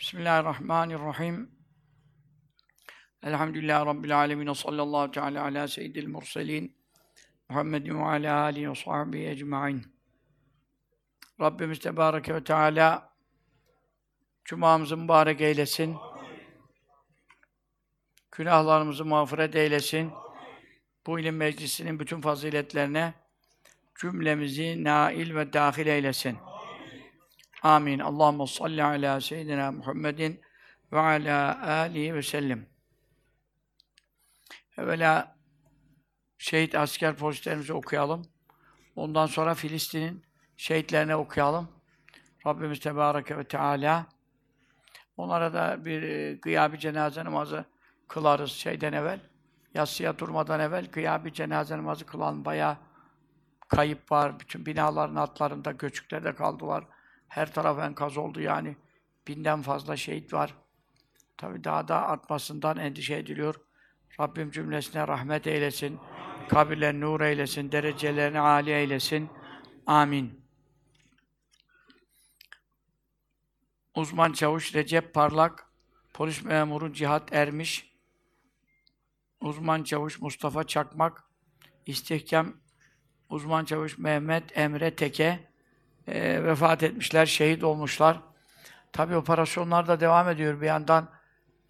Bismillahirrahmanirrahim. Elhamdülillahi Rabbil alemin. Sallallahu teala ala seyyidil murselin. Muhammedin ve ala alihi ve sahbihi ecma'in. Rabbimiz Tebareke ve Teala Cuma'mızı mübarek eylesin. Günahlarımızı mağfiret eylesin. Bu ilim meclisinin bütün faziletlerine cümlemizi nail ve dahil eylesin. Amin. Allahumme salli ala seyyidina Muhammedin ve ala alihi ve sellem. Evvela şehit asker polislerimizi okuyalım. Ondan sonra Filistin'in şehitlerine okuyalım. Rabbimiz Tebareke ve Teala onlara da bir e, gıyabi cenaze namazı kılarız şeyden evvel. Yatsıya durmadan evvel gıyabi cenaze namazı kılalım. Bayağı kayıp var. Bütün binaların altlarında, göçüklerde kaldılar. Her taraf enkaz oldu yani. Binden fazla şehit var. Tabi daha da artmasından endişe ediliyor. Rabbim cümlesine rahmet eylesin. Kabirlerini nur eylesin. Derecelerini âli eylesin. Amin. Uzman çavuş Recep Parlak, polis memuru Cihat Ermiş, uzman çavuş Mustafa Çakmak, istihkam uzman çavuş Mehmet Emre Teke, e, vefat etmişler, şehit olmuşlar. Tabi operasyonlar da devam ediyor bir yandan.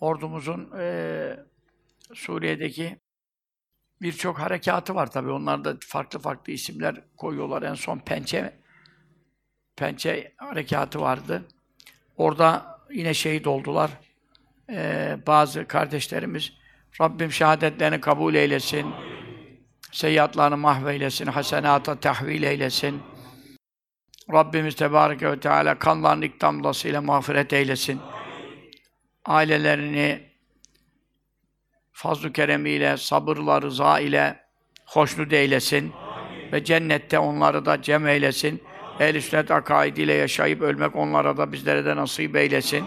Ordumuzun e, Suriye'deki birçok harekatı var tabi. Onlar da farklı farklı isimler koyuyorlar. En son Pençe Pençe harekatı vardı. Orada yine şehit oldular. Ee, bazı kardeşlerimiz Rabbim şehadetlerini kabul eylesin. Seyyatlarını mahveylesin. Hasenata tahvil eylesin. Rabbimiz Tebareke ve Teala kanlarını iktamlasıyla mağfiret eylesin. Ailelerini fazl-ı keremiyle, sabırla, rıza ile hoşnut eylesin. Ve cennette onları da cem eylesin. Ehl-i sünnet akaidiyle yaşayıp ölmek onlara da bizlere de nasip eylesin.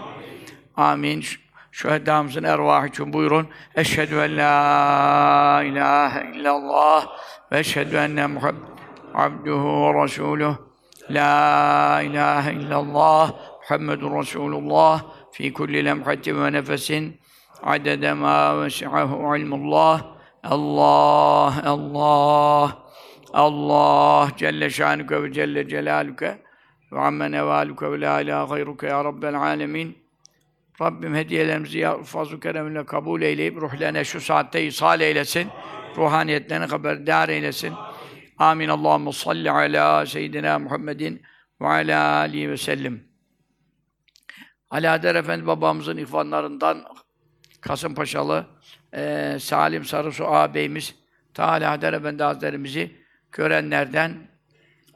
Amin. Şühedamızın ervahı için buyurun. Eşhedü en la ilahe illallah ve eşhedü enne Muhammed abduhu ve resuluhu. La ilahe illallah Muhammedun Resulullah fi kulli lemhatin ve nefesin adede ma vesi'ahu ilmullah Allah Allah Allah Celle şanuke ve Celle celaluke ve amme nevaluke ve la ilahe gayruke ya Rabbel alemin Rabbim hediyelerimizi ya fazl-ı kereminle kabul eyleyip ruhlerine şu saatte ishal eylesin. Ruhaniyetlerini haberdar eylesin. Amin. Allahumme salli ala seyyidina Muhammedin ve ala alihi ve sellem. Ali Adar Efendi babamızın ihvanlarından Kasımpaşalı e, Salim Sarısu ağabeyimiz ta Ali Adar Efendi Hazretlerimizi görenlerden,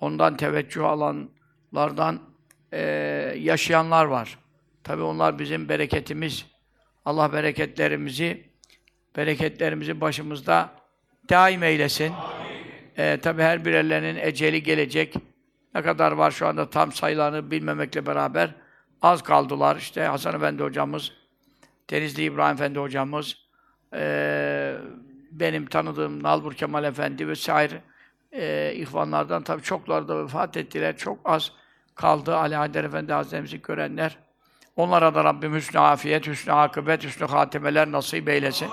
ondan teveccüh alanlardan e, yaşayanlar var. Tabi onlar bizim bereketimiz. Allah bereketlerimizi, bereketlerimizi başımızda daim eylesin. E, tabi her birerlerinin eceli gelecek. Ne kadar var şu anda tam sayılarını bilmemekle beraber az kaldılar. İşte Hasan Efendi hocamız, Denizli İbrahim Efendi hocamız, e, benim tanıdığım Nalbur Kemal Efendi vesaire e, ihvanlardan tabi çokları da vefat ettiler. Çok az kaldı Ali Haydar Efendi Hazretlerimizi görenler. Onlara da Rabbim hüsnü afiyet, hüsnü akıbet, hüsnü hatimeler nasip eylesin.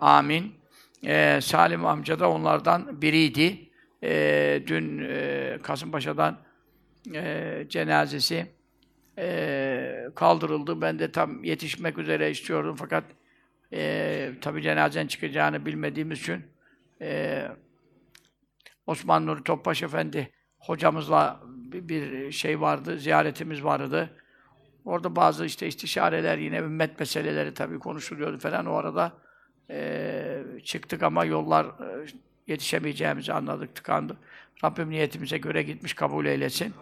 Amin. Ee, Salim amca da onlardan biriydi. Ee, dün e, Kasımpaşa'dan e, cenazesi e, kaldırıldı. Ben de tam yetişmek üzere istiyordum fakat e, tabi cenazen çıkacağını bilmediğimiz için e, Osman Nuri Topbaş Efendi hocamızla bir şey vardı, ziyaretimiz vardı. Orada bazı işte istişareler, yine ümmet meseleleri tabii konuşuluyordu falan. O arada e, çıktık ama yollar e, yetişemeyeceğimizi anladık, tıkandı. Rabbim niyetimize göre gitmiş, kabul eylesin.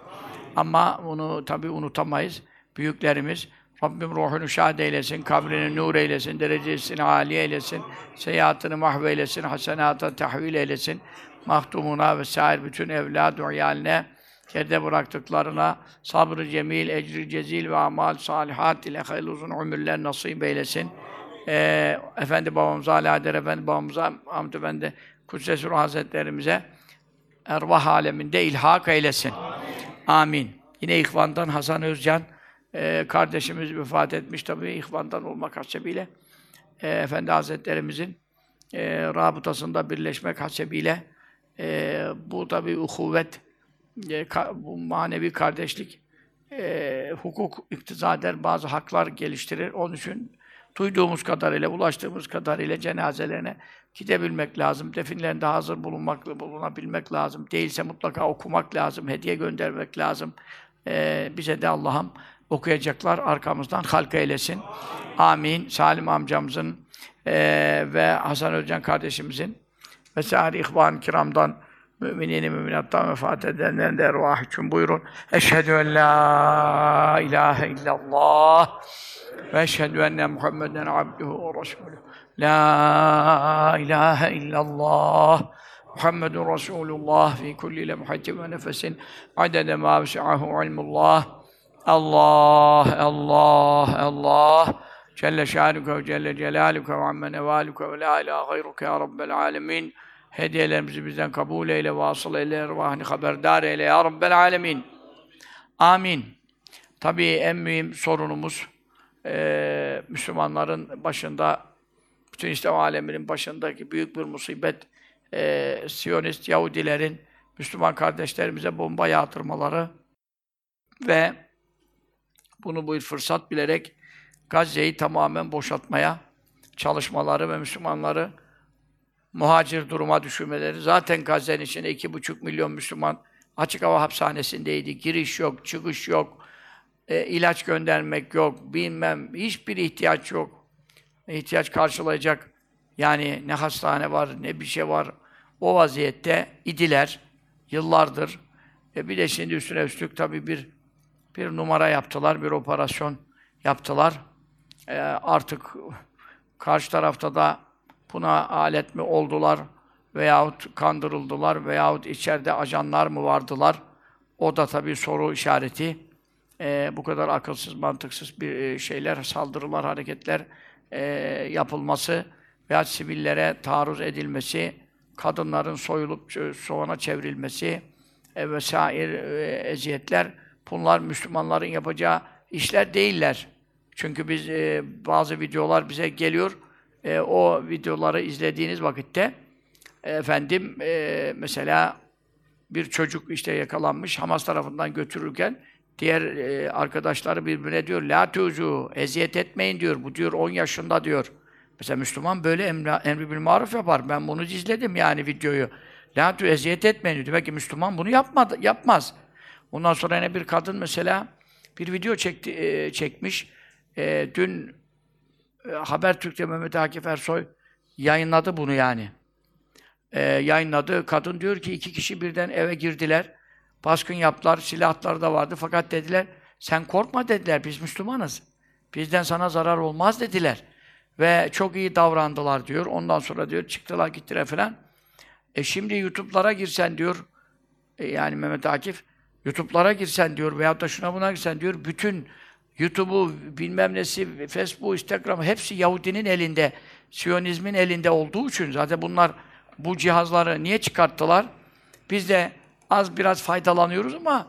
Ama bunu tabii unutamayız. Büyüklerimiz, Rabbim ruhunu şad eylesin, kabrini nur eylesin, derecesini âli eylesin, seyahatini mahveylesin, hasenata tahvil eylesin, mahdumuna ve sair bütün evlad-ı iyaline, geride bıraktıklarına sabrı cemil, ecri cezil ve amal salihat ile hayırlı uzun ömürler nasip eylesin. Ee, Efendi babamıza, Ali Adem Efendi babamıza, Hamd Efendi, Kudsesur Hazretlerimize ervah aleminde ilhak eylesin. Amin. Yine ihvandan Hasan Özcan e, kardeşimiz vefat etmiş tabii ihvandan olmak hasebiyle. E, Efendi Hazretlerimizin e, rabıtasında birleşmek hasebiyle e, bu tabii uhuvvet, e, ka, bu manevi kardeşlik e, hukuk iktiza eder, bazı haklar geliştirir. Onun için duyduğumuz kadarıyla, ulaştığımız kadarıyla cenazelerine gidebilmek lazım. Definlerinde hazır bulunmak, bulunabilmek lazım. Değilse mutlaka okumak lazım, hediye göndermek lazım. Ee, bize de Allah'ım okuyacaklar arkamızdan halka eylesin. Amin. Salim amcamızın ee, ve Hasan Özcan kardeşimizin vesaire ihvan kiramdan müminin müminattan vefat edenlerin de ervah için buyurun. Eşhedü en la ilahe illallah ve eşhedü enne Muhammeden abduhu ve resulüh. La ilahe illallah. Muhammedun Resulullah fi kulli lemhatin ve nefesin adede ma vesi'ahu ilmullah. Allah, Allah, Allah. Celle şanuke ve celle celaluke ve amme nevaluke ve la ilahe gayruke ya Rabbel alemin. Hediyelerimizi bizden kabul eyle, vasıl eyle, ervahını haberdar eyle ya Rabbel alemin. Amin. Tabii en mühim sorunumuz e, Müslümanların başında, bütün İslam aleminin başındaki büyük bir musibet e, Siyonist Yahudilerin Müslüman kardeşlerimize bomba yağdırmaları ve bunu bir fırsat bilerek Gazze'yi tamamen boşaltmaya çalışmaları ve Müslümanları muhacir duruma düşürmeleri. Zaten Gazze'nin içinde iki buçuk milyon Müslüman açık hava hapishanesindeydi. Giriş yok, çıkış yok, e, ilaç göndermek yok, bilmem, hiçbir ihtiyaç yok. İhtiyaç karşılayacak yani ne hastane var, ne bir şey var. O vaziyette idiler yıllardır. E bir de şimdi üstüne üstlük tabii bir bir numara yaptılar, bir operasyon yaptılar. E, artık karşı tarafta da buna alet mi oldular veyahut kandırıldılar veyahut içeride ajanlar mı vardılar? O da tabii soru işareti. E, bu kadar akılsız, mantıksız bir şeyler, saldırılar, hareketler e, yapılması veya sivillere taarruz edilmesi, kadınların soyulup soğana çevrilmesi e, vesaire e, eziyetler bunlar Müslümanların yapacağı işler değiller. Çünkü biz e, bazı videolar bize geliyor. E, o videoları izlediğiniz vakitte e, efendim e, mesela bir çocuk işte yakalanmış Hamas tarafından götürürken diğer e, arkadaşları birbirine diyor la tuzu eziyet etmeyin diyor. Bu diyor 10 yaşında diyor. Mesela Müslüman böyle emri, emri bil maruf yapar. Ben bunu izledim yani videoyu. La tu eziyet etmeyin diyor. Demek ki Müslüman bunu yapmadı, yapmaz. Ondan sonra yine bir kadın mesela bir video çekti, e, çekmiş. E, dün Habertürk'te Mehmet Akif Ersoy yayınladı bunu yani. E, yayınladı. Kadın diyor ki iki kişi birden eve girdiler. Baskın yaptılar, silahları da vardı. Fakat dediler, sen korkma dediler, biz Müslümanız. Bizden sana zarar olmaz dediler. Ve çok iyi davrandılar diyor. Ondan sonra diyor, çıktılar gittiler falan. E şimdi YouTube'lara girsen diyor, e, yani Mehmet Akif, YouTube'lara girsen diyor veyahut da şuna buna girsen diyor, bütün YouTube'u, bilmem nesi, Facebook, Instagram hepsi Yahudinin elinde, Siyonizmin elinde olduğu için zaten bunlar bu cihazları niye çıkarttılar? Biz de az biraz faydalanıyoruz ama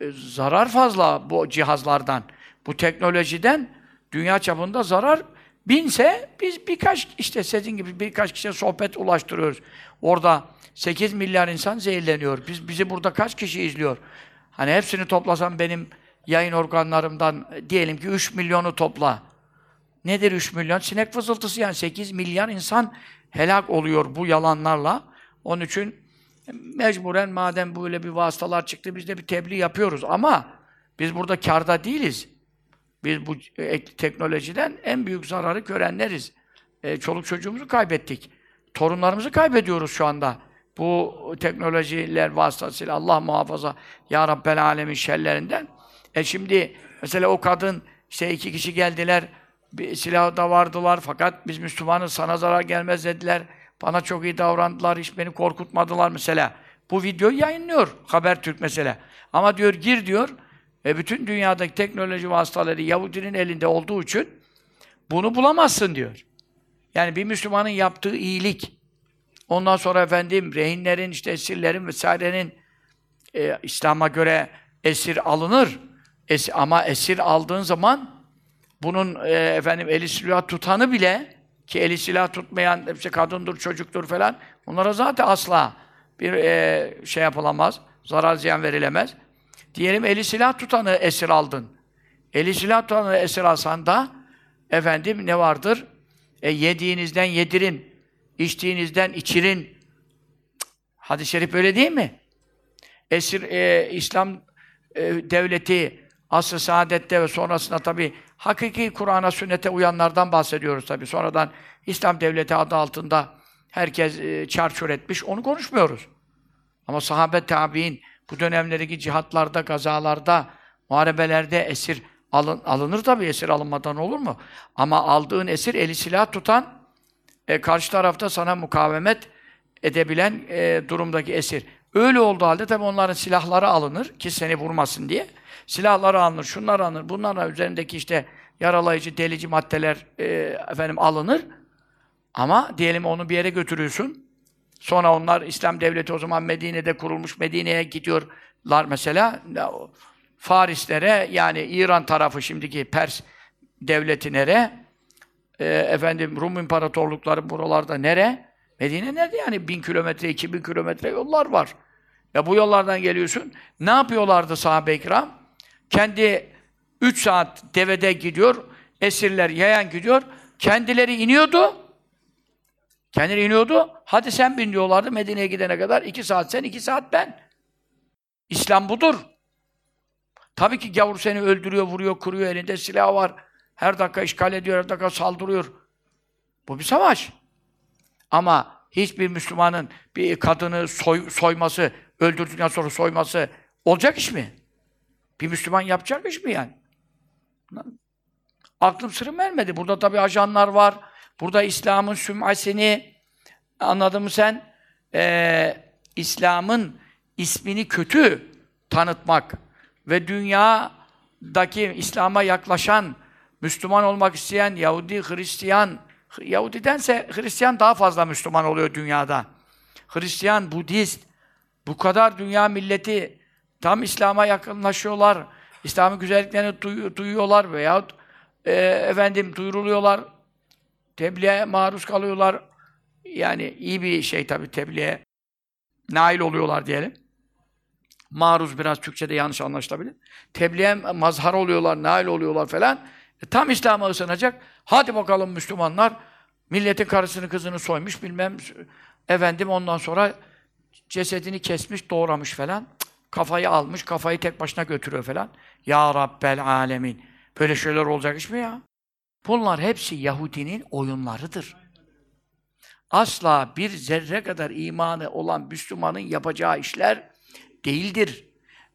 e, zarar fazla bu cihazlardan. Bu teknolojiden dünya çapında zarar binse biz birkaç işte sizin gibi birkaç kişiye sohbet ulaştırıyoruz. Orada 8 milyar insan zehirleniyor. Biz bizi burada kaç kişi izliyor? Hani hepsini toplasam benim yayın organlarımdan diyelim ki 3 milyonu topla. Nedir 3 milyon? Sinek fızıltısı yani 8 milyar insan helak oluyor bu yalanlarla. Onun için mecburen madem böyle bir vasıtalar çıktı biz de bir tebliğ yapıyoruz ama biz burada karda değiliz. Biz bu teknolojiden en büyük zararı görenleriz. E, çoluk çocuğumuzu kaybettik. Torunlarımızı kaybediyoruz şu anda. Bu teknolojiler vasıtasıyla Allah muhafaza Ya Rabbel Alemin şerlerinden. E şimdi mesela o kadın işte iki kişi geldiler bir silahı da vardılar fakat biz Müslümanız sana zarar gelmez dediler. Bana çok iyi davrandılar, hiç beni korkutmadılar mesela. Bu videoyu yayınlıyor Habertürk mesela. Ama diyor gir diyor, ve bütün dünyadaki teknoloji vasıtaları Yahudinin elinde olduğu için bunu bulamazsın diyor. Yani bir Müslümanın yaptığı iyilik, ondan sonra efendim rehinlerin, işte esirlerin vesairenin e, İslam'a göre esir alınır. Es ama esir aldığın zaman bunun e, efendim eli silah tutanı bile ki eli silah tutmayan işte kadındır, çocuktur falan onlara zaten asla bir e, şey yapılamaz. Zarar ziyan verilemez. Diyelim eli silah tutanı esir aldın. Eli silah tutanı esir alsan da efendim ne vardır? E, yediğinizden yedirin, içtiğinizden içirin. Hadis-i şerif öyle değil mi? Esir e, İslam e, devleti asr-ı saadette ve sonrasında tabi hakiki Kur'an'a, sünnete uyanlardan bahsediyoruz tabi. Sonradan İslam devleti adı altında herkes e, çarçur etmiş, onu konuşmuyoruz. Ama sahabe tabi'in bu dönemlerdeki cihatlarda, gazalarda, muharebelerde esir alın, alınır tabi esir alınmadan olur mu? Ama aldığın esir eli silah tutan e, karşı tarafta sana mukavemet edebilen e, durumdaki esir. Öyle olduğu halde tabi onların silahları alınır ki seni vurmasın diye. Silahları alınır, şunlar alınır, bunlar üzerindeki işte yaralayıcı, delici maddeler e, efendim alınır. Ama diyelim onu bir yere götürüyorsun. Sonra onlar İslam devleti o zaman Medine'de kurulmuş. Medine'ye gidiyorlar mesela. Farislere yani İran tarafı şimdiki Pers devleti nere? E, efendim Rum imparatorlukları buralarda nere? Medine nerede yani? Bin kilometre, iki bin kilometre yollar var. Ya bu yollardan geliyorsun. Ne yapıyorlardı sahabe-i? Kendi üç saat devede gidiyor, esirler yayan gidiyor. Kendileri iniyordu. Kendileri iniyordu. Hadi sen bin diyorlardı Medine'ye gidene kadar. iki saat sen, iki saat ben. İslam budur. Tabii ki gavur seni öldürüyor, vuruyor, kuruyor, elinde silah var. Her dakika işgal ediyor, her dakika saldırıyor. Bu bir savaş. Ama hiçbir Müslümanın bir kadını soy, soyması, öldürdükten sonra soyması olacak iş mi? Bir Müslüman yapacak iş mi yani? Aklım sırrım vermedi. Burada tabii ajanlar var. Burada İslam'ın süm'asini anladın mı sen? Ee, İslam'ın ismini kötü tanıtmak ve dünyadaki İslam'a yaklaşan, Müslüman olmak isteyen Yahudi, Hristiyan, Yahudidense Hristiyan daha fazla Müslüman oluyor dünyada. Hristiyan, Budist, bu kadar dünya milleti tam İslam'a yakınlaşıyorlar. İslam'ın güzelliklerini duy duyuyorlar veyahut e, efendim duyuruluyorlar. Tebliğe maruz kalıyorlar. Yani iyi bir şey tabii tebliğe nail oluyorlar diyelim. Maruz biraz Türkçe'de yanlış anlaşılabilir. Tebliğe mazhar oluyorlar, nail oluyorlar falan. E, tam İslam'a ısınacak. Hadi bakalım Müslümanlar. Milletin karısını kızını soymuş bilmem. Efendim ondan sonra cesedini kesmiş, doğramış falan. Kafayı almış, kafayı tek başına götürüyor falan. Ya Rabbel Alemin. Böyle şeyler olacak iş mi ya? Bunlar hepsi Yahudinin oyunlarıdır. Asla bir zerre kadar imanı olan Müslümanın yapacağı işler değildir.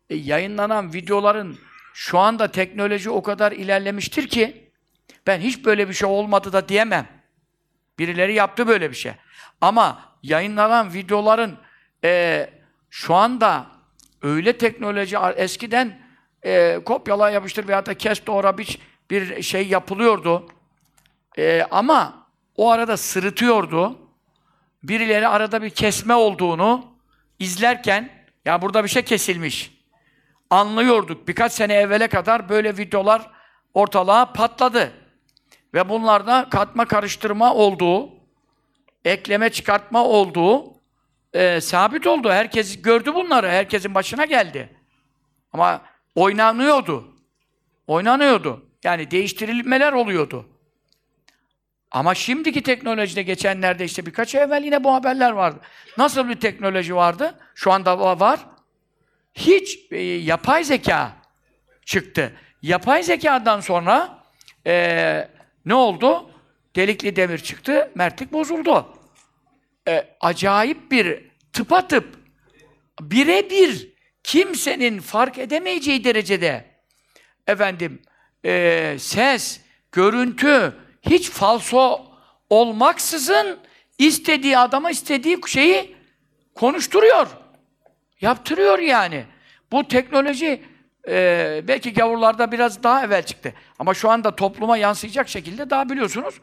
E, yayınlanan videoların şu anda teknoloji o kadar ilerlemiştir ki ben hiç böyle bir şey olmadı da diyemem. Birileri yaptı böyle bir şey. Ama yayınlanan videoların e, şu anda öyle teknoloji eskiden e, kopyala yapıştır veya da kes doğra biç bir şey yapılıyordu. E, ama o arada sırıtıyordu. Birileri arada bir kesme olduğunu izlerken ya burada bir şey kesilmiş. Anlıyorduk. Birkaç sene evvele kadar böyle videolar ortalığa patladı. Ve bunlarda katma karıştırma olduğu, ekleme çıkartma olduğu e, sabit oldu. Herkes gördü bunları. Herkesin başına geldi. Ama oynanıyordu. Oynanıyordu. Yani değiştirilmeler oluyordu. Ama şimdiki teknolojide geçenlerde işte birkaç evvel yine bu haberler vardı. Nasıl bir teknoloji vardı? Şu anda var. Hiç e, yapay zeka çıktı. Yapay zekadan sonra e, ne oldu? Delikli demir çıktı, mertlik bozuldu. E, acayip bir tıpatıp birebir kimsenin fark edemeyeceği derecede efendim e, ses, görüntü hiç falso olmaksızın istediği adama istediği şeyi konuşturuyor. Yaptırıyor yani. Bu teknoloji e, belki gavurlarda biraz daha evvel çıktı. Ama şu anda topluma yansıyacak şekilde daha biliyorsunuz.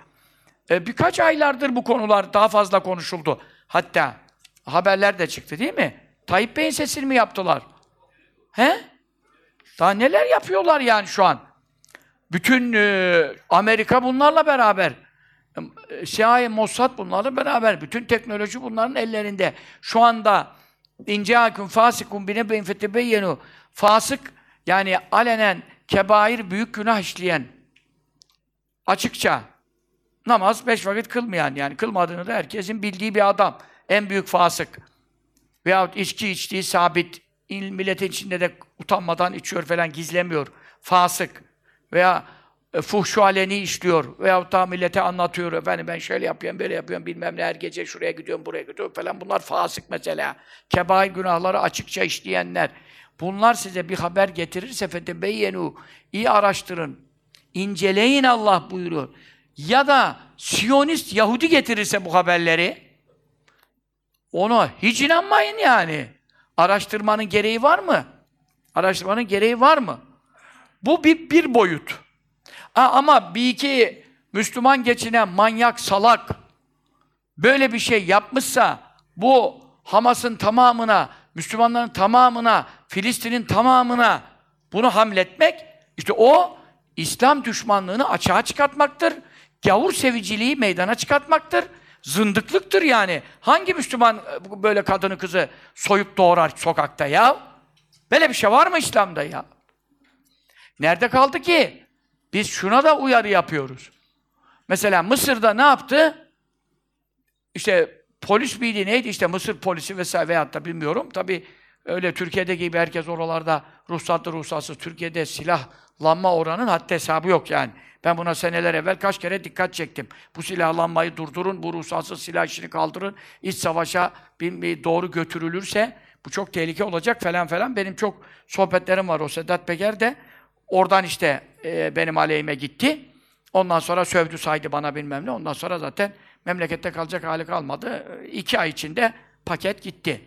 E, birkaç aylardır bu konular daha fazla konuşuldu. Hatta haberler de çıktı değil mi? Tayyip Bey'in sesini mi yaptılar? He? Daha neler yapıyorlar yani şu an? Bütün e, Amerika bunlarla beraber. E, CIA, Mossad bunlarla beraber. Bütün teknoloji bunların ellerinde. Şu anda İnceakun fasikun bine beyin fetebeyyenu fasık yani alenen kebair büyük günah işleyen açıkça namaz beş vakit kılmayan yani kılmadığını da herkesin bildiği bir adam. En büyük fasık. Veyahut içki içtiği sabit. İl, milletin içinde de utanmadan içiyor falan gizlemiyor. Fasık. Veya e, fuhşu aleni işliyor. Veyahut da millete anlatıyor. Efendim ben şöyle yapıyorum, böyle yapıyorum, bilmem ne her gece şuraya gidiyorum, buraya gidiyorum falan. Bunlar fasık mesela. Kebair günahları açıkça işleyenler. Bunlar size bir haber getirirse fetebeyyenu iyi araştırın. inceleyin Allah buyuruyor. Ya da Siyonist Yahudi getirirse bu haberleri ona hiç inanmayın yani. Araştırmanın gereği var mı? Araştırmanın gereği var mı? Bu bir, bir boyut. Ha, ama bir iki Müslüman geçinen manyak, salak böyle bir şey yapmışsa bu Hamas'ın tamamına, Müslümanların tamamına, Filistin'in tamamına bunu hamletmek işte o İslam düşmanlığını açığa çıkartmaktır. Gavur seviciliği meydana çıkartmaktır. Zındıklıktır yani. Hangi Müslüman e, böyle kadını kızı soyup doğrar sokakta ya? Böyle bir şey var mı İslam'da ya? Nerede kaldı ki? Biz şuna da uyarı yapıyoruz. Mesela Mısır'da ne yaptı? İşte polis miydi neydi işte Mısır polisi vesaire veyahut da bilmiyorum. Tabi öyle Türkiye'de gibi herkes oralarda ruhsatlı ruhsatsız. Türkiye'de silahlanma oranın haddi hesabı yok yani. Ben buna seneler evvel kaç kere dikkat çektim. Bu silahlanmayı durdurun, bu ruhsatsız silah işini kaldırın. İç savaşa bir, doğru götürülürse bu çok tehlike olacak falan falan. Benim çok sohbetlerim var o Sedat Peker de. Oradan işte e, benim aleyhime gitti. Ondan sonra sövdü saydı bana bilmem ne. Ondan sonra zaten memlekette kalacak hali kalmadı. İki ay içinde paket gitti.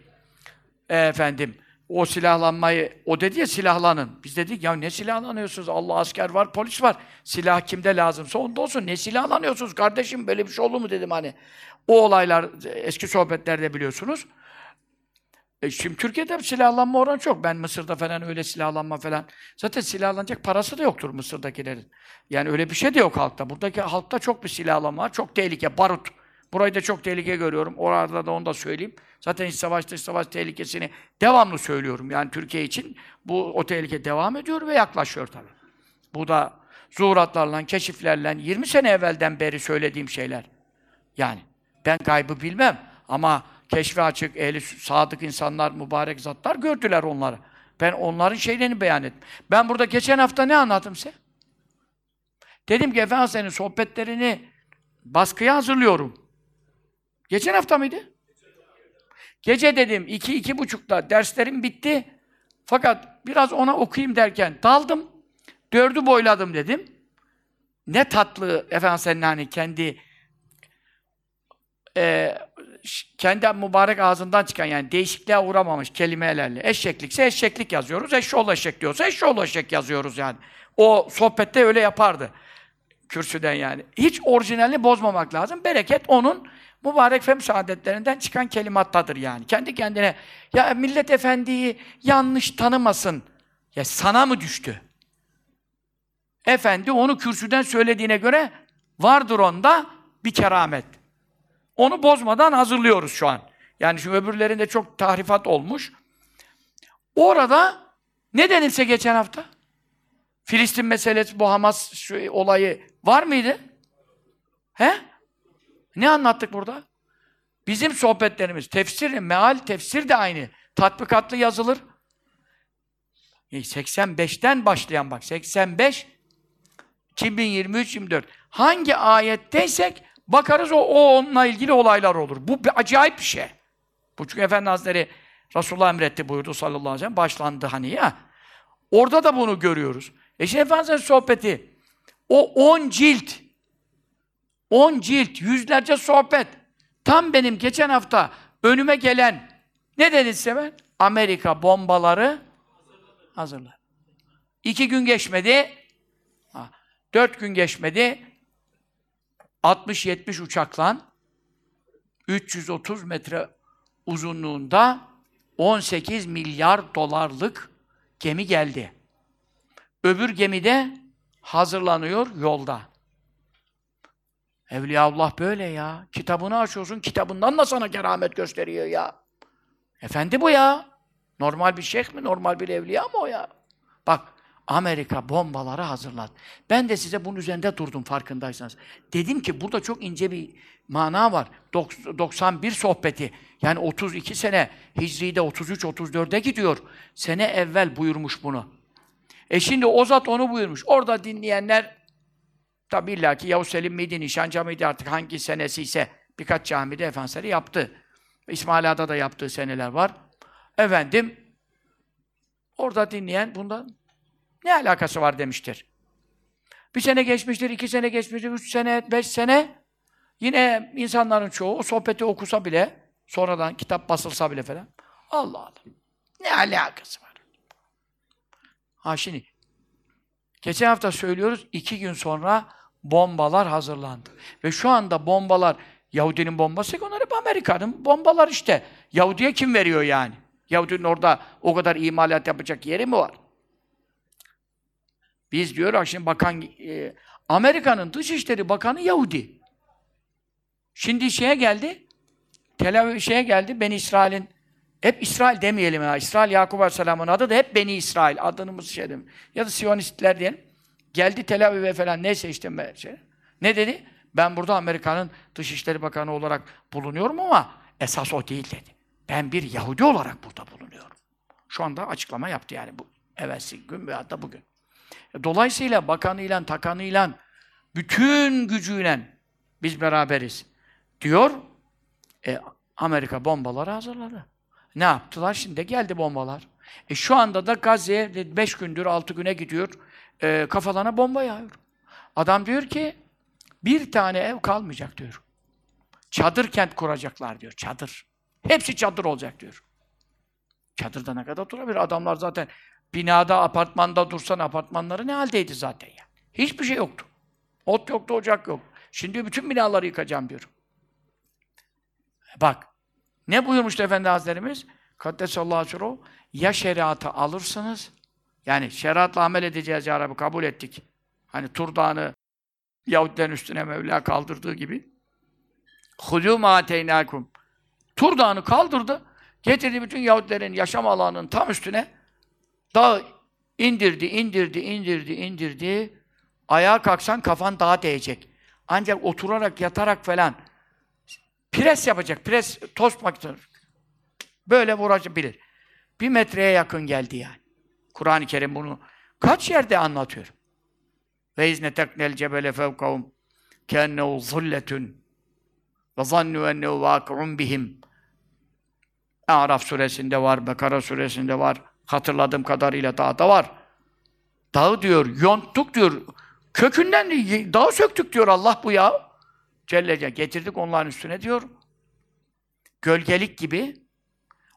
E, efendim o silahlanmayı, o dedi ya silahlanın. Biz dedik ya ne silahlanıyorsunuz? Allah asker var, polis var. Silah kimde lazımsa onda olsun. Ne silahlanıyorsunuz kardeşim? Böyle bir şey olur mu dedim hani. O olaylar eski sohbetlerde biliyorsunuz. E şimdi Türkiye'de silahlanma oranı çok. Ben Mısır'da falan öyle silahlanma falan. Zaten silahlanacak parası da yoktur Mısır'dakilerin. Yani öyle bir şey de yok halkta. Buradaki halkta çok bir silahlanma var. Çok tehlike, barut. Burayı da çok tehlike görüyorum. Orada da onu da söyleyeyim. Zaten iç savaş, dış savaş tehlikesini devamlı söylüyorum. Yani Türkiye için bu o tehlike devam ediyor ve yaklaşıyor tabii. Bu da zuhuratlarla, keşiflerle 20 sene evvelden beri söylediğim şeyler. Yani ben kaybı bilmem ama keşfe açık, ehli sadık insanlar, mübarek zatlar gördüler onları. Ben onların şeylerini beyan ettim. Ben burada geçen hafta ne anlattım size? Dedim ki Efendimiz'in sohbetlerini baskıya hazırlıyorum. Geçen hafta mıydı? Gece dedim, iki, iki buçukta derslerim bitti. Fakat biraz ona okuyayım derken daldım. Dördü boyladım dedim. Ne tatlı Efendimiz hani kendi e, kendi mübarek ağzından çıkan yani değişikliğe uğramamış kelimelerle. Eşeklikse eşeklik yazıyoruz. Eşşoğlu eşek diyorsa eşşoğlu eşek yazıyoruz yani. O sohbette öyle yapardı. Kürsüden yani. Hiç orijinalini bozmamak lazım. Bereket onun mübarek fem saadetlerinden çıkan kelimattadır yani. Kendi kendine ya millet efendiyi yanlış tanımasın. Ya sana mı düştü? Efendi onu kürsüden söylediğine göre vardır onda bir keramet. Onu bozmadan hazırlıyoruz şu an. Yani şu öbürlerinde çok tahrifat olmuş. Orada ne denilse geçen hafta? Filistin meselesi, bu Hamas şu olayı var mıydı? He? Ne anlattık burada? Bizim sohbetlerimiz, tefsir, meal, tefsir de aynı. Tatbikatlı yazılır. 85'ten e, başlayan bak, 85 2023-24. Hangi ayetteysek bakarız o, o onunla ilgili olaylar olur. Bu bir acayip bir şey. Bu çünkü Efendi Hazretleri Resulullah emretti buyurdu sallallahu aleyhi ve sellem. Başlandı hani ya. Orada da bunu görüyoruz. E şimdi Efendimiz'in sohbeti o 10 cilt 10 cilt, yüzlerce sohbet. Tam benim geçen hafta önüme gelen ne dedinse ben? Amerika bombaları hazırlar. İki gün geçmedi. Dört gün geçmedi. 60-70 uçakla 330 metre uzunluğunda 18 milyar dolarlık gemi geldi. Öbür gemide hazırlanıyor yolda. Evliyaullah böyle ya. Kitabını açıyorsun, kitabından da sana keramet gösteriyor ya. Efendi bu ya. Normal bir şeyh mi, normal bir evliya mı o ya? Bak, Amerika bombaları hazırladı. Ben de size bunun üzerinde durdum farkındaysanız. Dedim ki burada çok ince bir mana var. Dok- 91 sohbeti. Yani 32 sene, Hicri'de 33-34'e gidiyor. Sene evvel buyurmuş bunu. E şimdi o zat onu buyurmuş. Orada dinleyenler tabi illa ki Yavuz Selim miydi, Nişancı mıydı artık hangi senesi ise birkaç camide Efendimizleri yaptı. İsmail Ağa'da da yaptığı seneler var. Efendim orada dinleyen bundan ne alakası var demiştir. Bir sene geçmiştir, iki sene geçmiştir, üç sene, beş sene yine insanların çoğu o sohbeti okusa bile sonradan kitap basılsa bile falan Allah Allah. Ne alakası var? Ha şimdi geçen hafta söylüyoruz iki gün sonra bombalar hazırlandı. Ve şu anda bombalar Yahudinin bombası onlar hep Amerika'nın bombalar işte. Yahudi'ye kim veriyor yani? Yahudinin orada o kadar imalat yapacak yeri mi var? Biz diyor şimdi bakan e, Amerika'nın Dışişleri Bakanı Yahudi. Şimdi şeye geldi. Tel şeye geldi. Ben İsrail'in hep İsrail demeyelim ya. İsrail Yakup Aleyhisselam'ın adı da hep Beni İsrail. Adını şey dedim. Ya da Siyonistler diyelim. Geldi Tel Aviv'e falan neyse işte şey. Ne dedi? Ben burada Amerika'nın Dışişleri Bakanı olarak bulunuyorum ama esas o değil dedi. Ben bir Yahudi olarak burada bulunuyorum. Şu anda açıklama yaptı yani bu evvelsi gün veya da bugün. Dolayısıyla bakanıyla, takanıyla, bütün gücüyle biz beraberiz diyor. E, Amerika bombaları hazırladı. Ne yaptılar? Şimdi geldi bombalar. E şu anda da Gazze'ye 5 gündür, 6 güne gidiyor. E, kafalarına bomba yağıyor. Adam diyor ki bir tane ev kalmayacak diyor. Çadır kent kuracaklar diyor. Çadır. Hepsi çadır olacak diyor. Çadırda ne kadar durabilir? Adamlar zaten binada, apartmanda dursan apartmanları ne haldeydi zaten ya? Hiçbir şey yoktu. Ot yoktu, ocak yok. Şimdi bütün binaları yıkacağım diyor. Bak, ne buyurmuştu Efendi Hazretlerimiz? Kaddesallahu aleyhi ya şeriatı alırsınız, yani şeriatla amel edeceğiz ya Rabbi, kabul ettik. Hani Tur Dağı'nı Yahudilerin üstüne Mevla kaldırdığı gibi. Hudû mâ teynâkum. Tur Dağı'nı kaldırdı, getirdi bütün Yahudilerin yaşam alanının tam üstüne, dağ indirdi, indirdi, indirdi, indirdi. Ayağa kalksan kafan dağa değecek. Ancak oturarak, yatarak falan pres yapacak, pres, tost makinesi. Böyle vurabilir. Bir metreye yakın geldi yani. Kur'an-ı Kerim bunu kaç yerde anlatıyor. Ve izneteknel cebele fevkahum kennehu zulletun ve zannu ennehu vaki'un bihim. Araf suresinde var, Bekara suresinde var. Hatırladığım kadarıyla dağda var. Dağı diyor, yonttuk diyor. Kökünden dağı söktük diyor Allah bu ya. Celle getirdik onların üstüne diyor. Gölgelik gibi.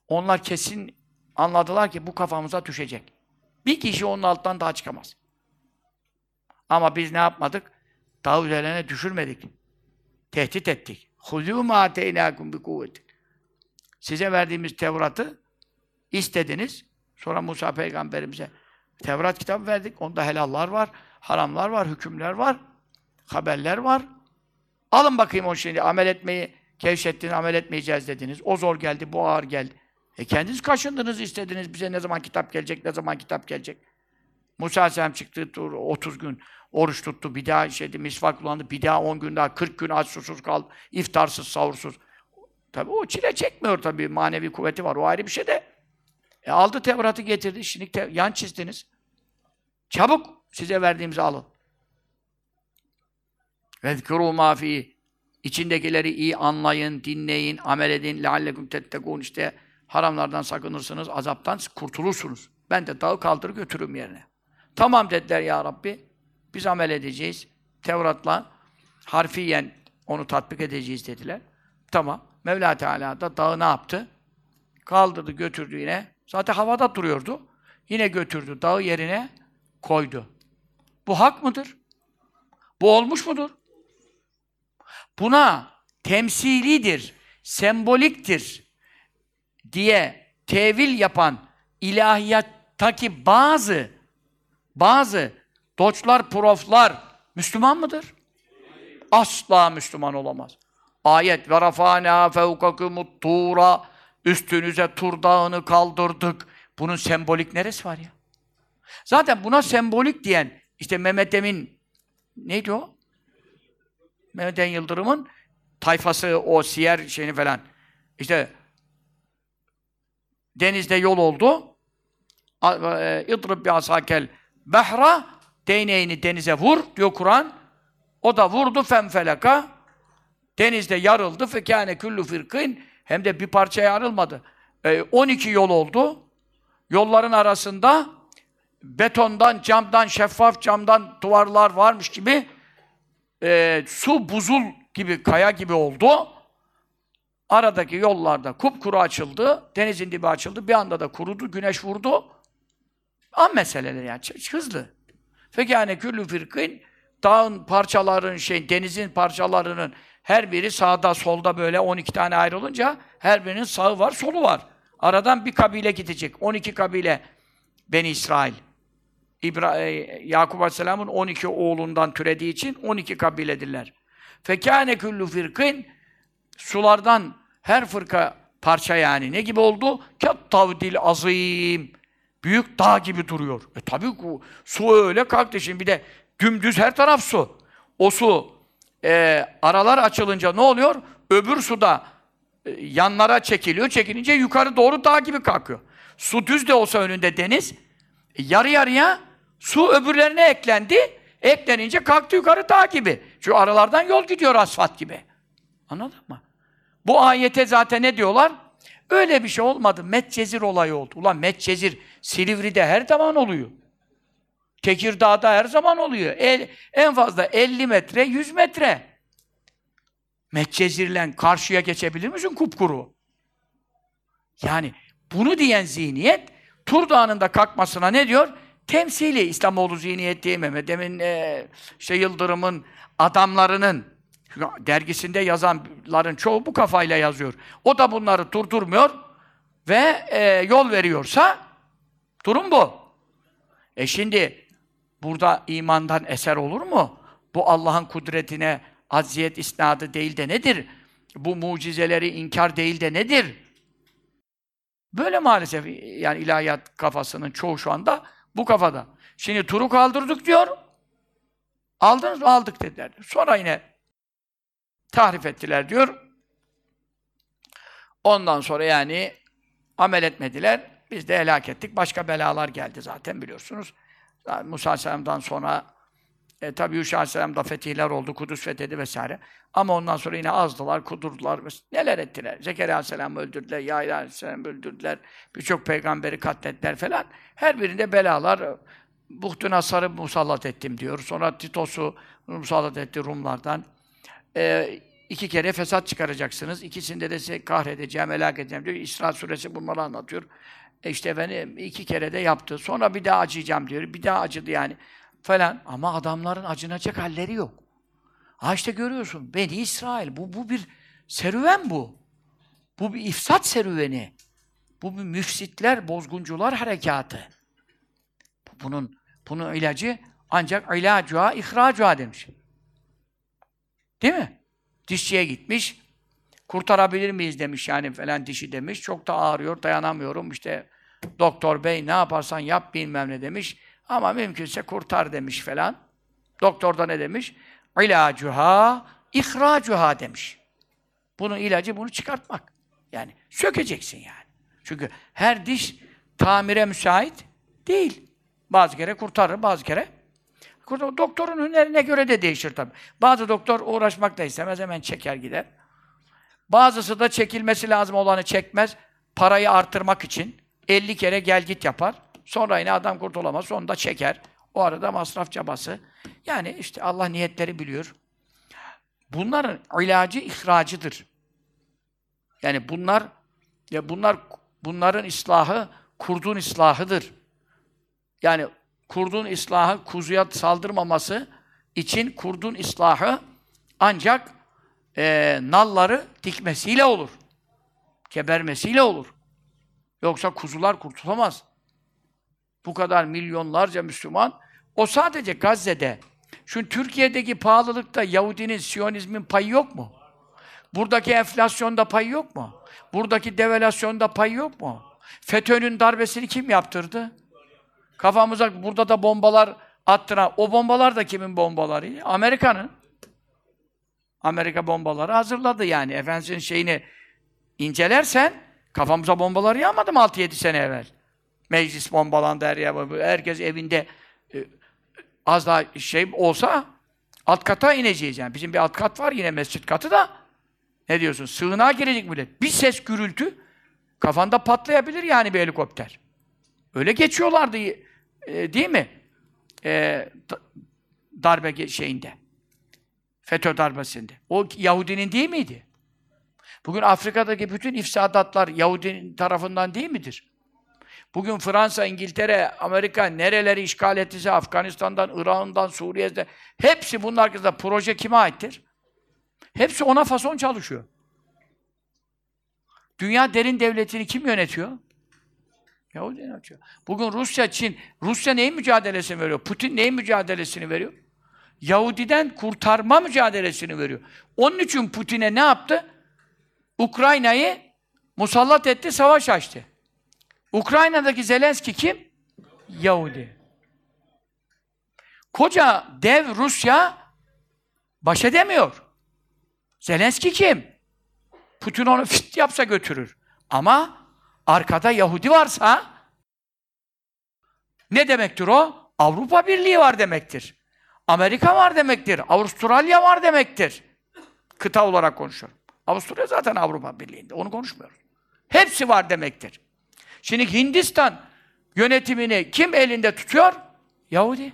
Onlar kesin anladılar ki bu kafamıza düşecek. Bir kişi onun alttan daha çıkamaz. Ama biz ne yapmadık? Dağ üzerine düşürmedik. Tehdit ettik. Huzû mâ teynâkum bi kuvveti. Size verdiğimiz Tevrat'ı istediniz. Sonra Musa peygamberimize Tevrat kitabı verdik. Onda helallar var, haramlar var, hükümler var, haberler var. Alın bakayım o şimdi amel etmeyi kevşettiniz, amel etmeyeceğiz dediniz. O zor geldi, bu ağır geldi. E kendiniz kaşındınız, istediniz. Bize ne zaman kitap gelecek, ne zaman kitap gelecek. Musa Aleyhisselam çıktı, 30 gün oruç tuttu, bir daha şeydi, misvak kullandı, bir daha 10 gün daha, 40 gün aç susuz kaldı, iftarsız, savursuz. Tabi o çile çekmiyor tabi, manevi kuvveti var, o ayrı bir şey de. E aldı Tevrat'ı getirdi, şimdi te- yan çizdiniz. Çabuk size verdiğimizi alın. Vezkuru ma fi içindekileri iyi anlayın, dinleyin, amel edin. Leallekum tettekûn işte haramlardan sakınırsınız, azaptan kurtulursunuz. Ben de dağı kaldır götürüm yerine. Tamam dediler ya Rabbi. Biz amel edeceğiz. Tevrat'la harfiyen onu tatbik edeceğiz dediler. Tamam. Mevla Teala da dağı ne yaptı? Kaldırdı, götürdü yine. Zaten havada duruyordu. Yine götürdü, dağı yerine koydu. Bu hak mıdır? Bu olmuş mudur? Buna temsilidir, semboliktir diye tevil yapan ilahiyattaki bazı bazı doçlar, proflar Müslüman mıdır? Asla Müslüman olamaz. Ayet ve rafâna fevkakumut tura üstünüze tur dağını kaldırdık. Bunun sembolik neresi var ya? Zaten buna sembolik diyen işte Mehmet Emin neydi o? Mehmet Yıldırım'ın tayfası o siyer şeyini falan. İşte denizde yol oldu. e, İdrib bi asakel behra değneğini denize vur diyor Kur'an. O da vurdu femfeleka. Denizde yarıldı. Fekâne küllü firkîn. Hem de bir parçaya yarılmadı. E, 12 yol oldu. Yolların arasında betondan, camdan, şeffaf camdan duvarlar varmış gibi e, su buzul gibi, kaya gibi oldu. Aradaki yollarda kupkuru açıldı. Denizin dibi açıldı. Bir anda da kurudu. Güneş vurdu. An meseleleri yani. Hızlı. Fekâne küllü firkîn dağın parçaların, şey, denizin parçalarının her biri sağda solda böyle 12 tane ayrılınca her birinin sağı var, solu var. Aradan bir kabile gidecek. 12 kabile Beni İsrail. İbra e, Yakup Aleyhisselam'ın 12 oğlundan türediği için 12 kabiledirler. Fekâne küllü firkîn sulardan her fırka parça yani ne gibi oldu? Kettavdil azim. Büyük dağ gibi duruyor. E tabi su öyle kalktı şimdi bir de dümdüz her taraf su. O su e, aralar açılınca ne oluyor? Öbür suda e, yanlara çekiliyor. Çekilince yukarı doğru dağ gibi kalkıyor. Su düz de olsa önünde deniz, yarı yarıya su öbürlerine eklendi. Eklenince kalktı yukarı dağ gibi. Çünkü aralardan yol gidiyor asfalt gibi. Anladın mı? Bu ayete zaten ne diyorlar? Öyle bir şey olmadı. Metcezir olayı oldu. Ulan Metcezir Silivri'de her zaman oluyor. Tekirdağ'da her zaman oluyor. El, en fazla 50 metre, 100 metre. Metcezir'le karşıya geçebilir misin kupkuru? Yani bunu diyen zihniyet Tur Dağı'nın kalkmasına ne diyor? Temsili İslamoğlu zihniyet değil Mehmet Emin e, işte Yıldırım'ın adamlarının dergisinde yazanların çoğu bu kafayla yazıyor. O da bunları durdurmuyor ve e, yol veriyorsa durum bu. E şimdi burada imandan eser olur mu? Bu Allah'ın kudretine acziyet isnadı değil de nedir? Bu mucizeleri inkar değil de nedir? Böyle maalesef yani ilahiyat kafasının çoğu şu anda bu kafada. Şimdi turu kaldırdık diyor. Aldınız mı? Aldık dediler. Sonra yine tahrif ettiler diyor. Ondan sonra yani amel etmediler. Biz de helak ettik. Başka belalar geldi zaten biliyorsunuz. Musa Aleyhisselam'dan sonra e, tabi Yuşa Aleyhisselam'da fetihler oldu, Kudüs fethedi vesaire. Ama ondan sonra yine azdılar, kudurdular. Neler ettiler? Zekeriya Aleyhisselam'ı öldürdüler, Yahya Aleyhisselam'ı öldürdüler. Birçok peygamberi katlettiler falan. Her birinde belalar. Buhtun Asar'ı musallat ettim diyor. Sonra Titos'u musallat etti Rumlardan. E, iki kere fesat çıkaracaksınız. İkisinde de size kahredeceğim, helak edeceğim diyor. İsra suresi bunları anlatıyor. E işte efendim iki kere de yaptı. Sonra bir daha acıyacağım diyor. Bir daha acıdı yani falan. Ama adamların acınacak halleri yok. Ha işte görüyorsun. Beni İsrail. Bu, bu bir serüven bu. Bu bir ifsat serüveni. Bu bir müfsitler, bozguncular harekatı. Bunun bunun ilacı ancak ilacuha, ihracuha demiş. Değil mi? Dişçiye gitmiş. Kurtarabilir miyiz demiş yani falan dişi demiş. Çok da ağrıyor, dayanamıyorum. İşte doktor bey ne yaparsan yap bilmem ne demiş. Ama mümkünse kurtar demiş falan. Doktor da ne demiş? İlacuha, ihracuha demiş. Bunun ilacı bunu çıkartmak. Yani sökeceksin yani. Çünkü her diş tamire müsait değil. Bazı kere kurtarır, bazı kere Doktorun hünerine göre de değişir tabii. Bazı doktor uğraşmak da istemez, hemen çeker gider. Bazısı da çekilmesi lazım olanı çekmez. Parayı artırmak için 50 kere gel git yapar. Sonra yine adam kurtulamaz. Sonunda çeker. O arada masraf cabası. Yani işte Allah niyetleri biliyor. Bunların ilacı ihracıdır. Yani bunlar ya bunlar bunların islahı kurdun islahıdır. Yani kurdun islahı kuzuya saldırmaması için kurdun islahı ancak e, nalları dikmesiyle olur. Gebermesiyle olur. Yoksa kuzular kurtulamaz. Bu kadar milyonlarca Müslüman O sadece Gazze'de. Şu Türkiye'deki pahalılıkta Yahudinin, Siyonizmin payı yok mu? Buradaki enflasyonda payı yok mu? Buradaki devalüasyonda payı yok mu? FETÖ'nün darbesini kim yaptırdı? Kafamıza burada da bombalar attıran, o bombalar da kimin bombaları? Amerika'nın. Amerika bombaları hazırladı yani. Efendimiz'in şeyini incelersen kafamıza bombaları yağmadı mı 6-7 sene evvel? Meclis bombalandı her yer. Herkes evinde e, az daha şey olsa alt kata ineceğiz yani. Bizim bir alt kat var yine mescit katı da. Ne diyorsun? Sığınağa girecek millet. Bir ses gürültü kafanda patlayabilir yani bir helikopter. Öyle geçiyorlardı e, değil mi? E, darbe şeyinde. FETÖ darbesinde. O Yahudinin değil miydi? Bugün Afrika'daki bütün ifsadatlar Yahudinin tarafından değil midir? Bugün Fransa, İngiltere, Amerika nereleri işgal ettiyse Afganistan'dan, Irak'ından, Suriye'den hepsi bunun arkasında proje kime aittir? Hepsi ona fason çalışıyor. Dünya derin devletini kim yönetiyor? Yahudi yönetiyor. Bugün Rusya, Çin, Rusya neyin mücadelesini veriyor? Putin neyin mücadelesini veriyor? Yahudiden kurtarma mücadelesini veriyor. Onun için Putin'e ne yaptı? Ukrayna'yı musallat etti, savaş açtı. Ukrayna'daki Zelenski kim? Yahudi. Koca dev Rusya baş edemiyor. Zelenski kim? Putin onu fit yapsa götürür. Ama arkada Yahudi varsa ne demektir o? Avrupa Birliği var demektir. Amerika var demektir. Avustralya var demektir. Kıta olarak konuşuyorum. Avusturya zaten Avrupa Birliği'nde. Onu konuşmuyoruz. Hepsi var demektir. Şimdi Hindistan yönetimini kim elinde tutuyor? Yahudi.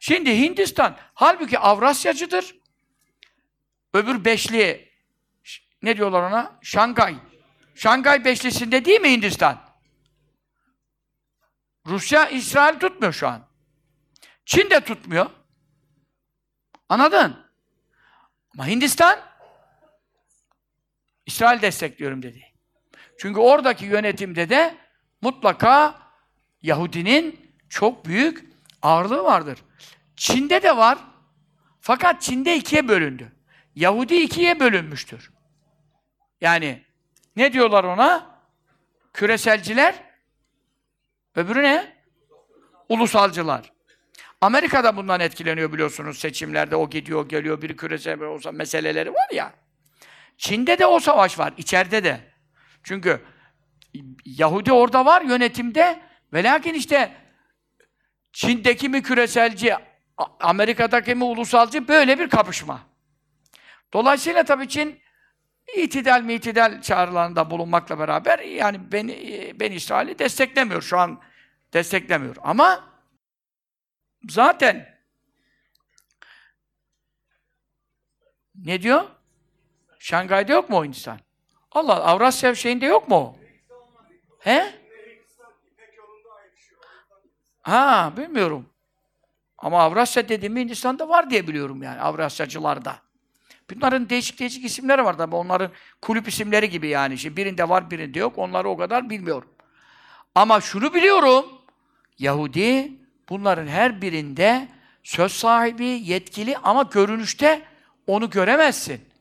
Şimdi Hindistan halbuki Avrasyacıdır. Öbür beşli ne diyorlar ona? Şangay. Şangay beşlisinde değil mi Hindistan? Rusya, İsrail tutmuyor şu an. Çin de tutmuyor. Anladın? Ama Hindistan İsrail destekliyorum dedi. Çünkü oradaki yönetimde de mutlaka Yahudinin çok büyük ağırlığı vardır. Çin'de de var. Fakat Çin'de ikiye bölündü. Yahudi ikiye bölünmüştür. Yani ne diyorlar ona? Küreselciler. Öbürü ne? Ulusalcılar. Amerika'da bundan etkileniyor biliyorsunuz seçimlerde. O gidiyor, geliyor, biri küresel olsa meseleleri var ya. Çin'de de o savaş var, içeride de. Çünkü Yahudi orada var yönetimde ve lakin işte Çin'deki mi küreselci, Amerika'daki mi ulusalcı böyle bir kapışma. Dolayısıyla tabii Çin itidal mi itidal çağrılarında bulunmakla beraber yani ben, ben İsrail'i desteklemiyor şu an desteklemiyor. Ama zaten ne diyor? Şangay'da yok mu o Hindistan? Allah Avrasya şeyinde yok mu? He? Ha, bilmiyorum. Ama Avrasya dediğim Hindistan'da var diye biliyorum yani Avrasyacılarda. Bunların değişik değişik isimleri var tabi. Onların kulüp isimleri gibi yani. Şimdi birinde var, birinde yok. Onları o kadar bilmiyorum. Ama şunu biliyorum. Yahudi bunların her birinde söz sahibi, yetkili ama görünüşte onu göremezsin.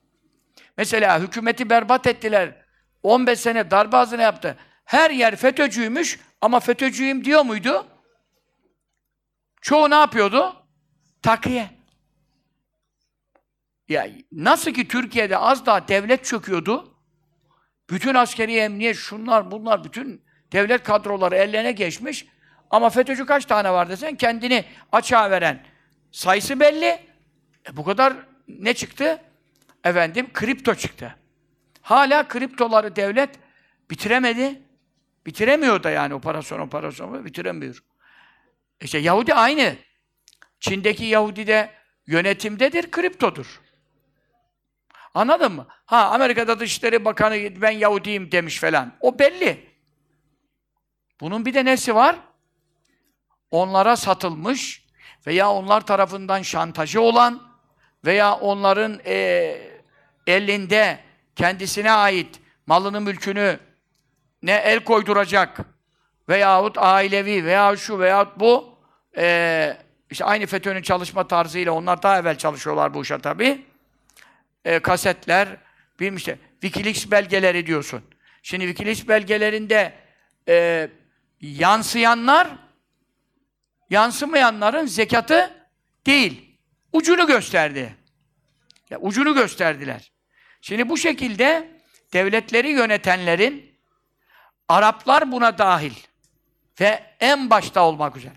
Mesela hükümeti berbat ettiler. 15 sene darbe hazine yaptı. Her yer FETÖ'cüymüş ama FETÖ'cüyüm diyor muydu? Çoğu ne yapıyordu? Takiye. Ya nasıl ki Türkiye'de az daha devlet çöküyordu, bütün askeri emniyet, şunlar bunlar, bütün devlet kadroları ellerine geçmiş. Ama FETÖ'cü kaç tane var desen kendini açığa veren sayısı belli. E bu kadar ne çıktı? Efendim kripto çıktı. Hala kriptoları devlet bitiremedi. Bitiremiyor da yani operasyon operasyon bitiremiyor. İşte Yahudi aynı. Çin'deki Yahudi de yönetimdedir, kriptodur. Anladın mı? Ha Amerika'da Dışişleri Bakanı ben Yahudiyim demiş falan. O belli. Bunun bir de nesi var? Onlara satılmış veya onlar tarafından şantajı olan veya onların e, elinde kendisine ait malını, mülkünü ne el koyduracak veyahut ailevi veya şu veyahut bu e, işte aynı FETÖ'nün çalışma tarzıyla onlar daha evvel çalışıyorlar bu işe tabii. E, kasetler, bilmem işte Wikileaks belgeleri diyorsun. Şimdi Wikileaks belgelerinde e, yansıyanlar yansımayanların zekatı değil. Ucunu gösterdi. Ya, ucunu gösterdiler. Şimdi bu şekilde devletleri yönetenlerin Araplar buna dahil ve en başta olmak üzere.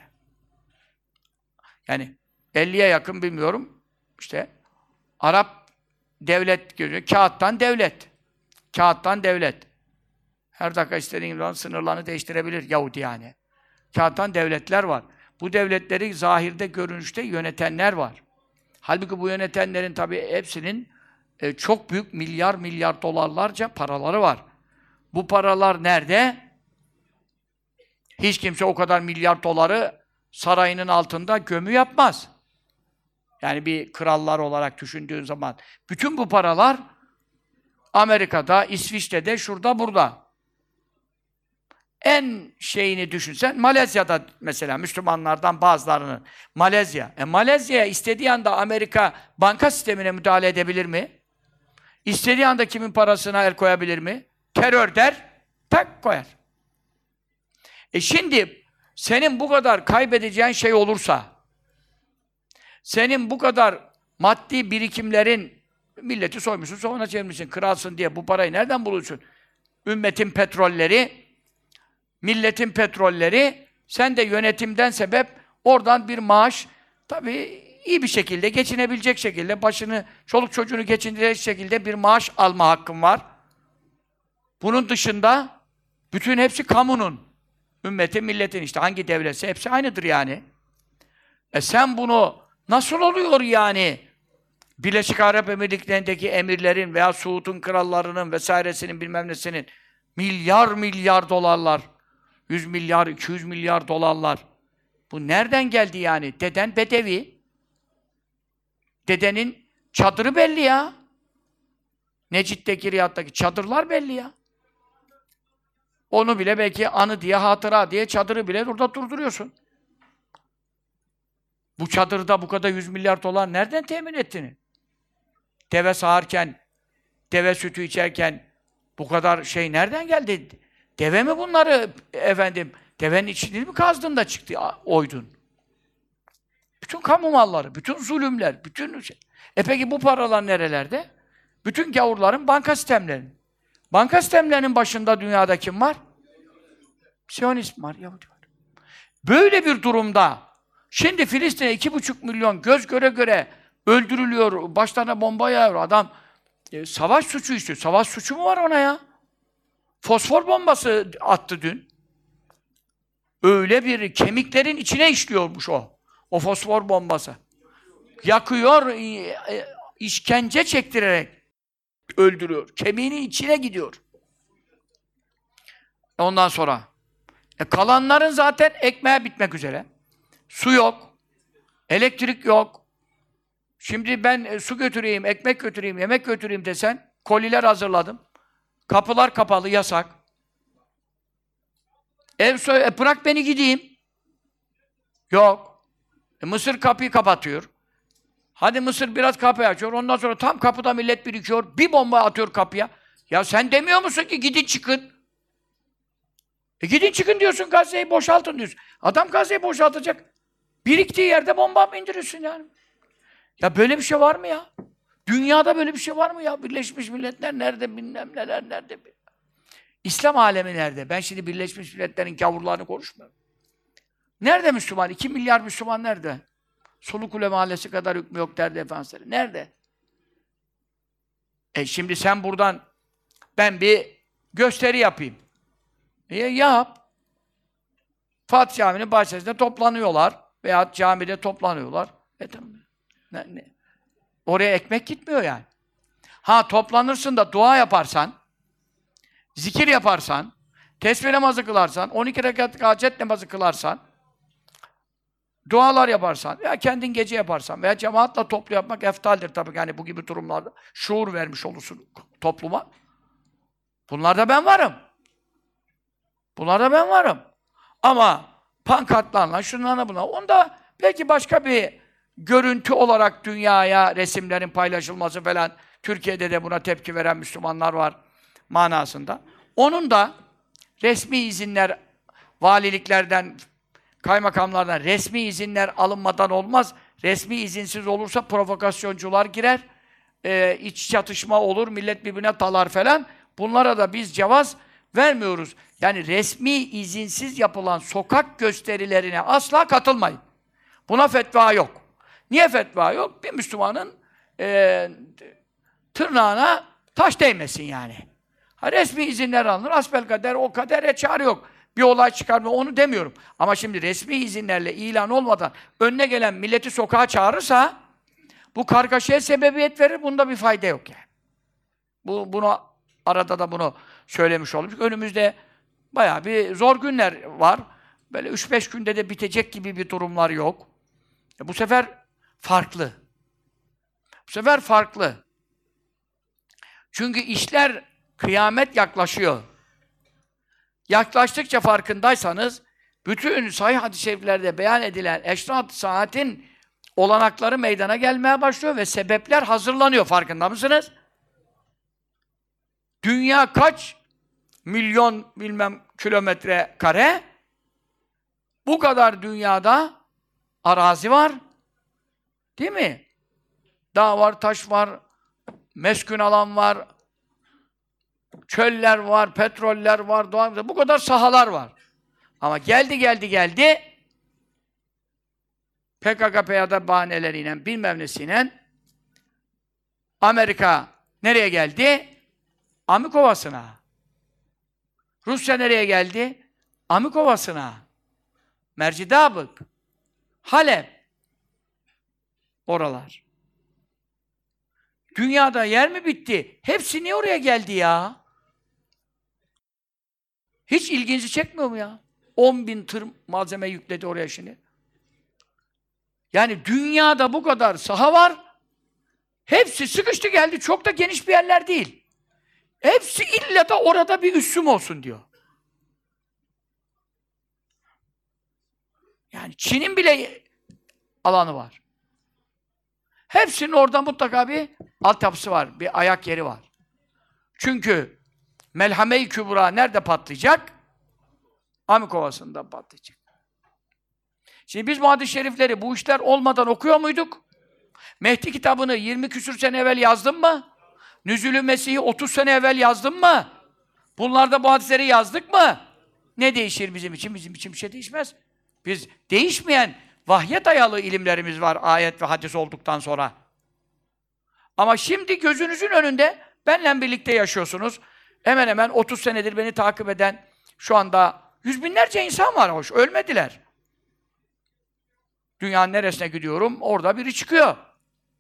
Yani 50'ye yakın bilmiyorum. İşte Arap devlet görüyor. Kağıttan devlet. Kağıttan devlet. Her dakika istediğin zaman sınırlarını değiştirebilir Yahudi yani. Kağıttan devletler var. Bu devletleri zahirde, görünüşte yönetenler var. Halbuki bu yönetenlerin tabii hepsinin e, çok büyük milyar milyar dolarlarca paraları var. Bu paralar nerede? Hiç kimse o kadar milyar doları sarayının altında gömü yapmaz. Yani bir krallar olarak düşündüğün zaman. Bütün bu paralar Amerika'da, İsviçre'de, şurada, burada. En şeyini düşünsen, Malezya'da mesela Müslümanlardan bazılarının. Malezya. E Malezya'ya istediği anda Amerika banka sistemine müdahale edebilir mi? İstediği anda kimin parasına el koyabilir mi? Terör der, tak koyar. E şimdi senin bu kadar kaybedeceğin şey olursa, senin bu kadar maddi birikimlerin milleti soymuşsun, sonra çevirmişsin, kralsın diye bu parayı nereden buluyorsun? Ümmetin petrolleri, milletin petrolleri, sen de yönetimden sebep oradan bir maaş, tabii iyi bir şekilde, geçinebilecek şekilde, başını, çoluk çocuğunu geçindirecek şekilde bir maaş alma hakkın var. Bunun dışında bütün hepsi kamunun. Ümmetin, milletin işte hangi devletse hepsi aynıdır yani. E sen bunu nasıl oluyor yani? Birleşik Arap Emirlikleri'ndeki emirlerin veya Suud'un krallarının vesairesinin bilmem nesinin milyar milyar dolarlar, 100 milyar, 200 milyar dolarlar. Bu nereden geldi yani? Deden Bedevi. Dedenin çadırı belli ya. Necit'teki, Riyad'daki çadırlar belli ya. Onu bile belki anı diye, hatıra diye çadırı bile burada durduruyorsun. Bu çadırda bu kadar 100 milyar dolar nereden temin ettiğini? Deve sağarken, deve sütü içerken bu kadar şey nereden geldi? Deve mi bunları efendim? Devenin içini mi kazdın da çıktı, oydun? Bütün kamu malları, bütün zulümler, bütün şey. E peki bu paralar nerelerde? Bütün gavurların banka sistemlerinin. Banka sistemlerinin başında dünyada kim var? Siyonist var, Yahudi var. Böyle bir durumda şimdi Filistin'e iki buçuk milyon göz göre göre öldürülüyor, başlarına bomba yağıyor adam. E, savaş suçu istiyor. Savaş suçu mu var ona ya? Fosfor bombası attı dün. Öyle bir kemiklerin içine işliyormuş o. O fosfor bombası. Yakıyor, e, e, işkence çektirerek öldürüyor. Kemiğinin içine gidiyor. Ondan sonra e kalanların zaten ekmeğe bitmek üzere. Su yok. Elektrik yok. Şimdi ben e, su götüreyim, ekmek götüreyim, yemek götüreyim desen koliler hazırladım. Kapılar kapalı, yasak. Ev soy e, bırak beni gideyim. Yok. E, Mısır kapıyı kapatıyor. Hadi Mısır biraz kapıyı açıyor. Ondan sonra tam kapıda millet birikiyor. Bir bomba atıyor kapıya. Ya sen demiyor musun ki gidin çıkın? E gidin çıkın diyorsun Gazze'yi boşaltın diyorsun. Adam Gazze'yi boşaltacak. Biriktiği yerde bomba mı indiriyorsun yani? Ya böyle bir şey var mı ya? Dünyada böyle bir şey var mı ya? Birleşmiş Milletler nerede bilmem neler nerede? İslam alemi nerede? Ben şimdi Birleşmiş Milletler'in gavurlarını konuşmuyorum. Nerede Müslüman? 2 milyar Müslüman nerede? Solukule mahallesi kadar hükmü yok derdi Efendimiz. Nerede? E şimdi sen buradan ben bir gösteri yapayım. E yap. Fatih Camii'nin bahçesinde toplanıyorlar veya camide toplanıyorlar. E. Ne, ne? Oraya ekmek gitmiyor yani. Ha toplanırsın da dua yaparsan, zikir yaparsan, tesbih namazı kılarsan, 12 rekat hacet namazı kılarsan, dualar yaparsan veya kendin gece yaparsan veya cemaatla toplu yapmak eftaldir tabii yani bu gibi durumlarda. Şuur vermiş olursun topluma. Bunlarda ben varım. Bunlarda ben varım. Ama pankartlarla, şunlarla buna. Onda belki başka bir görüntü olarak dünyaya resimlerin paylaşılması falan, Türkiye'de de buna tepki veren Müslümanlar var manasında. Onun da resmi izinler valiliklerden, kaymakamlardan resmi izinler alınmadan olmaz. Resmi izinsiz olursa provokasyoncular girer. Ee, iç çatışma olur, millet birbirine dalar falan. Bunlara da biz cevaz vermiyoruz. Yani resmi izinsiz yapılan sokak gösterilerine asla katılmayın. Buna fetva yok. Niye fetva yok? Bir Müslümanın e, tırnağına taş değmesin yani. Ha, resmi izinler alınır, asbel kader, o kadere çare yok. Bir olay çıkarma, onu demiyorum. Ama şimdi resmi izinlerle ilan olmadan önüne gelen milleti sokağa çağırırsa bu kargaşaya sebebiyet verir, bunda bir fayda yok yani. Bu, bunu arada da bunu söylemiş oldum. Çünkü önümüzde bayağı bir zor günler var. Böyle üç beş günde de bitecek gibi bir durumlar yok. E bu sefer farklı. Bu sefer farklı. Çünkü işler kıyamet yaklaşıyor. Yaklaştıkça farkındaysanız bütün sahih hadis-i şeriflerde beyan edilen eşrat saatin olanakları meydana gelmeye başlıyor ve sebepler hazırlanıyor. Farkında mısınız? Dünya kaç milyon bilmem kilometre kare? Bu kadar dünyada arazi var. Değil mi? Dağ var, taş var, meskun alan var, çöller var, petroller var, doğa, bu kadar sahalar var. Ama geldi geldi geldi PKK PYD bahaneleriyle bilmem nesiyle Amerika nereye geldi? Amikovası'na. Rusya nereye geldi? Amikovası'na. Mercidabık. Halep. Oralar. Dünyada yer mi bitti? Hepsi niye oraya geldi ya? Hiç ilginizi çekmiyor mu ya? 10 bin tır malzeme yükledi oraya şimdi. Yani dünyada bu kadar saha var. Hepsi sıkıştı geldi. Çok da geniş bir yerler değil. Hepsi illa da orada bir üssüm olsun diyor. Yani Çin'in bile alanı var. Hepsinin orada mutlaka bir altyapısı var, bir ayak yeri var. Çünkü Melhame-i Kübra nerede patlayacak? Amikovası'nda patlayacak. Şimdi biz bu hadis-i şerifleri bu işler olmadan okuyor muyduk? Mehdi kitabını 20 küsür sene evvel yazdım mı? Nüzülü Mesih'i 30 sene evvel yazdım mı? Bunlarda bu hadisleri yazdık mı? Ne değişir bizim için? Bizim için bir şey değişmez. Biz değişmeyen vahye dayalı ilimlerimiz var ayet ve hadis olduktan sonra. Ama şimdi gözünüzün önünde benle birlikte yaşıyorsunuz. Hemen hemen 30 senedir beni takip eden şu anda yüz binlerce insan var hoş. Ölmediler. Dünyanın neresine gidiyorum? Orada biri çıkıyor.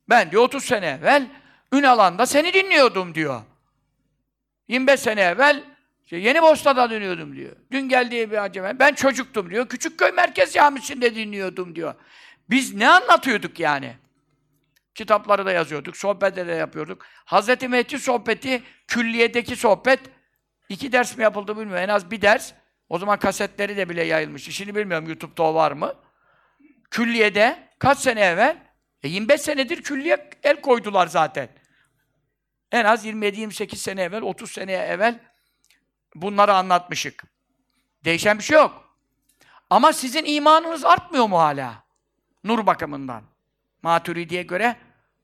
Ben diyor 30 sene evvel Ünalan'da seni dinliyordum diyor. 25 sene evvel işte Yeni Bosna'da dinliyordum diyor. Dün geldiği bir acaba ben çocuktum diyor. Küçükköy Merkez Camisi'nde dinliyordum diyor. Biz ne anlatıyorduk yani? Kitapları da yazıyorduk, sohbetleri de yapıyorduk. Hazreti Mehdi sohbeti, külliyedeki sohbet, iki ders mi yapıldı bilmiyorum. En az bir ders. O zaman kasetleri de bile yayılmış. Şimdi bilmiyorum YouTube'da o var mı? Külliyede kaç sene evvel? E 25 senedir külliye el koydular zaten. En az 27-28 sene evvel, 30 seneye evvel bunları anlatmışık. Değişen bir şey yok. Ama sizin imanınız artmıyor mu hala? Nur bakımından. Maturidiye göre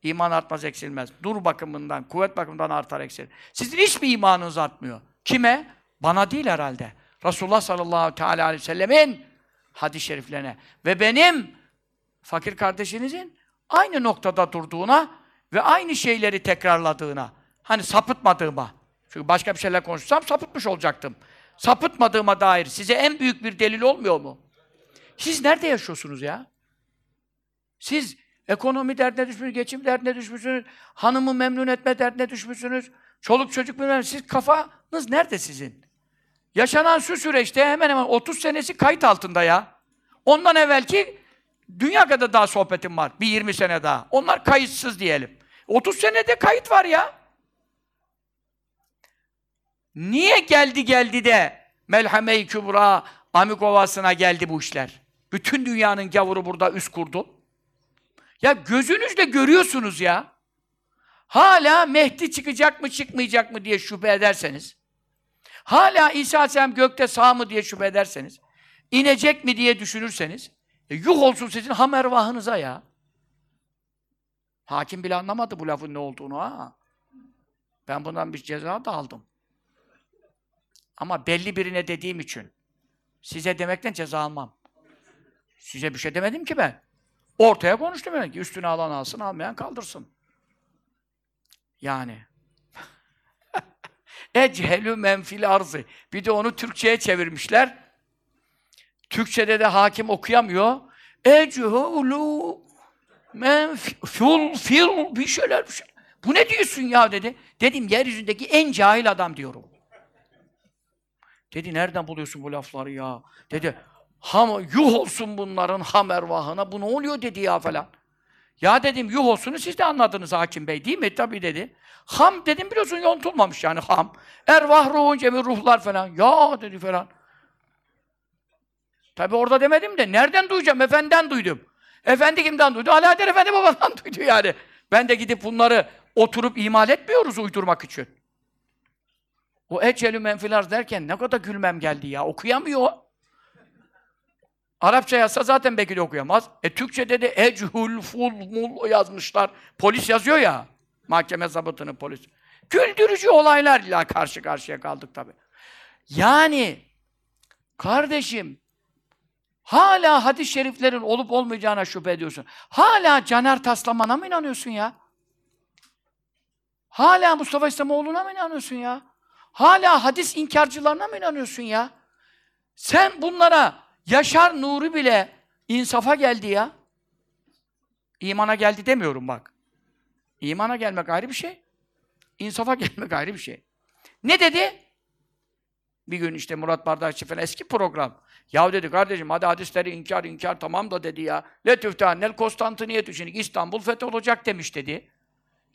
iman artmaz eksilmez. Nur bakımından, kuvvet bakımından artar eksilir. Sizin hiç mi imanınız artmıyor? Kime? Bana değil herhalde. Resulullah sallallahu teala aleyhi ve sellemin hadis-i şeriflerine ve benim fakir kardeşinizin aynı noktada durduğuna ve aynı şeyleri tekrarladığına, hani sapıtmadığıma, çünkü başka bir şeyler konuşsam sapıtmış olacaktım. Sapıtmadığıma dair size en büyük bir delil olmuyor mu? Siz nerede yaşıyorsunuz ya? Siz ekonomi derdine düşmüşsünüz, geçim derdine düşmüşsünüz, hanımı memnun etme derdine düşmüşsünüz, çoluk çocuk bilmem siz kafanız nerede sizin? Yaşanan şu süreçte hemen hemen 30 senesi kayıt altında ya. Ondan evvelki dünya kadar daha sohbetim var. Bir 20 sene daha. Onlar kayıtsız diyelim. 30 senede kayıt var ya. Niye geldi geldi de Melhame-i Kübra Amik geldi bu işler. Bütün dünyanın gavuru burada üst kurdu. Ya gözünüzle görüyorsunuz ya. Hala Mehdi çıkacak mı çıkmayacak mı diye şüphe ederseniz, hala İsa Aleyhisselam gökte sağ mı diye şüphe ederseniz, inecek mi diye düşünürseniz, e, yuh olsun sizin hamervahınıza ya. Hakim bile anlamadı bu lafın ne olduğunu ha. Ben bundan bir ceza da aldım. Ama belli birine dediğim için size demekten ceza almam. Size bir şey demedim ki ben. Ortaya konuştum demek ki. Üstüne alan alsın, almayan kaldırsın. Yani. Echelü menfil arzı. Bir de onu Türkçe'ye çevirmişler. Türkçe'de de hakim okuyamıyor. Echelü menfil fil bir şeyler bir şeyler. Bu ne diyorsun ya dedi. Dedim yeryüzündeki en cahil adam diyorum. Dedi nereden buluyorsun bu lafları ya? Dedi ham yuh olsun bunların ham ervahına. Bu ne oluyor dedi ya falan. Ya dedim yuh olsunu siz de anladınız hakim bey değil mi? Tabii dedi. Ham dedim biliyorsun yontulmamış yani ham. Ervah ruhun cemi ruhlar falan. Ya dedi falan. Tabii orada demedim de nereden duyacağım? Efendiden duydum. Efendi kimden duydu? Alaeddin Efendi babadan duydu yani. Ben de gidip bunları oturup imal etmiyoruz uydurmak için. O ecelü menfilar derken ne kadar gülmem geldi ya. Okuyamıyor. Arapça yazsa zaten de okuyamaz. E Türkçe'de de echul, ful, mul yazmışlar. Polis yazıyor ya. Mahkeme zabıtını polis. Güldürücü olaylarla karşı karşıya kaldık tabi. Yani kardeşim hala hadis-i şeriflerin olup olmayacağına şüphe ediyorsun. Hala Caner Taslaman'a mı inanıyorsun ya? Hala Mustafa İslamoğlu'na mı inanıyorsun ya? Hala hadis inkarcılarına mı inanıyorsun ya? Sen bunlara Yaşar Nuri bile insafa geldi ya. İmana geldi demiyorum bak. İmana gelmek ayrı bir şey. İnsafa gelmek ayrı bir şey. Ne dedi? Bir gün işte Murat Bardakçı falan eski program. Ya dedi kardeşim hadi hadisleri inkar inkar tamam da dedi ya. Letüftannel Konstantiniyetü şimdi İstanbul fetholacak demiş dedi.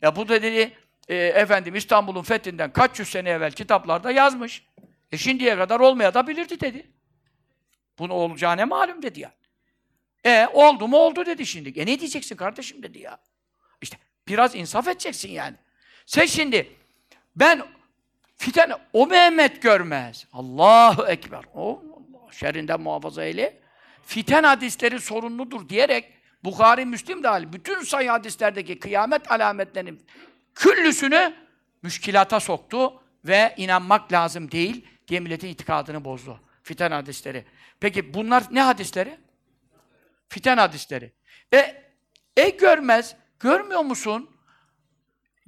Ya bu da dedi e, efendim İstanbul'un fethinden kaç yüz sene evvel kitaplarda yazmış. E şimdiye kadar olmaya da bilirdi dedi. Bunu olacağı ne malum dedi ya. E oldu mu oldu dedi şimdi. E ne diyeceksin kardeşim dedi ya. İşte biraz insaf edeceksin yani. Sen şimdi ben fiten o Mehmet görmez. Allahu Ekber. O Allah şerrinden muhafaza eyle. Fiten hadisleri sorunludur diyerek Bukhari, Müslim dahil bütün sayı hadislerdeki kıyamet alametlerinin küllüsünü müşkilata soktu ve inanmak lazım değil diye milletin itikadını bozdu. Fiten hadisleri. Peki bunlar ne hadisleri? Fiten hadisleri. E, e görmez, görmüyor musun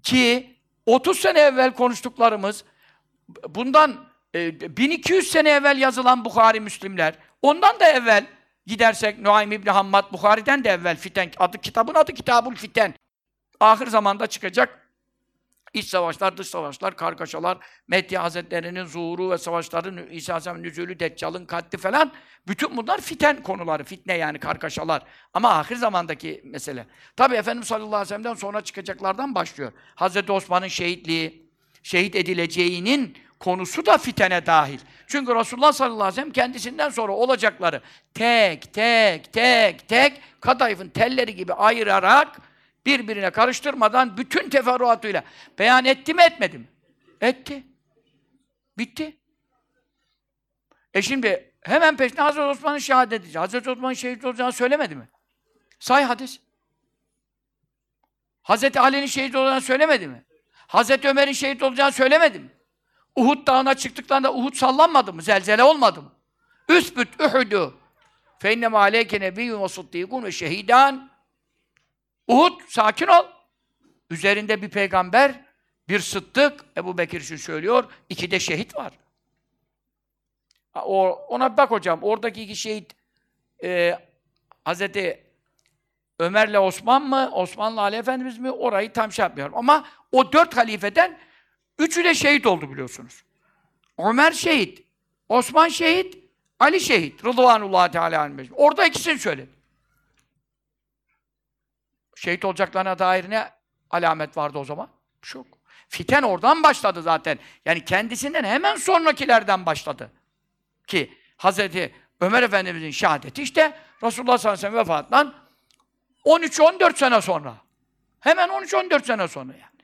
ki 30 sene evvel konuştuklarımız, bundan e, 1200 sene evvel yazılan Bukhari Müslimler, ondan da evvel gidersek Nuaym İbni Hammad Bukhari'den de evvel Fiten, adı kitabın adı Kitabul Fiten. Ahir zamanda çıkacak İç savaşlar, dış savaşlar, kargaşalar, Medya Hazretleri'nin zuhuru ve savaşların, İsa Aleyhisselam'ın nüzulü, Deccal'ın katli falan, bütün bunlar fiten konuları, fitne yani kargaşalar. Ama ahir zamandaki mesele. Tabi Efendimiz sallallahu aleyhi ve sellem'den sonra çıkacaklardan başlıyor. Hazreti Osman'ın şehitliği, şehit edileceğinin konusu da fitene dahil. Çünkü Resulullah sallallahu aleyhi ve sellem kendisinden sonra olacakları tek, tek, tek, tek kadayıfın telleri gibi ayırarak birbirine karıştırmadan bütün teferruatıyla beyan etti mi etmedi mi? Etti. Bitti. E şimdi hemen peşine Hazreti Osman'ın şehadeti. Hazreti Osman'ın şehit olacağını söylemedi mi? Say hadis. Hazreti Ali'nin şehit olacağını söylemedi mi? Hazreti Ömer'in şehit olacağını söylemedi mi? Uhud dağına çıktıklarında Uhud sallanmadı mı? Zelzele olmadı mı? Üsbüt Uhud'u fe inneme aleyke nebiyyun ve suddîkûn ve şehidân Uhud, sakin ol. Üzerinde bir peygamber, bir sıddık, Ebu Bekir için söylüyor, iki de şehit var. O, ona bak hocam, oradaki iki şehit e, Hazreti Ömer'le Osman mı, Osman'la Ali Efendimiz mi, orayı tam şey yapmıyorum. Ama o dört halifeden üçü de şehit oldu biliyorsunuz. Ömer şehit, Osman şehit, Ali şehit. Rıdvanullah Teala Orada ikisini söyledi şehit olacaklarına dair ne alamet vardı o zaman? Çok. Fiten oradan başladı zaten. Yani kendisinden hemen sonrakilerden başladı. Ki Hazreti Ömer Efendimizin şehadeti işte Resulullah sallallahu aleyhi ve sellem vefatından 13-14 sene sonra. Hemen 13-14 sene sonra yani.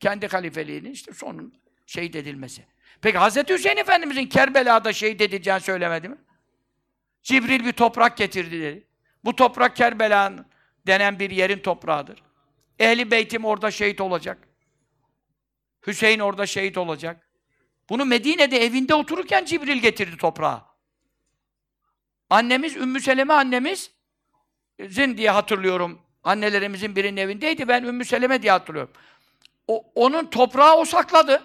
Kendi halifeliğinin işte sonun şehit edilmesi. Peki Hazreti Hüseyin Efendimizin Kerbela'da şehit edileceğini söylemedi mi? Cibril bir toprak getirdi dedi. Bu toprak Kerbela'nın denen bir yerin toprağıdır. Ehli beytim orada şehit olacak. Hüseyin orada şehit olacak. Bunu Medine'de evinde otururken Cibril getirdi toprağı. Annemiz, Ümmü Seleme annemiz Zin diye hatırlıyorum. Annelerimizin birinin evindeydi. Ben Ümmü Seleme diye hatırlıyorum. O, onun toprağı o sakladı.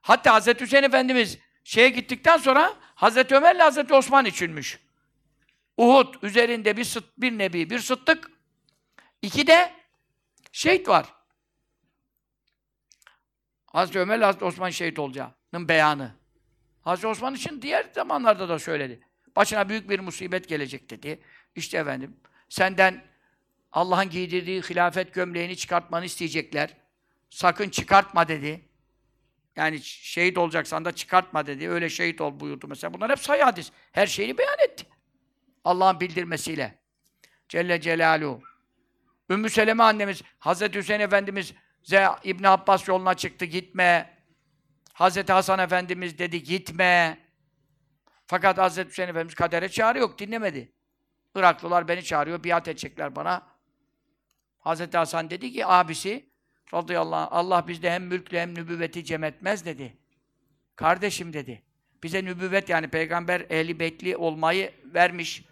Hatta Hazreti Hüseyin Efendimiz şeye gittikten sonra Hazreti Ömer'le Hazreti Osman içinmiş. Uhud üzerinde bir sıt, bir nebi, bir sıttık. İki de şehit var. Hazreti Ömer'le Hazreti Osman şehit olacağının beyanı. Hazreti Osman için diğer zamanlarda da söyledi. Başına büyük bir musibet gelecek dedi. İşte efendim, senden Allah'ın giydirdiği hilafet gömleğini çıkartmanı isteyecekler. Sakın çıkartma dedi. Yani şehit olacaksan da çıkartma dedi. Öyle şehit ol buyurdu mesela. Bunlar hep sayı hadis. Her şeyini beyan etti. Allah'ın bildirmesiyle. Celle Celaluhu. Ümmü Seleme annemiz, Hazreti Hüseyin Efendimiz İbn Abbas yoluna çıktı, gitme. Hazreti Hasan Efendimiz dedi, gitme. Fakat Hazreti Hüseyin Efendimiz kadere çağrı yok, dinlemedi. Iraklılar beni çağırıyor, biat edecekler bana. Hazreti Hasan dedi ki, abisi, radıyallahu anh, Allah bizde hem mülkle hem nübüvveti cem etmez dedi. Kardeşim dedi, bize nübüvvet yani peygamber ehli beytli olmayı vermiş.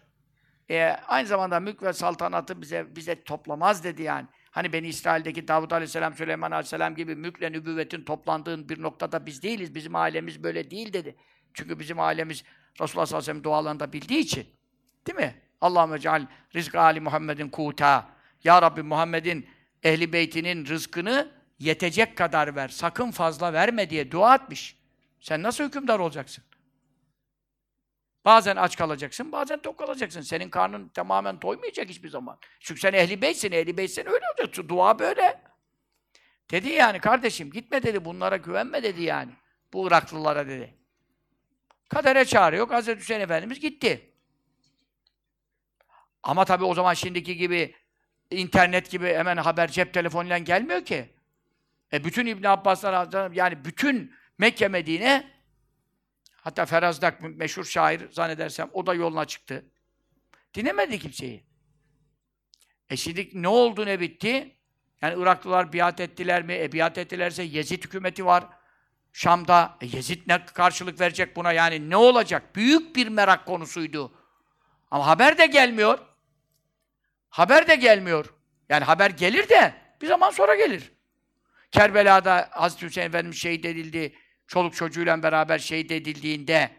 E, aynı zamanda mülk ve saltanatı bize bize toplamaz dedi yani. Hani Beni İsrail'deki Davud Aleyhisselam, Süleyman Aleyhisselam gibi mülkle nübüvvetin toplandığın bir noktada biz değiliz. Bizim ailemiz böyle değil dedi. Çünkü bizim ailemiz Resulullah sallallahu aleyhi ve sellem dualarında bildiği için. Değil mi? Allahümme ceal rizk Ali Muhammedin kuta. Ya Rabbi Muhammed'in ehli beytinin rızkını yetecek kadar ver. Sakın fazla verme diye dua etmiş. Sen nasıl hükümdar olacaksın? Bazen aç kalacaksın, bazen tok kalacaksın. Senin karnın tamamen doymayacak hiçbir zaman. Çünkü sen ehli beytsin, ehli beytsin öyle olacaksın. Dua böyle. Dedi yani kardeşim gitme dedi, bunlara güvenme dedi yani. Bu Iraklılara dedi. Kadere çağırıyor, Hazreti Hüseyin Efendimiz gitti. Ama tabii o zaman şimdiki gibi internet gibi hemen haber cep telefonuyla gelmiyor ki. E bütün İbn Abbaslar yani bütün Mekke Medine hatta Ferazdak meşhur şair zannedersem o da yoluna çıktı. Dinlemedi kimseyi. E şimdi ne oldu ne bitti? Yani Iraklılar biat ettiler mi? E biat ettilerse Yezid hükümeti var. Şam'da. E Yezid ne karşılık verecek buna? Yani ne olacak? Büyük bir merak konusuydu. Ama haber de gelmiyor. Haber de gelmiyor. Yani haber gelir de bir zaman sonra gelir. Kerbela'da Hazreti Hüseyin Efendimiz şehit edildi. Çoluk çocuğuyla beraber şehit edildiğinde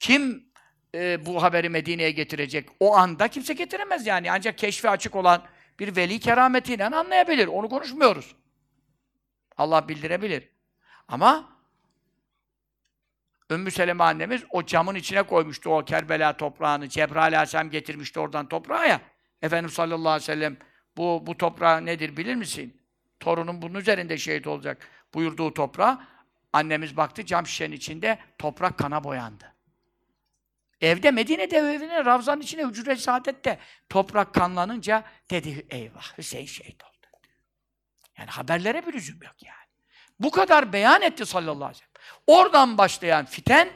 kim e, bu haberi Medine'ye getirecek? O anda kimse getiremez yani. Ancak keşfi açık olan bir veli kerametiyle anlayabilir. Onu konuşmuyoruz. Allah bildirebilir. Ama Ümmü Seleme annemiz o camın içine koymuştu o Kerbela toprağını. Cebrail Aleyhisselam getirmişti oradan toprağı ya. Efendimiz sallallahu aleyhi ve sellem bu, bu toprağı nedir bilir misin? Torunun bunun üzerinde şehit olacak buyurduğu toprağa. Annemiz baktı cam şişenin içinde toprak kana boyandı. Evde Medine'de evine Ravza'nın içine hücre saadette toprak kanlanınca dedi eyvah Hüseyin şehit oldu. Yani haberlere bir lüzum yok yani. Bu kadar beyan etti sallallahu aleyhi ve sellem. Oradan başlayan fiten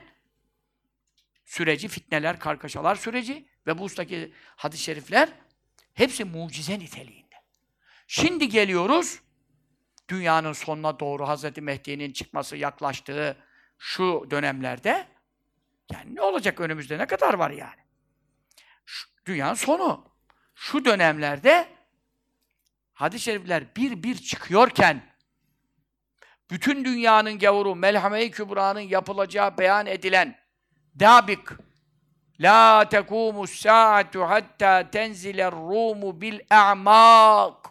süreci, fitneler, kargaşalar süreci ve bu ustaki hadis-i şerifler hepsi mucize niteliğinde. Şimdi geliyoruz dünyanın sonuna doğru Hazreti Mehdi'nin çıkması yaklaştığı şu dönemlerde yani ne olacak önümüzde ne kadar var yani? Şu, dünyanın sonu. Şu dönemlerde hadis-i şerifler bir bir çıkıyorken bütün dünyanın gavuru Melhame-i Kübra'nın yapılacağı beyan edilen Dabik La tekumu saatu hatta tenziler rumu bil a'mak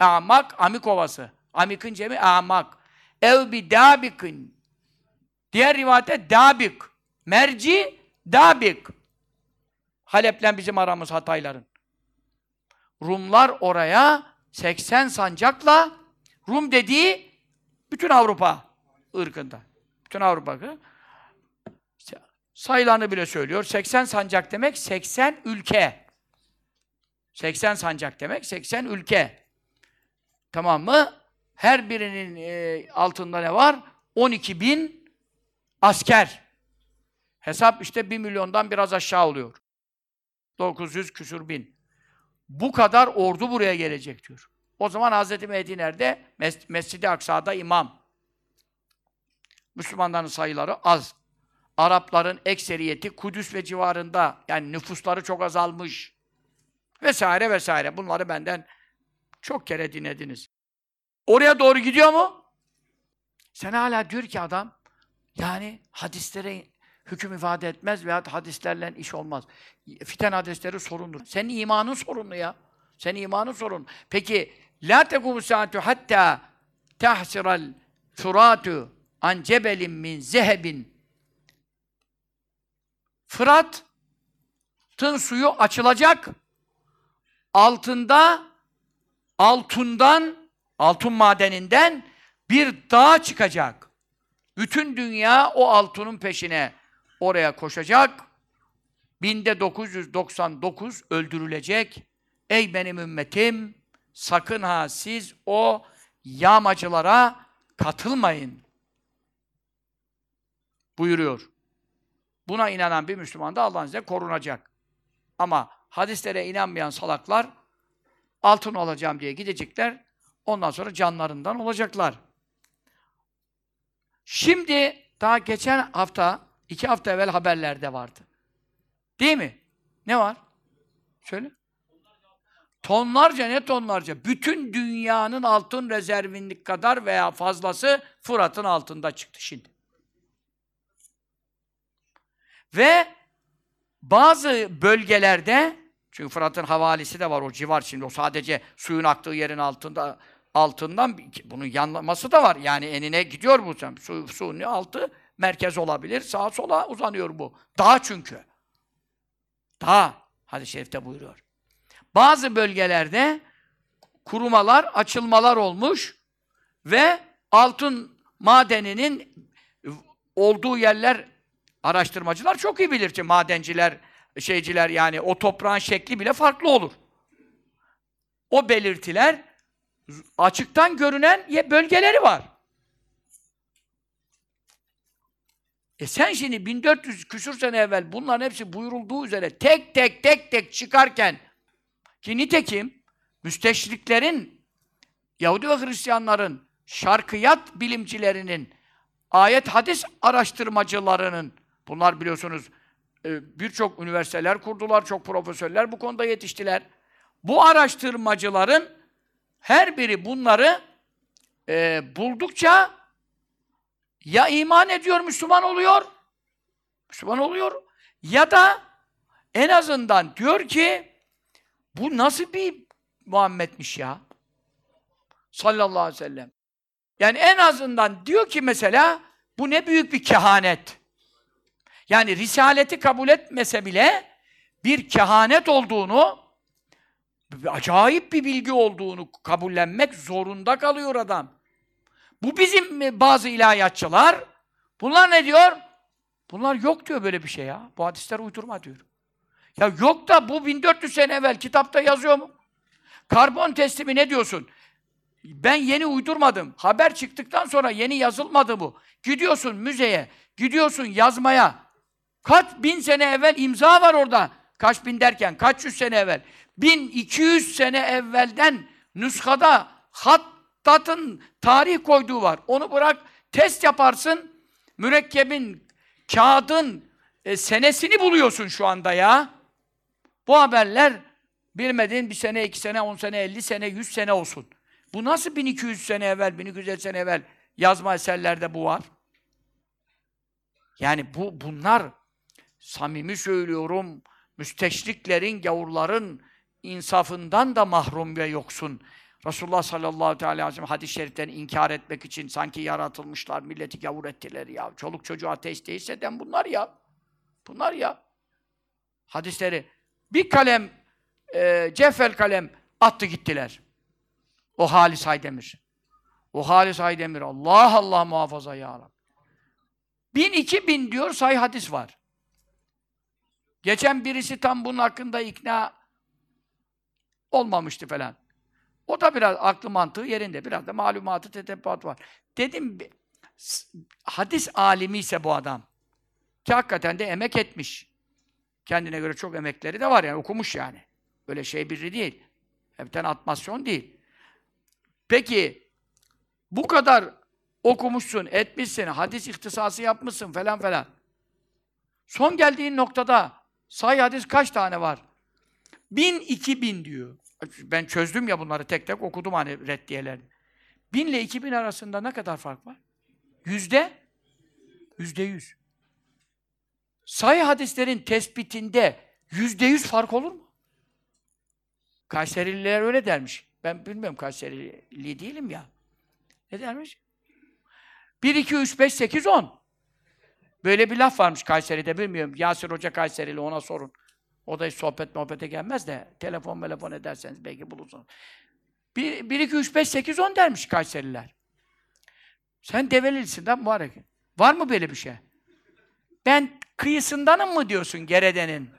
A'mak, Amik Ovası. Amik'in cemi A'mak. Ev bi Dabik'in. Diğer rivayette Dabik. Merci Dabik. Halep'le bizim aramız Hatayların. Rumlar oraya 80 sancakla Rum dediği bütün Avrupa ırkında. Bütün Avrupa işte sayılarını bile söylüyor. 80 sancak demek 80 ülke. 80 sancak demek 80 ülke. Tamam mı? Her birinin e, altında ne var? 12 bin asker. Hesap işte 1 milyondan biraz aşağı oluyor. 900 küsur bin. Bu kadar ordu buraya gelecek diyor. O zaman Hz. Mehdi nerede? Mes Mescid-i Aksa'da imam. Müslümanların sayıları az. Arapların ekseriyeti Kudüs ve civarında. Yani nüfusları çok azalmış. Vesaire vesaire. Bunları benden çok kere dinlediniz. Oraya doğru gidiyor mu? Sen hala diyor ki adam, yani hadislere hüküm ifade etmez veya hadislerle iş olmaz. Fiten hadisleri sorundur. Senin imanın sorunlu ya. Senin imanın sorun. Peki, la tekumu saatu hatta tahsiral furatu an cebelin min zehebin Fırat'ın suyu açılacak. Altında altından altın madeninden bir dağ çıkacak. Bütün dünya o altının peşine oraya koşacak. Binde 999 öldürülecek. Ey benim ümmetim, sakın ha siz o yağmacılara katılmayın. Buyuruyor. Buna inanan bir Müslüman da Allah'ın izniyle korunacak. Ama hadislere inanmayan salaklar altın olacağım diye gidecekler. Ondan sonra canlarından olacaklar. Şimdi daha geçen hafta, iki hafta evvel haberlerde vardı. Değil mi? Ne var? Söyle. Tonlarca ne tonlarca. Bütün dünyanın altın rezervinlik kadar veya fazlası Fırat'ın altında çıktı şimdi. Ve bazı bölgelerde çünkü Fırat'ın havalisi de var o civar şimdi. O sadece suyun aktığı yerin altında altından bunun yanlaması da var. Yani enine gidiyor bu. Su, suyun altı merkez olabilir. Sağa sola uzanıyor bu. Dağ çünkü. Dağ. Hadis-i şerifte buyuruyor. Bazı bölgelerde kurumalar, açılmalar olmuş ve altın madeninin olduğu yerler araştırmacılar çok iyi bilir ki madenciler, şeyciler yani o toprağın şekli bile farklı olur. O belirtiler açıktan görünen bölgeleri var. E sen şimdi 1400 küsur sene evvel bunların hepsi buyurulduğu üzere tek tek tek tek çıkarken ki nitekim müsteşriklerin Yahudi ve Hristiyanların şarkıyat bilimcilerinin ayet hadis araştırmacılarının bunlar biliyorsunuz birçok üniversiteler kurdular, çok profesörler bu konuda yetiştiler. Bu araştırmacıların her biri bunları e, buldukça ya iman ediyor, Müslüman oluyor, Müslüman oluyor ya da en azından diyor ki bu nasıl bir Muhammed'miş ya? Sallallahu aleyhi ve sellem. Yani en azından diyor ki mesela bu ne büyük bir kehanet. Yani risaleti kabul etmese bile bir kehanet olduğunu acayip bir bilgi olduğunu kabullenmek zorunda kalıyor adam. Bu bizim bazı ilahiyatçılar. Bunlar ne diyor? Bunlar yok diyor böyle bir şey ya. Bu hadisler uydurma diyor. Ya yok da bu 1400 sene evvel kitapta yazıyor mu? Karbon testimi ne diyorsun? Ben yeni uydurmadım. Haber çıktıktan sonra yeni yazılmadı bu. Gidiyorsun müzeye, gidiyorsun yazmaya. Kaç bin sene evvel imza var orada. Kaç bin derken, kaç yüz sene evvel. 1200 sene evvelden nüshada hattatın tarih koyduğu var. Onu bırak, test yaparsın, mürekkebin, kağıdın e, senesini buluyorsun şu anda ya. Bu haberler bilmediğin bir sene, iki sene, on sene, elli sene, yüz sene olsun. Bu nasıl 1200 sene evvel, 1250 sene evvel yazma eserlerde bu var? Yani bu bunlar samimi söylüyorum müsteşriklerin, gavurların insafından da mahrum ve yoksun. Resulullah sallallahu aleyhi ve sellem hadis-i şeriflerini inkar etmek için sanki yaratılmışlar, milleti gavur ettiler ya. Çoluk çocuğu ateist değilse den bunlar ya. Bunlar ya. Hadisleri bir kalem, e, ceffel kalem attı gittiler. O Halis Aydemir. O Halis Aydemir. Allah Allah muhafaza ya Rabbi. Bin iki bin diyor say hadis var. Geçen birisi tam bunun hakkında ikna olmamıştı falan. O da biraz aklı mantığı yerinde. Biraz da malumatı, tetebbuat var. Dedim, hadis alimi ise bu adam. Ki hakikaten de emek etmiş. Kendine göre çok emekleri de var yani, okumuş yani. Böyle şey biri değil. Hepten atmasyon değil. Peki, bu kadar okumuşsun, etmişsin, hadis ihtisası yapmışsın falan falan. Son geldiğin noktada sahih hadis kaç tane var? Bin, iki bin diyor. Ben çözdüm ya bunları tek tek okudum hani reddiyelerini. Bin ile iki bin arasında ne kadar fark var? Yüzde? Yüzde yüz. Sahih hadislerin tespitinde yüzde yüz fark olur mu? Kayserililer öyle dermiş. Ben bilmiyorum Kayserili değilim ya. Ne dermiş? 1, 2, 3, 5, 8, 10. Böyle bir laf varmış Kayseri'de bilmiyorum. Yasir Hoca Kayserili ona sorun. O da hiç sohbet muhabbete gelmez de telefon telefon ederseniz belki bulursunuz. 1, 1 2, 3, 5, 8, 10 dermiş Kayseriler. Sen Develilisin de mübarek. Var mı böyle bir şey? Ben kıyısındanım mı diyorsun Gerede'nin?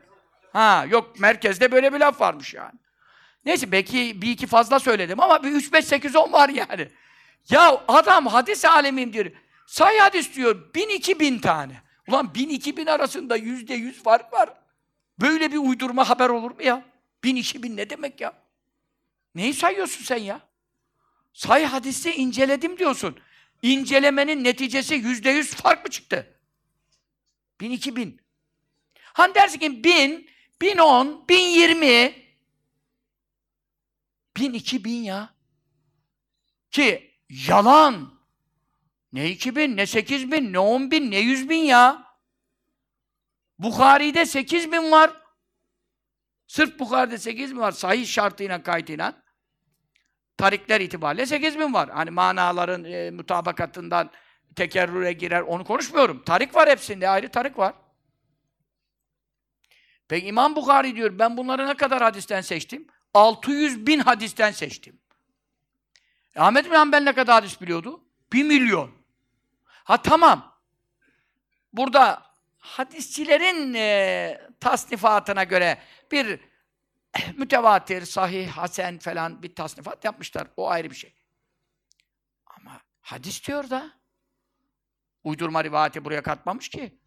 Ha yok merkezde böyle bir laf varmış yani. Neyse belki bir iki fazla söyledim ama bir 3, 5, 8, 10 var yani. Ya adam hadis alemim diyor. Say hadis diyor. Bin iki bin tane. Ulan bin iki bin arasında yüzde yüz fark var. Böyle bir uydurma haber olur mu ya? Bin iki bin ne demek ya? Neyi sayıyorsun sen ya? Say hadisi inceledim diyorsun. İncelemenin neticesi yüzde yüz fark mı çıktı? Bin iki bin. Hani dersin ki bin, bin on, bin yirmi, bin iki bin ya. Ki yalan. Ne iki bin, ne sekiz bin, ne on bin, ne yüz bin ya. Bukhari'de sekiz bin var. Sırf Bukhari'de sekiz bin var. Sahih şartıyla, kaydıyla. Tarikler itibariyle sekiz bin var. Hani manaların e, mutabakatından tekerrüre girer, onu konuşmuyorum. Tarik var hepsinde, ayrı tarik var. Peki İmam Bukhari diyor, ben bunları ne kadar hadisten seçtim? 600 bin hadisten seçtim. E, Ahmet bin Hanbel ne kadar hadis biliyordu? Bir milyon. Ha tamam. Burada hadisçilerin e, tasnifatına göre bir mütevatir, sahih, hasen falan bir tasnifat yapmışlar. O ayrı bir şey. Ama hadis diyor da uydurma rivayeti buraya katmamış ki.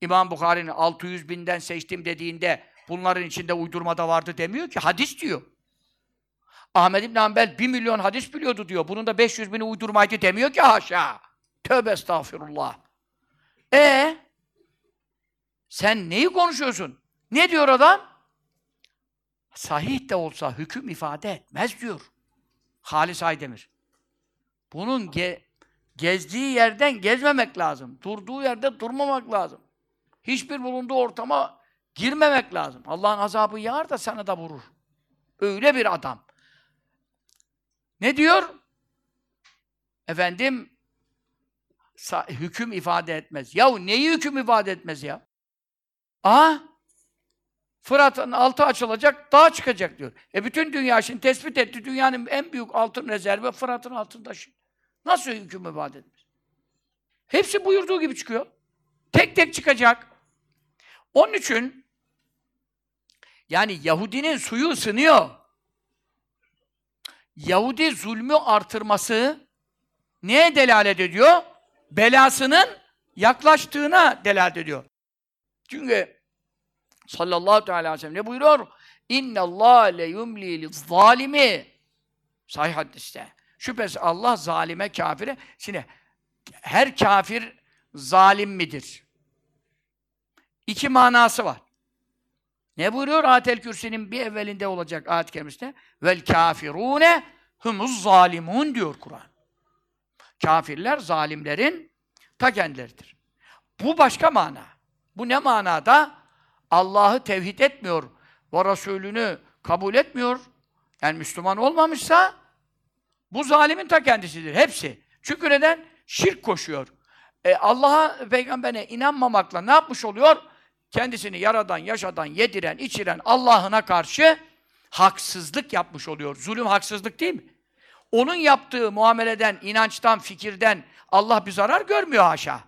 İmam Bukhari'nin 600 binden seçtim dediğinde bunların içinde uydurma da vardı demiyor ki. Hadis diyor. Ahmed İbn Hanbel 1 milyon hadis biliyordu diyor. Bunun da 500 bini uydurmaydı demiyor ki haşa. Tövbe estağfirullah. E sen neyi konuşuyorsun? Ne diyor adam? Sahih de olsa hüküm ifade etmez diyor. Halis Aydemir. Bunun ge gezdiği yerden gezmemek lazım. Durduğu yerde durmamak lazım. Hiçbir bulunduğu ortama girmemek lazım. Allah'ın azabı yağar da sana da vurur. Öyle bir adam. Ne diyor? Efendim hüküm ifade etmez. Yahu neyi hüküm ifade etmez ya? Aha! Fırat'ın altı açılacak, dağ çıkacak diyor. E bütün dünya şimdi tespit etti. Dünyanın en büyük altın rezervi Fırat'ın altında şimdi. Nasıl hüküm ifade etmez? Hepsi buyurduğu gibi çıkıyor. Tek tek çıkacak. Onun için yani Yahudinin suyu ısınıyor. Yahudi zulmü artırması neye delalet ediyor? Belasının yaklaştığına delalet ediyor. Çünkü sallallahu teala aleyhi ve sellem ne buyuruyor? İnne Allah le yumli zalimi Sahih hadiste. Şüphesiz Allah zalime, kafire. Şimdi her kafir zalim midir? İki manası var. Ne buyuruyor Atel Kürsi'nin bir evvelinde olacak ayet-i kerimesinde? Vel kafirune humuz zalimun diyor Kur'an. Kafirler zalimlerin ta kendileridir. Bu başka mana. Bu ne manada? Allah'ı tevhid etmiyor ve Resulünü kabul etmiyor. Yani Müslüman olmamışsa bu zalimin ta kendisidir. Hepsi. Çünkü neden? Şirk koşuyor. E, Allah'a, peygamberine inanmamakla ne yapmış oluyor? Kendisini yaradan, yaşadan, yediren, içiren Allah'ına karşı haksızlık yapmış oluyor. Zulüm haksızlık değil mi? Onun yaptığı muameleden, inançtan, fikirden Allah bir zarar görmüyor haşa.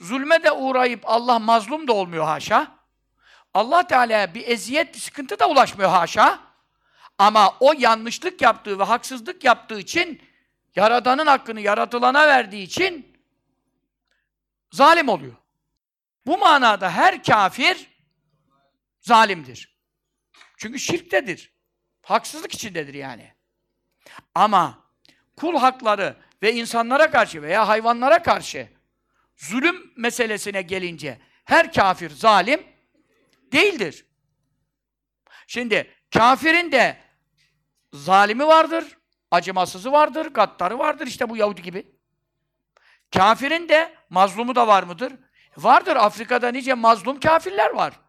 Zulme de uğrayıp Allah mazlum da olmuyor haşa. Allah Teala'ya bir eziyet, bir sıkıntı da ulaşmıyor haşa. Ama o yanlışlık yaptığı ve haksızlık yaptığı için Yaradan'ın hakkını yaratılana verdiği için zalim oluyor. Bu manada her kafir zalimdir. Çünkü şirktedir. Haksızlık içindedir yani. Ama kul hakları ve insanlara karşı veya hayvanlara karşı zulüm meselesine gelince her kafir zalim değildir. Şimdi kafirin de zalimi vardır, acımasızı vardır, gaddarı vardır işte bu Yahudi gibi. Kafirin de mazlumu da var mıdır? Vardır. Afrika'da nice mazlum kafirler var.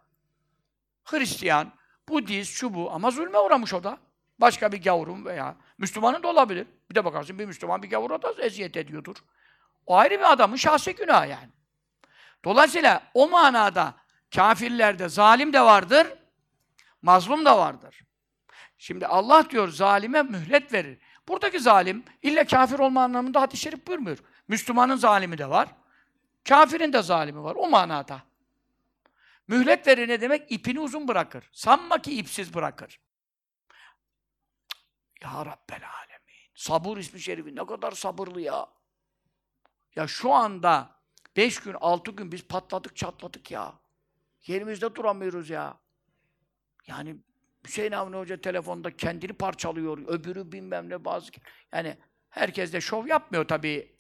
Hristiyan, Budist, şu bu ama zulme uğramış o da. Başka bir gavurun veya Müslümanın da olabilir. Bir de bakarsın bir Müslüman bir gavura da eziyet ediyordur. O ayrı bir adamın şahsi günahı yani. Dolayısıyla o manada kafirlerde zalim de vardır, mazlum da vardır. Şimdi Allah diyor zalime mühlet verir. Buradaki zalim illa kafir olma anlamında hadis-i şerif buyurmuyor. Müslümanın zalimi de var. Kafirin de zalimi var. O manada. Mühlet verir ne demek? İpini uzun bırakır. Sanma ki ipsiz bırakır. Ya Rabbel Alemin. Sabır ismi şerifi ne kadar sabırlı ya. Ya şu anda beş gün, altı gün biz patladık, çatladık ya. Yerimizde duramıyoruz ya. Yani Hüseyin Avni Hoca telefonda kendini parçalıyor, öbürü bilmem ne bazı... Yani herkes de şov yapmıyor tabii.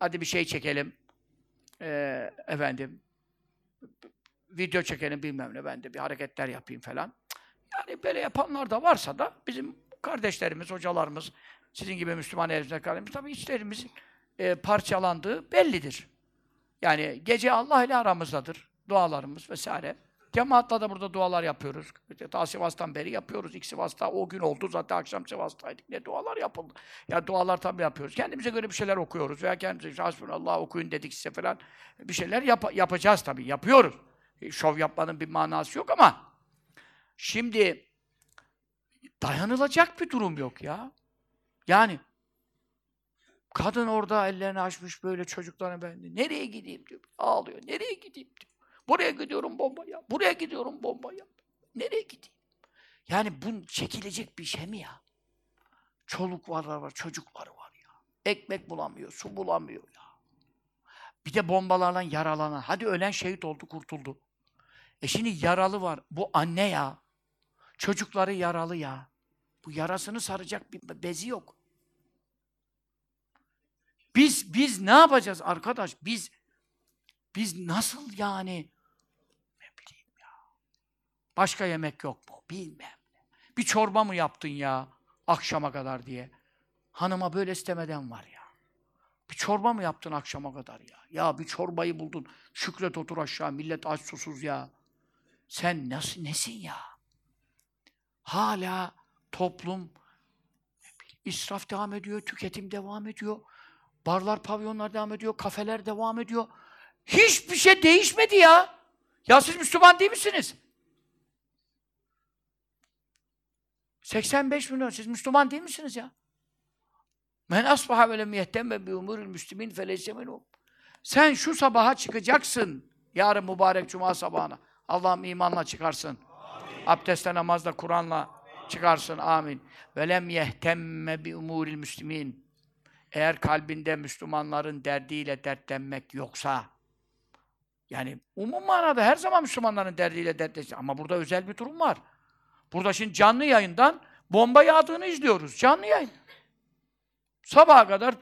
Hadi bir şey çekelim. Ee, efendim, video çekelim bilmem ne, ben de bir hareketler yapayım falan. Yani böyle yapanlar da varsa da bizim kardeşlerimiz, hocalarımız, sizin gibi Müslüman elimizde kardeşlerimiz, tabii içlerimizin e, parçalandığı bellidir. Yani gece Allah ile aramızdadır. Dualarımız vesaire. Cemaatla da burada dualar yapıyoruz. Ta Sivas'tan beri yapıyoruz. İlk Sivas'ta o gün oldu. Zaten akşam Sivas'taydık. Ne dualar yapıldı. Ya dualar tabii yapıyoruz. Kendimize göre bir şeyler okuyoruz. Veya kendimize Allah okuyun dedik size falan. Bir şeyler yap yapacağız tabii. Yapıyoruz. E, şov yapmanın bir manası yok ama şimdi dayanılacak bir durum yok ya. Yani kadın orada ellerini açmış böyle çocuklarına ben nereye gideyim diyor. Ağlıyor. Nereye gideyim diyor. Buraya gidiyorum bomba yap. Buraya gidiyorum bomba yap. Nereye gideyim? Yani bu çekilecek bir şey mi ya? Çoluk var var, çocukları var ya. Ekmek bulamıyor, su bulamıyor ya. Bir de bombalarla yaralanan. Hadi ölen şehit oldu, kurtuldu. E şimdi yaralı var. Bu anne ya. Çocukları yaralı ya. Bu yarasını saracak bir bezi yok. Biz biz ne yapacağız arkadaş? Biz biz nasıl yani ne bileyim ya. Başka yemek yok mu? Bilmem. Bir çorba mı yaptın ya akşama kadar diye. Hanıma böyle istemeden var ya. Bir çorba mı yaptın akşama kadar ya? Ya bir çorbayı buldun. Şükret otur aşağı. Millet aç susuz ya. Sen nasıl nesin ya? Hala toplum israf devam ediyor, tüketim devam ediyor. Barlar, pavyonlar devam ediyor, kafeler devam ediyor. Hiçbir şey değişmedi ya. Ya siz Müslüman değil misiniz? 85 milyon. Siz Müslüman değil misiniz ya? Men asbaha ve lem yehtemme bi umuril müslimin feleyse. Sen şu sabaha çıkacaksın. Yarın mübarek cuma sabahına. Allah'ım imanla çıkarsın. Abdestle, namazla, Kur'an'la çıkarsın. Amin. Ve lem yehtemme bi umuril müslimin. Eğer kalbinde Müslümanların derdiyle dertlenmek yoksa, yani umum manada her zaman Müslümanların derdiyle dertleşir. Ama burada özel bir durum var. Burada şimdi canlı yayından bomba yağdığını izliyoruz. Canlı yayın. Sabaha kadar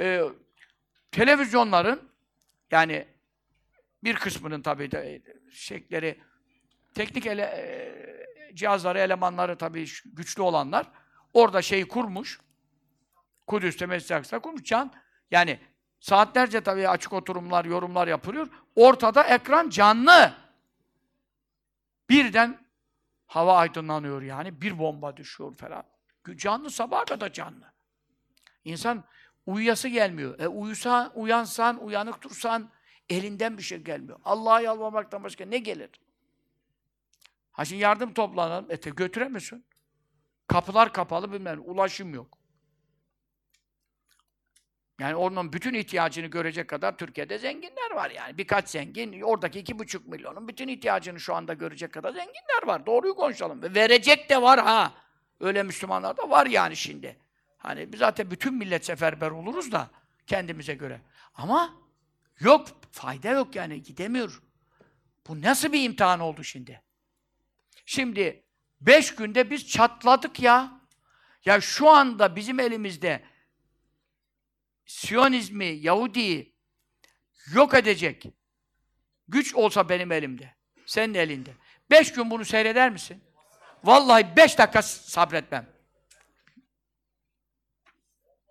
e, televizyonların yani bir kısmının tabii de şekleri teknik ele, e, cihazları, elemanları tabii güçlü olanlar orada şeyi kurmuş. Kudüs'te Mescid-i kurmuş. Can, yani saatlerce tabii açık oturumlar, yorumlar yapılıyor. Ortada ekran canlı. Birden hava aydınlanıyor yani. Bir bomba düşüyor falan. Canlı sabaha kadar canlı. İnsan uyuyası gelmiyor. E uyusan, uyansan, uyanık dursan elinden bir şey gelmiyor. Allah'a yalvarmaktan başka ne gelir? Ha şimdi yardım toplanalım. E götüremiyorsun. Kapılar kapalı bilmem. Ulaşım yok. Yani onun bütün ihtiyacını görecek kadar Türkiye'de zenginler var yani. Birkaç zengin, oradaki iki buçuk milyonun bütün ihtiyacını şu anda görecek kadar zenginler var. Doğruyu konuşalım. Ve verecek de var ha. Öyle Müslümanlar da var yani şimdi. Hani biz zaten bütün millet seferber oluruz da kendimize göre. Ama yok, fayda yok yani gidemiyor. Bu nasıl bir imtihan oldu şimdi? Şimdi beş günde biz çatladık ya. Ya şu anda bizim elimizde Siyonizmi, Yahudi'yi yok edecek güç olsa benim elimde, senin elinde. Beş gün bunu seyreder misin? Vallahi beş dakika sabretmem.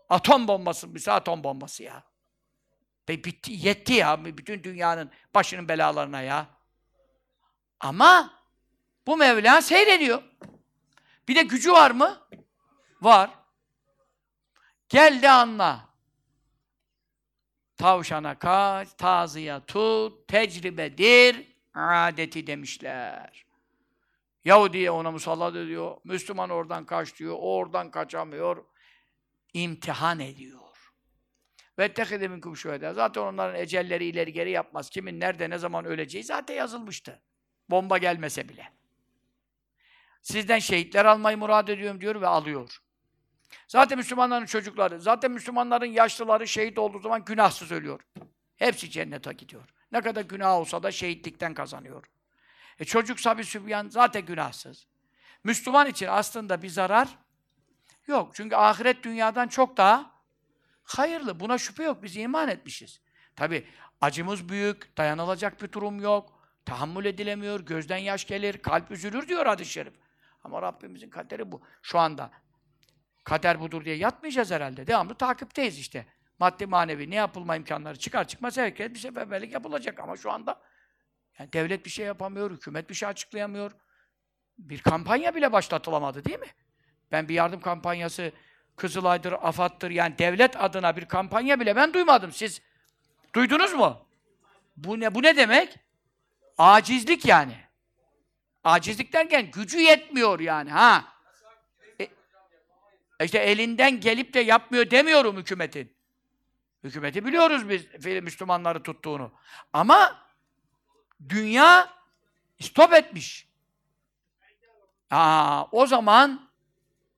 Atom bombası, bir atom bombası ya. Be bitti, yetti ya bütün dünyanın başının belalarına ya. Ama bu Mevla seyrediyor. Bir de gücü var mı? Var. Gel de anla. Tavşana kaç, tazıya tut, tecrübedir, adeti demişler. Yahudi'ye ona musallat ediyor, Müslüman oradan kaç diyor, o oradan kaçamıyor, imtihan ediyor. Ve tehide minkum şühedâ. Zaten onların ecelleri ileri geri yapmaz. Kimin nerede ne zaman öleceği zaten yazılmıştı. Bomba gelmese bile. Sizden şehitler almayı murad ediyorum diyor ve alıyor. Zaten Müslümanların çocukları, zaten Müslümanların yaşlıları şehit olduğu zaman günahsız ölüyor. Hepsi cennete gidiyor. Ne kadar günah olsa da şehitlikten kazanıyor. E çocuk sabi sübyan zaten günahsız. Müslüman için aslında bir zarar yok. Çünkü ahiret dünyadan çok daha hayırlı. Buna şüphe yok. Biz iman etmişiz. Tabi acımız büyük, dayanılacak bir durum yok. Tahammül edilemiyor, gözden yaş gelir, kalp üzülür diyor hadis-i şerif. Ama Rabbimizin kaderi bu. Şu anda kader budur diye yatmayacağız herhalde. Devamlı takipteyiz işte. Maddi manevi ne yapılma imkanları çıkar çıkmaz herkes bir seferberlik yapılacak ama şu anda yani devlet bir şey yapamıyor, hükümet bir şey açıklayamıyor. Bir kampanya bile başlatılamadı değil mi? Ben bir yardım kampanyası Kızılay'dır, AFAD'dır yani devlet adına bir kampanya bile ben duymadım. Siz duydunuz mu? Bu ne bu ne demek? Acizlik yani. Acizlik derken gücü yetmiyor yani ha. E, işte elinden gelip de yapmıyor demiyorum hükümetin. Hükümeti biliyoruz biz Müslümanları tuttuğunu. Ama dünya stop etmiş. Aa, o zaman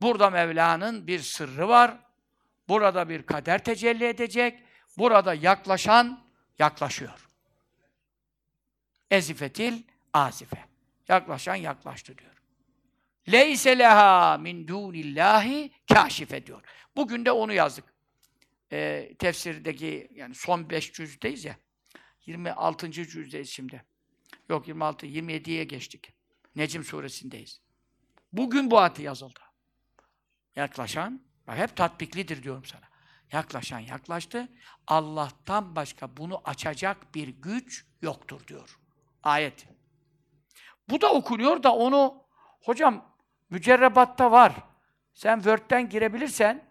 burada Mevla'nın bir sırrı var. Burada bir kader tecelli edecek. Burada yaklaşan yaklaşıyor. Ezifetil azife. Yaklaşan yaklaştı diyor. Leyse leha min dunillahi kaşife diyor. Bugün de onu yazdık. Ee, tefsirdeki yani son beş cüzdeyiz ya. 26. cüzdeyiz şimdi. Yok 26, 27'ye geçtik. Necim suresindeyiz. Bugün bu atı yazıldı. Yaklaşan, bak hep tatbiklidir diyorum sana. Yaklaşan yaklaştı. Allah'tan başka bunu açacak bir güç yoktur diyor. Ayet. Bu da okunuyor da onu hocam mücerrebatta var. Sen Word'den girebilirsen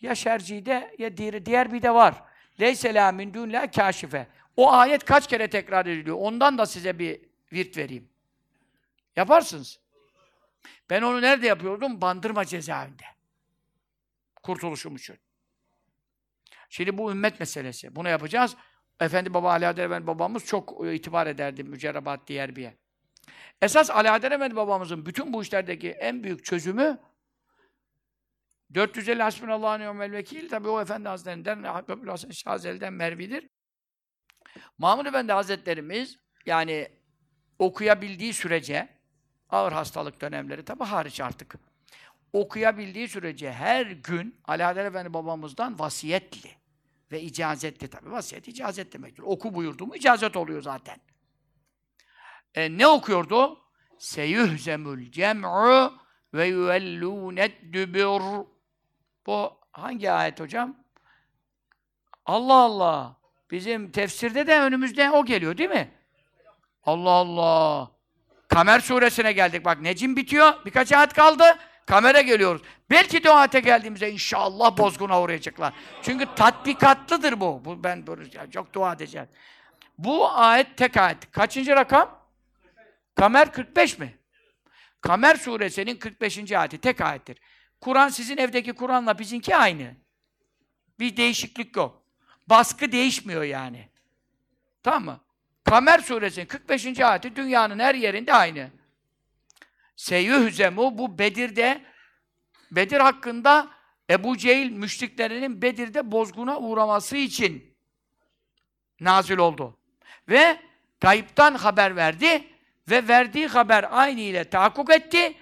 ya şercide ya diğer, diğer bir de var. Leyse la min dunla kaşife. O ayet kaç kere tekrar ediliyor? Ondan da size bir virt vereyim. Yaparsınız. Ben onu nerede yapıyordum? Bandırma cezaevinde. Kurtuluşum için. Şimdi bu ümmet meselesi. Bunu yapacağız. Efendi Baba Ali Adel Efendi babamız çok itibar ederdi mücerrebat diğer bir Esas Ali Adel Efendi babamızın bütün bu işlerdeki en büyük çözümü 450 Hasbunallahu ni'mel vekil tabi o Efendi Hazretlerinden Habibül Hasan Şazeli'den Mervidir. Mahmud Efendi Hazretlerimiz yani okuyabildiği sürece ağır hastalık dönemleri tabi hariç artık okuyabildiği sürece her gün Ali Adel Efendi babamızdan vasiyetli ve icazetli tabi. Vasiyet icazet demektir. Oku buyurdu mu icazet oluyor zaten. E, ne okuyordu? Seyuhzemul cem'u ve yuvellûnet dübür. Bu hangi ayet hocam? Allah Allah. Bizim tefsirde de önümüzde o geliyor değil mi? Allah Allah. Kamer suresine geldik. Bak Necim bitiyor. Birkaç ayet kaldı. Kamera geliyoruz. Belki de o ayete geldiğimizde inşallah bozguna uğrayacaklar. Çünkü tatbikatlıdır bu. bu ben böyle çok dua edeceğim. Bu ayet tek ayet. Kaçıncı rakam? Kamer 45 mi? Kamer suresinin 45. ayeti tek ayettir. Kur'an sizin evdeki Kur'an'la bizimki aynı. Bir değişiklik yok. Baskı değişmiyor yani. Tamam mı? Kamer suresinin 45. ayeti dünyanın her yerinde aynı. Seyyühzemu bu Bedir'de Bedir hakkında Ebu Cehil müşriklerinin Bedir'de bozguna uğraması için nazil oldu. Ve gayiptan haber verdi ve verdiği haber aynı ile tahakkuk etti.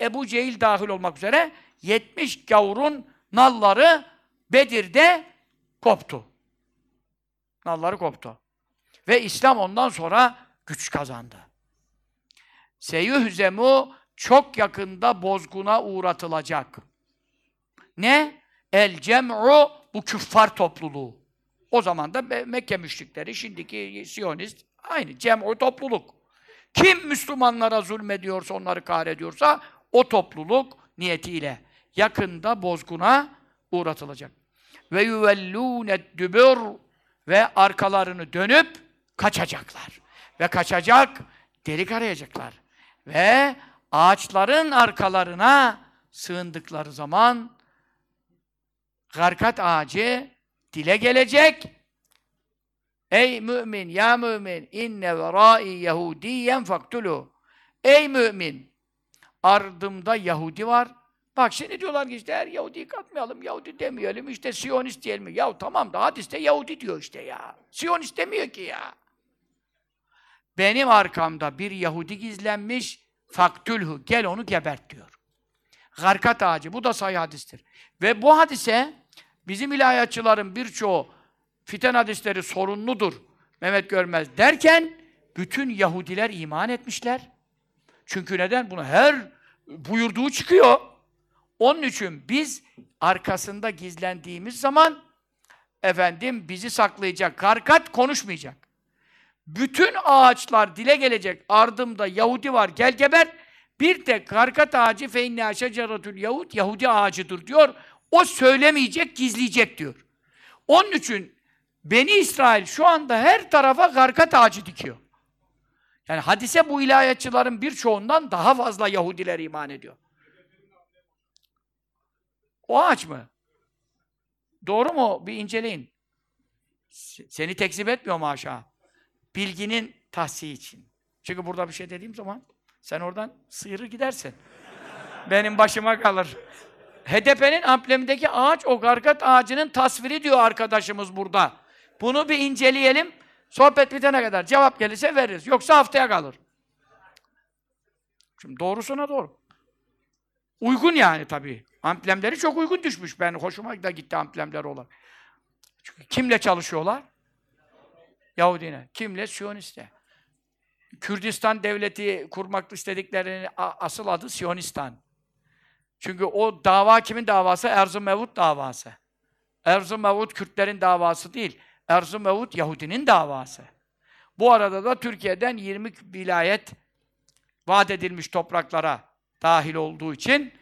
Ebu Cehil dahil olmak üzere 70 gavurun nalları Bedir'de koptu. Nalları koptu. Ve İslam ondan sonra güç kazandı. Seyühzemu çok yakında bozguna uğratılacak. Ne? El cem'u bu küffar topluluğu. O zaman da Mekke müşrikleri, şimdiki Siyonist aynı cem'u topluluk. Kim Müslümanlara zulmediyorsa, onları kahrediyorsa o topluluk niyetiyle yakında bozguna uğratılacak. Ve yuvellûnet dübür ve arkalarını dönüp kaçacaklar. Ve kaçacak, delik arayacaklar. Ve ağaçların arkalarına sığındıkları zaman garkat ağacı dile gelecek. Ey mümin, ya mümin, inne verai yehudiyen faktulu. Ey mümin, ardımda Yahudi var. Bak şimdi diyorlar ki işte her Yahudi'yi katmayalım, Yahudi demeyelim, işte Siyonist diyelim. Ya tamam da hadiste Yahudi diyor işte ya. Siyonist demiyor ki ya. Benim arkamda bir Yahudi gizlenmiş, faktülhü, gel onu gebert diyor. Garkat ağacı, bu da sayı hadistir. Ve bu hadise, bizim ilahiyatçıların birçoğu fiten hadisleri sorunludur, Mehmet Görmez derken, bütün Yahudiler iman etmişler. Çünkü neden? Bunu her buyurduğu çıkıyor. Onun için biz arkasında gizlendiğimiz zaman efendim bizi saklayacak, karkat konuşmayacak. Bütün ağaçlar dile gelecek. Ardımda Yahudi var, gel geber. Bir tek karkat ağacı fe inne şeceratül Yahud Yahudi ağacıdır diyor. O söylemeyecek, gizleyecek diyor. Onun için Beni İsrail şu anda her tarafa karkat ağacı dikiyor. Yani hadise bu ilahiyatçıların birçoğundan daha fazla Yahudiler iman ediyor. O ağaç mı? Doğru mu? Bir inceleyin. Seni tekzip etmiyor maşa. Bilginin tahsihi için. Çünkü burada bir şey dediğim zaman sen oradan sıyırır gidersin. Benim başıma kalır. HDP'nin amblemindeki ağaç o gargat ağacının tasviri diyor arkadaşımız burada. Bunu bir inceleyelim. Sohbet bitene kadar cevap gelirse veririz. Yoksa haftaya kalır. Şimdi doğrusuna doğru. Uygun yani tabii. Amblemleri çok uygun düşmüş. Ben hoşuma da gitti amblemler olarak. Çünkü kimle çalışıyorlar? Yahudine. Kimle? Siyoniste. Kürdistan devleti kurmak istediklerinin asıl adı Siyonistan. Çünkü o dava kimin davası? Erzurum Mevut davası. Erzurum Mevut Kürtlerin davası değil. Erzurum Mevut Yahudinin davası. Bu arada da Türkiye'den 20 vilayet vaat edilmiş topraklara dahil olduğu için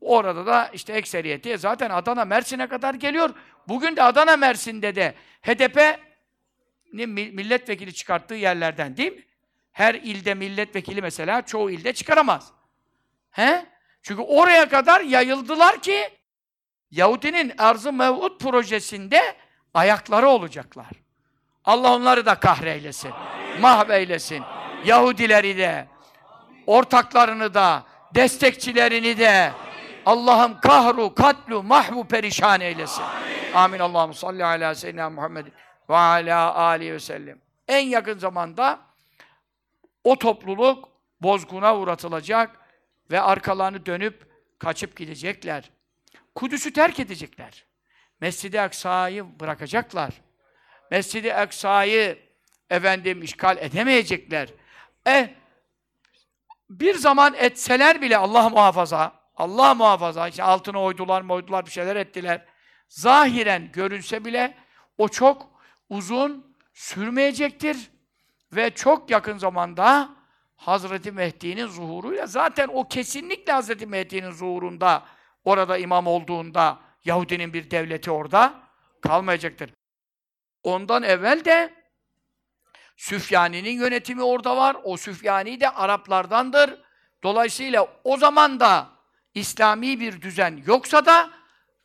orada da işte ekseriyeti zaten Adana Mersin'e kadar geliyor. Bugün de Adana Mersin'de de HDP'nin milletvekili çıkarttığı yerlerden değil mi? Her ilde milletvekili mesela çoğu ilde çıkaramaz. He? Çünkü oraya kadar yayıldılar ki Yahudinin Arz-ı Mev'ud projesinde ayakları olacaklar. Allah onları da kahreylesin. Mahveylesin. Yahudileri de, ortaklarını da, destekçilerini de Allah'ım kahru, katlu, mahvu perişan eylesin. Amin. Amin. Allah'ım salli ala seyyidina Muhammed ve ala aleyhi ve sellem. En yakın zamanda o topluluk bozguna uğratılacak ve arkalarını dönüp kaçıp gidecekler. Kudüs'ü terk edecekler. Mescid-i Aksa'yı bırakacaklar. Mescid-i Aksa'yı efendim işgal edemeyecekler. E bir zaman etseler bile Allah muhafaza, Allah muhafaza, işte altına oydular, moydular, bir şeyler ettiler. Zahiren görünse bile o çok uzun sürmeyecektir ve çok yakın zamanda Hazreti Mehdi'nin zuhuruyla zaten o kesinlikle Hazreti Mehdi'nin zuhurunda orada imam olduğunda Yahudinin bir devleti orada kalmayacaktır. Ondan evvel de Süfyani'nin yönetimi orada var. O Süfyani de Araplardandır. Dolayısıyla o zaman da İslami bir düzen yoksa da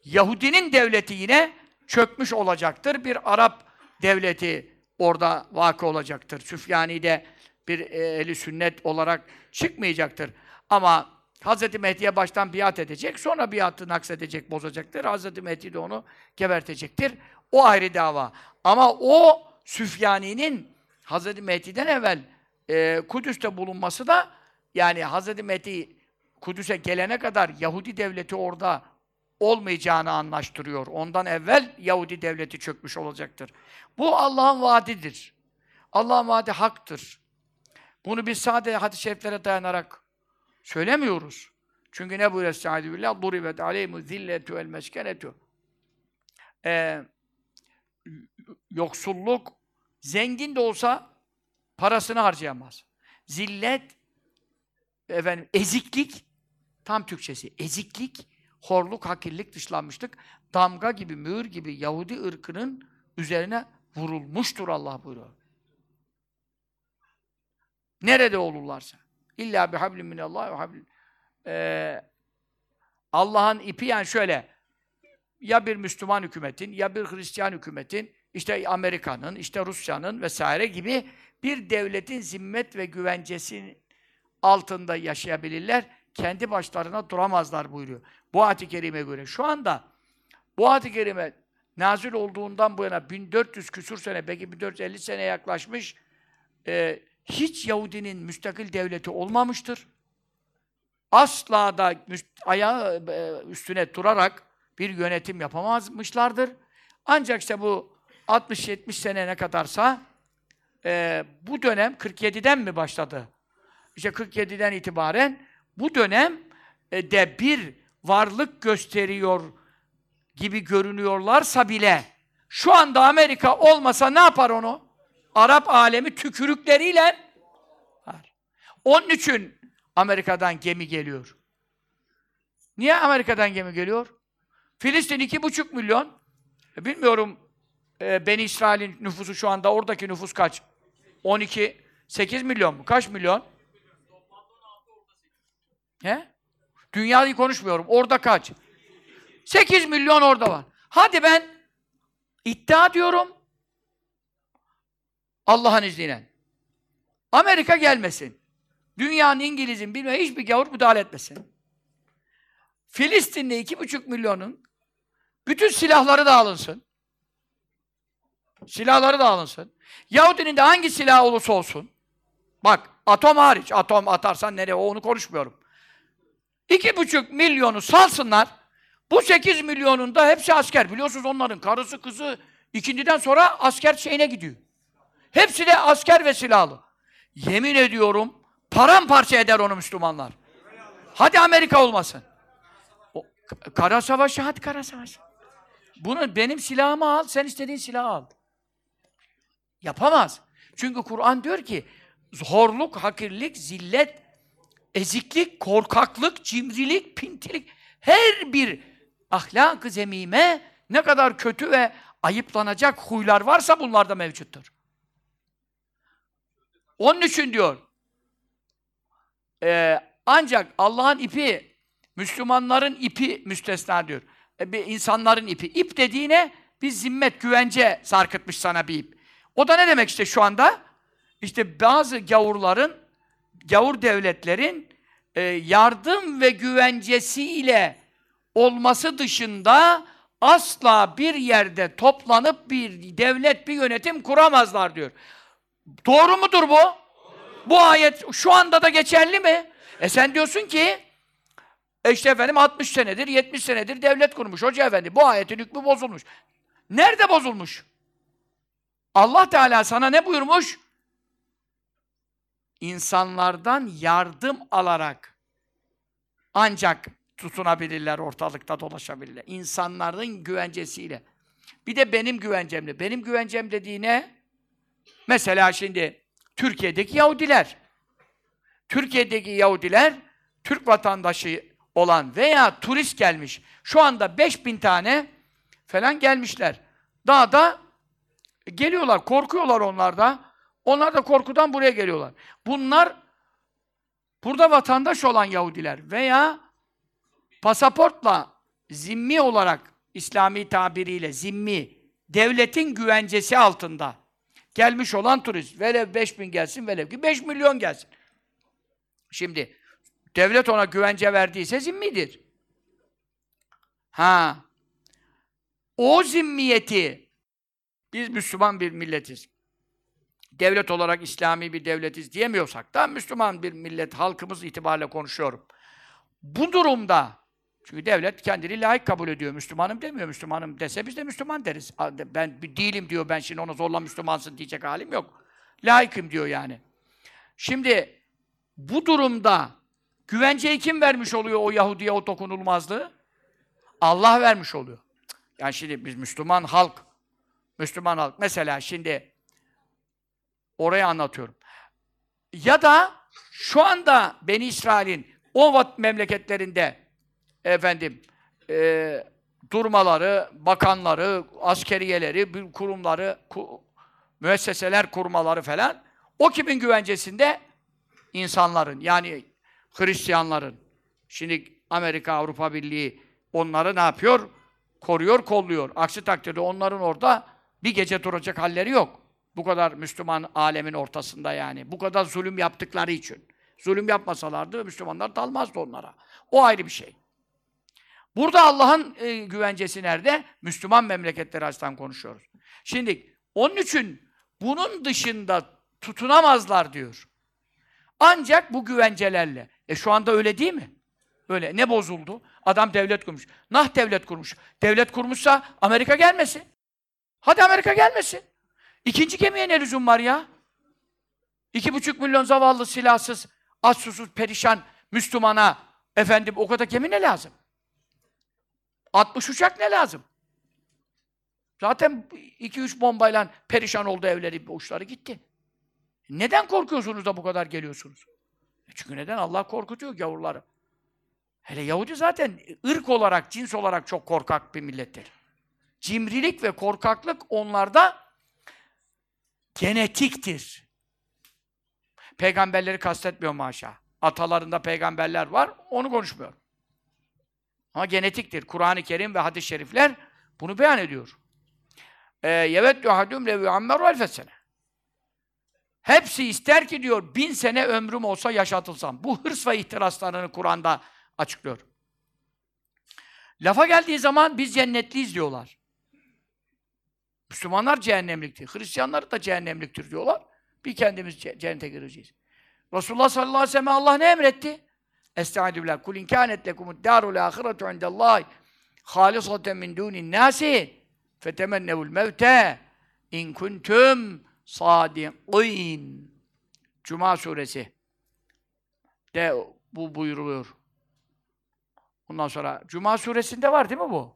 Yahudinin devleti yine çökmüş olacaktır. Bir Arap devleti orada vakı olacaktır. Süfyani de bir eli sünnet olarak çıkmayacaktır. Ama Hz. Mehdi'ye baştan biat edecek, sonra biatı naksedecek, bozacaktır. Hz. Mehdi de onu gebertecektir. O ayrı dava. Ama o Süfyani'nin Hz. Mehdi'den evvel e, Kudüs'te bulunması da yani Hz. Mehdi Kudüs'e gelene kadar Yahudi devleti orada olmayacağını anlaştırıyor. Ondan evvel Yahudi devleti çökmüş olacaktır. Bu Allah'ın vaadidir. Allah'ın vaadi haktır. Bunu biz sadece hadis-i şeriflere dayanarak söylemiyoruz. Çünkü ne buyuruyor Estaizu billah? Durivet aleyhimu zilletu el meskenetu. Ee, yoksulluk, zengin de olsa parasını harcayamaz. Zillet, efendim, eziklik, tam Türkçesi, eziklik, horluk, hakirlik, dışlanmışlık, damga gibi, mühür gibi Yahudi ırkının üzerine vurulmuştur Allah buyuruyor. Nerede olurlarsa. İlla bihablim minallah ve hablim. Ee, Allah'ın ipi yani şöyle, ya bir Müslüman hükümetin, ya bir Hristiyan hükümetin, işte Amerika'nın, işte Rusya'nın vesaire gibi bir devletin zimmet ve güvencesi altında yaşayabilirler. Kendi başlarına duramazlar buyuruyor. Bu ayet-i kerime göre. Şu anda bu ayet-i kerime nazil olduğundan bu yana 1400 küsur sene, belki 1450 sene yaklaşmış e, hiç Yahudinin müstakil devleti olmamıştır. Asla da ayağı e, üstüne durarak bir yönetim yapamazmışlardır. Ancak işte bu 60-70 sene ne kadarsa e, bu dönem 47'den mi başladı? İşte 47'den itibaren bu dönem e, de bir varlık gösteriyor gibi görünüyorlarsa bile şu anda Amerika olmasa ne yapar onu? Arap alemi tükürükleriyle var. Onun için Amerika'dan gemi geliyor. Niye Amerika'dan gemi geliyor? Filistin iki buçuk milyon. E, bilmiyorum e, Beni İsrail'in nüfusu şu anda oradaki nüfus kaç? 12, 8 milyon mu? Kaç milyon? He? Dünyayı konuşmuyorum. Orada kaç? 8 milyon orada var. Hadi ben iddia diyorum. Allah'ın izniyle. Amerika gelmesin. Dünyanın İngiliz'in bilmem hiçbir gavur müdahale etmesin. Filistin'de iki buçuk milyonun bütün silahları da alınsın. Silahları da alınsın. Yahudinin de hangi silah olursa olsun. Bak atom hariç. Atom atarsan nereye onu konuşmuyorum. İki buçuk milyonu salsınlar. Bu sekiz milyonun da hepsi asker. Biliyorsunuz onların karısı kızı ikindiden sonra asker şeyine gidiyor. Hepsi de asker ve silahlı. Yemin ediyorum paramparça eder onu Müslümanlar. Hadi Amerika olmasın. O, kara savaşı, hadi kara savaşı. Bunu benim silahımı al, sen istediğin silahı al. Yapamaz. Çünkü Kur'an diyor ki horluk, hakirlik, zillet, eziklik, korkaklık, cimrilik, pintilik her bir ahlak-ı zemime ne kadar kötü ve ayıplanacak huylar varsa bunlar da mevcuttur. Onun için diyor e, ancak Allah'ın ipi Müslümanların ipi müstesna diyor. E, bir insanların ipi. İp dediğine bir zimmet, güvence sarkıtmış sana bir ip. O da ne demek işte şu anda? İşte bazı gavurların, gavur devletlerin e, yardım ve güvencesiyle olması dışında asla bir yerde toplanıp bir devlet, bir yönetim kuramazlar diyor. Doğru mudur bu? Bu ayet şu anda da geçerli mi? E sen diyorsun ki e işte efendim 60 senedir, 70 senedir devlet kurmuş. Hoca efendi bu ayetin hükmü bozulmuş. Nerede bozulmuş? Allah Teala sana ne buyurmuş? İnsanlardan yardım alarak ancak tutunabilirler, ortalıkta dolaşabilirler. İnsanların güvencesiyle. Bir de benim güvencemle. Benim güvencem dediği ne? Mesela şimdi Türkiye'deki Yahudiler. Türkiye'deki Yahudiler Türk vatandaşı olan veya turist gelmiş. Şu anda 5000 tane falan gelmişler. Daha da geliyorlar, korkuyorlar onlar da. Onlar da korkudan buraya geliyorlar. Bunlar burada vatandaş olan Yahudiler veya pasaportla zimmi olarak İslami tabiriyle zimmi, devletin güvencesi altında gelmiş olan turist, velev 5 bin gelsin, velev ki 5 milyon gelsin. Şimdi, devlet ona güvence verdiyse zimmidir. Ha, o zimmiyeti, biz Müslüman bir milletiz. Devlet olarak İslami bir devletiz diyemiyorsak da Müslüman bir millet, halkımız itibariyle konuşuyorum. Bu durumda, çünkü devlet kendini layık kabul ediyor. Müslümanım demiyor. Müslümanım dese biz de Müslüman deriz. Ben değilim diyor. Ben şimdi ona zorla Müslümansın diyecek halim yok. Layıkım diyor yani. Şimdi bu durumda güvenceyi kim vermiş oluyor o Yahudi'ye o dokunulmazlığı? Allah vermiş oluyor. Yani şimdi biz Müslüman halk, Müslüman halk. Mesela şimdi orayı anlatıyorum. Ya da şu anda Beni İsrail'in o memleketlerinde efendim e, durmaları, bakanları, askeriyeleri, kurumları, ku, müesseseler kurmaları falan o kimin güvencesinde? insanların yani Hristiyanların. Şimdi Amerika, Avrupa Birliği onları ne yapıyor? Koruyor, kolluyor. Aksi takdirde onların orada bir gece duracak halleri yok. Bu kadar Müslüman alemin ortasında yani. Bu kadar zulüm yaptıkları için. Zulüm yapmasalardı Müslümanlar dalmazdı onlara. O ayrı bir şey. Burada Allah'ın e, güvencesi nerede? Müslüman memleketleri açısından konuşuyoruz. Şimdi onun için bunun dışında tutunamazlar diyor. Ancak bu güvencelerle. E şu anda öyle değil mi? Öyle. Ne bozuldu? Adam devlet kurmuş. Nah devlet kurmuş. Devlet kurmuşsa Amerika gelmesin. Hadi Amerika gelmesin. İkinci gemiye ne lüzum var ya? İki buçuk milyon zavallı, silahsız, aç susuz, perişan Müslümana efendim o kadar gemi ne lazım? 60 uçak ne lazım? Zaten iki üç bombayla perişan oldu evleri, uçları gitti. Neden korkuyorsunuz da bu kadar geliyorsunuz? E çünkü neden? Allah korkutuyor gavurları. Hele Yahudi zaten ırk olarak, cins olarak çok korkak bir millettir. Cimrilik ve korkaklık onlarda genetiktir. Peygamberleri kastetmiyor maşa. Atalarında peygamberler var, onu konuşmuyor. Ama genetiktir. Kur'an-ı Kerim ve hadis-i şerifler bunu beyan ediyor. Yeveddü hadüm levi ammeru elfesene. Hepsi ister ki diyor, bin sene ömrüm olsa yaşatılsam. Bu hırs ve ihtiraslarını Kur'an'da açıklıyor. Lafa geldiği zaman biz cennetliyiz diyorlar. Müslümanlar cehennemliktir. Hristiyanlar da cehennemliktir diyorlar. Bir kendimiz cennete gireceğiz. Resulullah sallallahu aleyhi ve sellem Allah ne emretti? Estaizu billah. Kul inkânet lekumud dârul âhiretu indellâhi hâlisaten min dûnin nâsi fetemennevul mevte in kuntum sadiqîn. Cuma suresi de bu buyuruluyor. Ondan sonra Cuma suresinde var değil mi bu?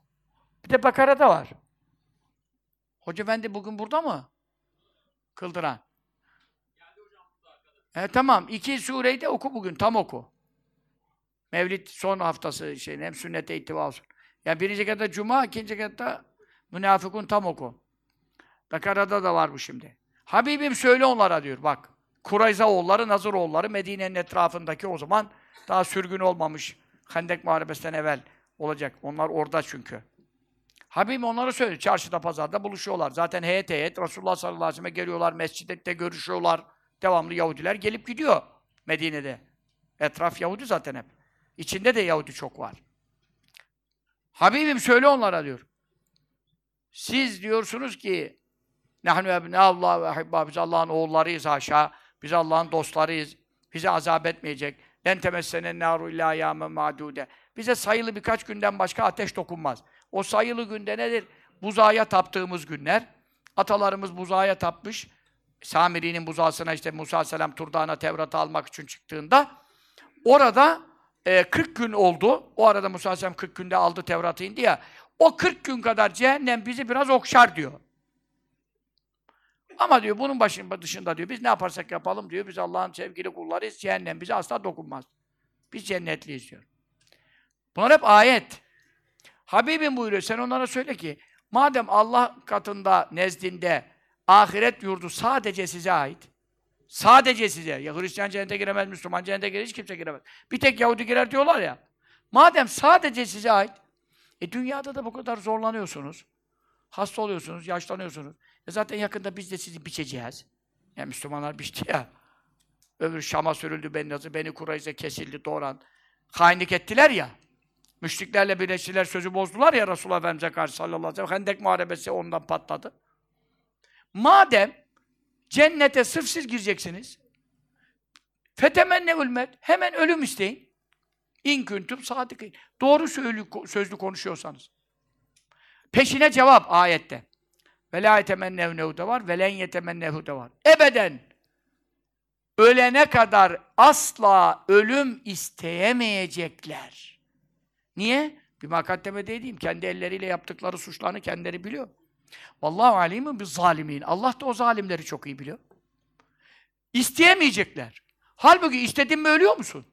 Bir de Bakara'da var. Hoca Efendi bugün burada mı? Kıldıran. E, tamam. İki sureyi de oku bugün. Tam oku. Mevlid son haftası şey hem sünnete ittiba olsun. Yani birinci kata Cuma, ikinci kata münafıkun tam oku. Bakara'da da var bu şimdi. Habibim söyle onlara diyor bak. Kurayza oğulları, Nazır oğulları Medine'nin etrafındaki o zaman daha sürgün olmamış. Hendek Muharebesi'nden evvel olacak. Onlar orada çünkü. Habibim onlara söylüyor. Çarşıda, pazarda buluşuyorlar. Zaten heyet heyet Resulullah sallallahu aleyhi ve sellem'e geliyorlar. Mescidde görüşüyorlar. Devamlı Yahudiler gelip gidiyor Medine'de. Etraf Yahudi zaten hep. İçinde de Yahudi çok var. Habibim söyle onlara diyor. Siz diyorsunuz ki Nahnu ebne Allah ve ahibba biz Allah'ın oğullarıyız haşa. Biz Allah'ın dostlarıyız. Bize azap etmeyecek. Len temessenen naru illa ayyamen madude. Bize sayılı birkaç günden başka ateş dokunmaz. O sayılı günde nedir? Buzağa taptığımız günler. Atalarımız buzağa tapmış. Samiri'nin buzağısına işte Musa Aleyhisselam Turdağ'ına Tevrat'ı almak için çıktığında orada e, 40 gün oldu. O arada Musa Aleyhisselam 40 günde aldı Tevrat'ı indi ya. O 40 gün kadar cehennem bizi biraz okşar diyor. Ama diyor bunun başında dışında diyor biz ne yaparsak yapalım diyor. Biz Allah'ın sevgili kullarıyız. Cehennem bize asla dokunmaz. Biz cennetliyiz diyor. Bunlar hep ayet. Habibim buyuruyor. Sen onlara söyle ki madem Allah katında, nezdinde ahiret yurdu sadece size ait. Sadece size. Ya Hristiyan cennete giremez, Müslüman cennete girer, hiç kimse giremez. Bir tek Yahudi girer diyorlar ya. Madem sadece size ait, E dünyada da bu kadar zorlanıyorsunuz. Hasta oluyorsunuz, yaşlanıyorsunuz. E zaten yakında biz de sizi biçeceğiz. Yani Müslümanlar biçti ya. Öbür Şam'a sürüldü beni nasıl, beni Kureyze kesildi, doğran. Hainlik ettiler ya. Müşriklerle birleştiler, sözü bozdular ya Resulullah Efendimiz'e karşı sallallahu aleyhi ve sellem. Hendek muharebesi ondan patladı. Madem cennete sırf siz gireceksiniz, fetemenne ülmet, hemen ölüm isteyin. İn küntüm sadıkîn. Doğru sözlü, sözlü konuşuyorsanız. Peşine cevap ayette. Ve la yetemennevnehu da var, ve len yetemennehu da var. Ebeden ölene kadar asla ölüm isteyemeyecekler. Niye? Bir makaddeme dediğim kendi elleriyle yaptıkları suçlarını kendileri biliyor. Vallahu alimun bir zalimin. Allah da o zalimleri çok iyi biliyor. İsteyemeyecekler. Halbuki istedin mi ölüyor musun?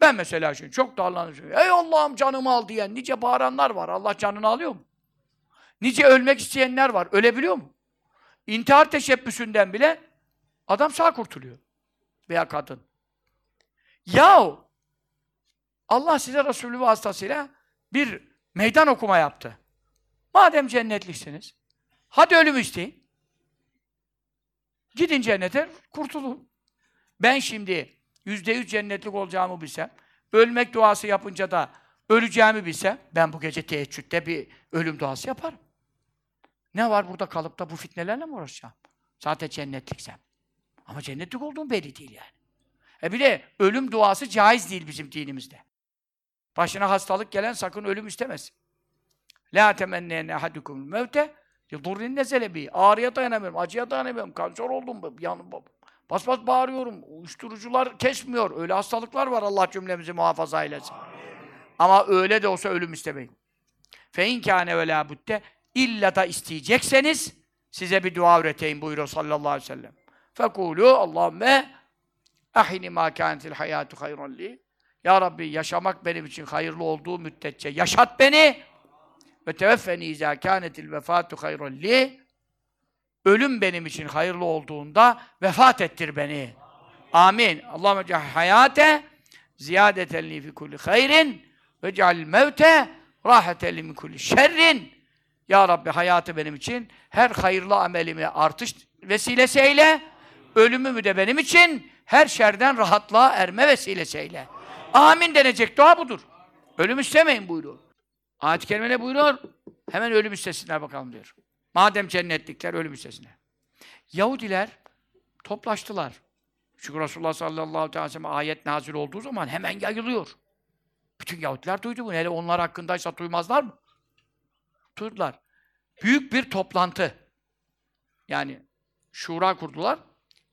Ben mesela şimdi çok darlanıyorum. Ey Allah'ım canımı al diyen nice bağıranlar var. Allah canını alıyor mu? Nice ölmek isteyenler var. Ölebiliyor mu? İntihar teşebbüsünden bile adam sağ kurtuluyor. Veya kadın. Yahu Allah size Resulü vasıtasıyla bir meydan okuma yaptı. Madem cennetliksiniz, hadi ölüm isteyin. Gidin cennete, kurtulun. Ben şimdi yüzde yüz cennetlik olacağımı bilsem, ölmek duası yapınca da öleceğimi bilsem, ben bu gece teheccüde bir ölüm duası yaparım. Ne var burada kalıp da bu fitnelerle mi uğraşacağım? Zaten cennetliksem. Ama cennetlik olduğum belli değil yani. E bir de ölüm duası caiz değil bizim dinimizde. Başına hastalık gelen sakın ölüm istemez. La temennene ahadukum mevte yudurrin nezele bi. Ağrıya dayanamıyorum, acıya dayanamıyorum, kanser oldum, yanım bas bas bağırıyorum, uyuşturucular kesmiyor. Öyle hastalıklar var Allah cümlemizi muhafaza eylesin. Ama öyle de olsa ölüm istemeyin. Fe in kâne ve lâ budde illa da isteyecekseniz size bir dua üreteyim buyuruyor sallallahu aleyhi ve sellem. Fekûlû Allahümme ahini mâ kânetil hayâtu hayran li. Ya Rabbi yaşamak benim için hayırlı olduğu müddetçe yaşat beni ve teveffeni izâ kânetil vefâtu hayran li. Ölüm benim için hayırlı olduğunda vefat ettir beni. Amin. Allahümme cehal hayâte ziyâdeten li fi kulli hayrin ve ceal mevte raheten li min kulli şerrin. Ya Rabbi hayatı benim için her hayırlı amelimi artış vesilesi eyle. Ölümümü de benim için her şerden rahatlığa erme vesilesi eyle. Amin denecek dua budur. Ölüm istemeyin buyuruyor. Ayet-i ne buyuruyor? Hemen ölüm istesinler bakalım diyor. Madem cennetlikler ölüm istesinler. Yahudiler toplaştılar. Çünkü Resulullah sallallahu aleyhi ve sellem ayet nazil olduğu zaman hemen yayılıyor. Bütün Yahudiler duydu bunu. Hele onlar hakkındaysa duymazlar mı? Duydular. Büyük bir toplantı. Yani şura kurdular.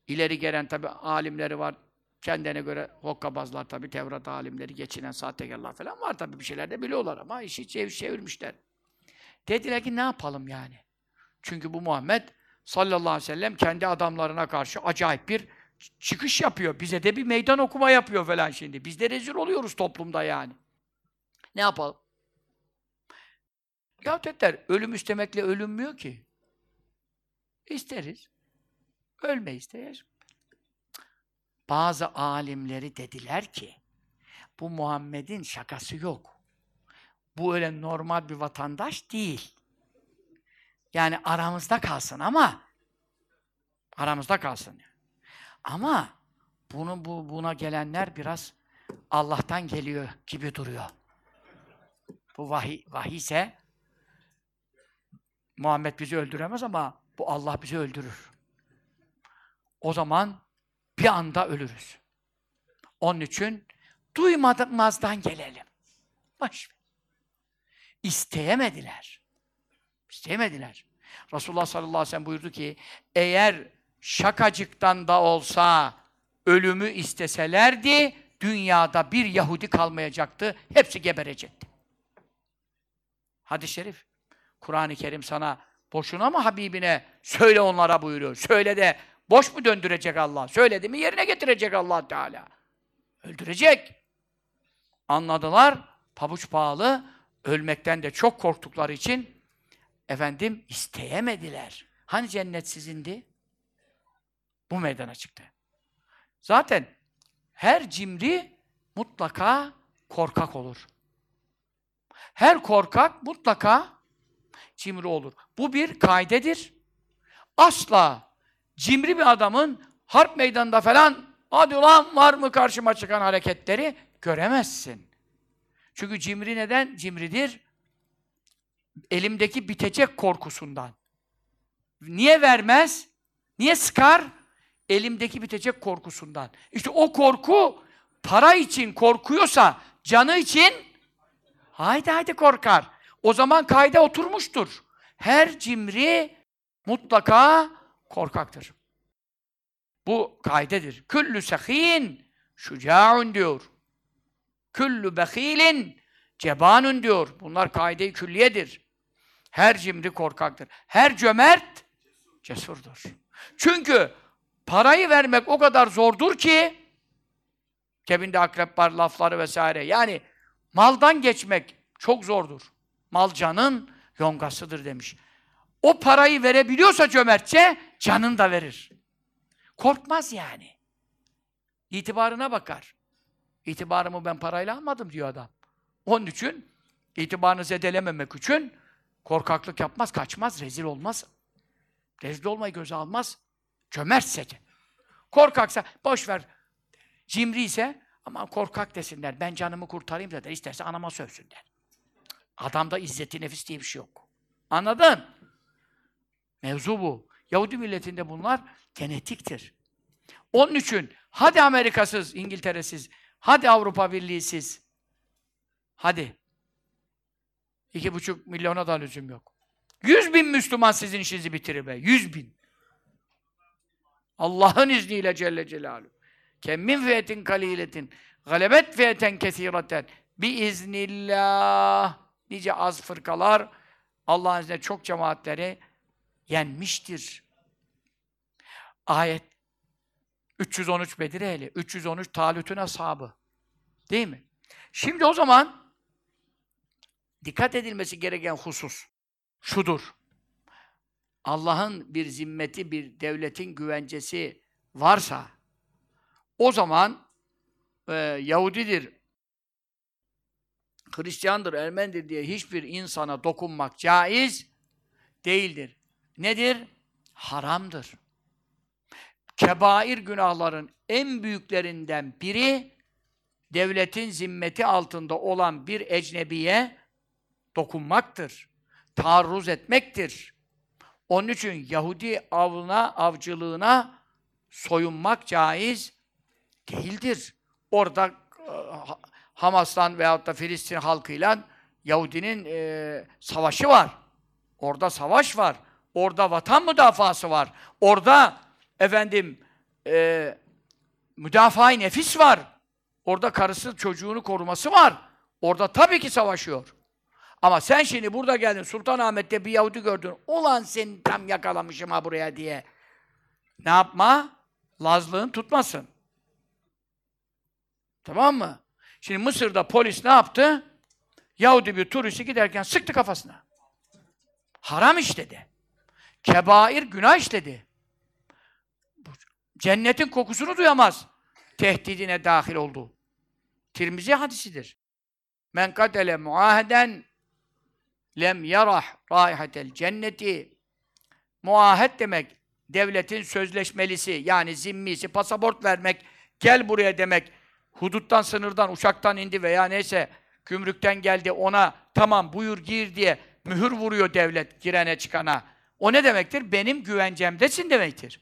İleri gelen tabi alimleri var. Kendine göre hokkabazlar tabi Tevrat alimleri, geçinen sahtekarlar falan var tabi bir şeyler de biliyorlar ama işi çev çevirmişler. Dediler ki ne yapalım yani? Çünkü bu Muhammed sallallahu aleyhi ve sellem kendi adamlarına karşı acayip bir çıkış yapıyor. Bize de bir meydan okuma yapıyor falan şimdi. Biz de rezil oluyoruz toplumda yani. Ne yapalım? Ya dediler, ölüm istemekle ölünmüyor ki. İsteriz. Ölme isteriz. Bazı alimleri dediler ki, bu Muhammed'in şakası yok. Bu öyle normal bir vatandaş değil. Yani aramızda kalsın ama aramızda kalsın. Ama bunu bu buna gelenler biraz Allah'tan geliyor gibi duruyor. Bu vahiy, vahiy ise Muhammed bizi öldüremez ama bu Allah bizi öldürür. O zaman bir anda ölürüz. Onun için duymazdan gelelim. Baş. İsteyemediler. İsteyemediler. Resulullah sallallahu aleyhi ve sellem buyurdu ki eğer şakacıktan da olsa ölümü isteselerdi dünyada bir Yahudi kalmayacaktı. Hepsi geberecekti. Hadis-i şerif. Kur'an-ı Kerim sana boşuna mı Habibine söyle onlara buyuruyor. Söyle de boş mu döndürecek Allah? Söyledi mi yerine getirecek Allah Teala. Öldürecek. Anladılar. Pabuç pahalı. Ölmekten de çok korktukları için efendim isteyemediler. Hani cennet sizindi? Bu meydana çıktı. Zaten her cimri mutlaka korkak olur. Her korkak mutlaka cimri olur. Bu bir kaidedir. Asla cimri bir adamın harp meydanında falan hadi ulan var mı karşıma çıkan hareketleri göremezsin. Çünkü cimri neden cimridir? Elimdeki bitecek korkusundan. Niye vermez? Niye sıkar? Elimdeki bitecek korkusundan. İşte o korku para için korkuyorsa canı için haydi haydi korkar. O zaman kayda oturmuştur. Her cimri mutlaka korkaktır. Bu kaydedir. Küllü sehin şucaun diyor. Küllü behilin cebanun diyor. Bunlar kaide-i külliyedir. Her cimri korkaktır. Her cömert cesurdur. Çünkü parayı vermek o kadar zordur ki cebinde akrep var lafları vesaire. Yani maldan geçmek çok zordur. Mal canın yongasıdır demiş. O parayı verebiliyorsa cömertçe canını da verir. Korkmaz yani. İtibarına bakar. İtibarımı ben parayla almadım diyor adam. Onun için itibarını zedelememek için korkaklık yapmaz, kaçmaz, rezil olmaz. Rezil olmayı göze almaz. Cömertse. Korkaksa boş ver. Cimri ise ama korkak desinler. Ben canımı kurtarayım da der. İsterse anama sövsünler. Adamda izzeti nefis diye bir şey yok. Anladın? Mevzu bu. Yahudi milletinde bunlar genetiktir. Onun için hadi Amerikasız, İngiltere'siz, hadi Avrupa Birliği'siz, hadi. İki buçuk milyona da lüzum yok. Yüz bin Müslüman sizin işinizi bitirir be. Yüz bin. Allah'ın izniyle Celle Celaluhu. Kemmin fiyetin kaliletin, galebet fiyeten kesireten, bi iznillah. Nice az fırkalar, Allah'ın izniyle çok cemaatleri yenmiştir. Ayet 313 Bedir ehli, 313 Talut'un ashabı. Değil mi? Şimdi o zaman dikkat edilmesi gereken husus şudur. Allah'ın bir zimmeti, bir devletin güvencesi varsa o zaman e, Yahudidir, Hristiyandır, Ermenidir diye hiçbir insana dokunmak caiz değildir. Nedir? Haramdır. Kebair günahların en büyüklerinden biri devletin zimmeti altında olan bir ecnebiye dokunmaktır. Taarruz etmektir. Onun için Yahudi avına, avcılığına soyunmak caiz değildir. Orada e, Hamas'tan veyahut da Filistin halkıyla Yahudinin e, savaşı var. Orada savaş var. Orada vatan müdafası var. Orada efendim e, müdafaa nefis var. Orada karısı çocuğunu koruması var. Orada tabii ki savaşıyor. Ama sen şimdi burada geldin Sultanahmet'te bir Yahudi gördün. Ulan seni tam yakalamışım ha buraya diye. Ne yapma? Lazlığın tutmasın. Tamam mı? Şimdi Mısır'da polis ne yaptı? Yahudi bir turisti giderken sıktı kafasına. Haram işledi. Kebair günah işledi. Cennetin kokusunu duyamaz. Tehdidine dahil oldu. Tirmizi hadisidir. Men katele muaheden lem yarah raihatel cenneti muahet demek devletin sözleşmelisi yani zimmisi pasaport vermek gel buraya demek huduttan sınırdan uçaktan indi veya neyse gümrükten geldi ona tamam buyur gir diye mühür vuruyor devlet girene çıkana. O ne demektir? Benim güvencemdesin demektir.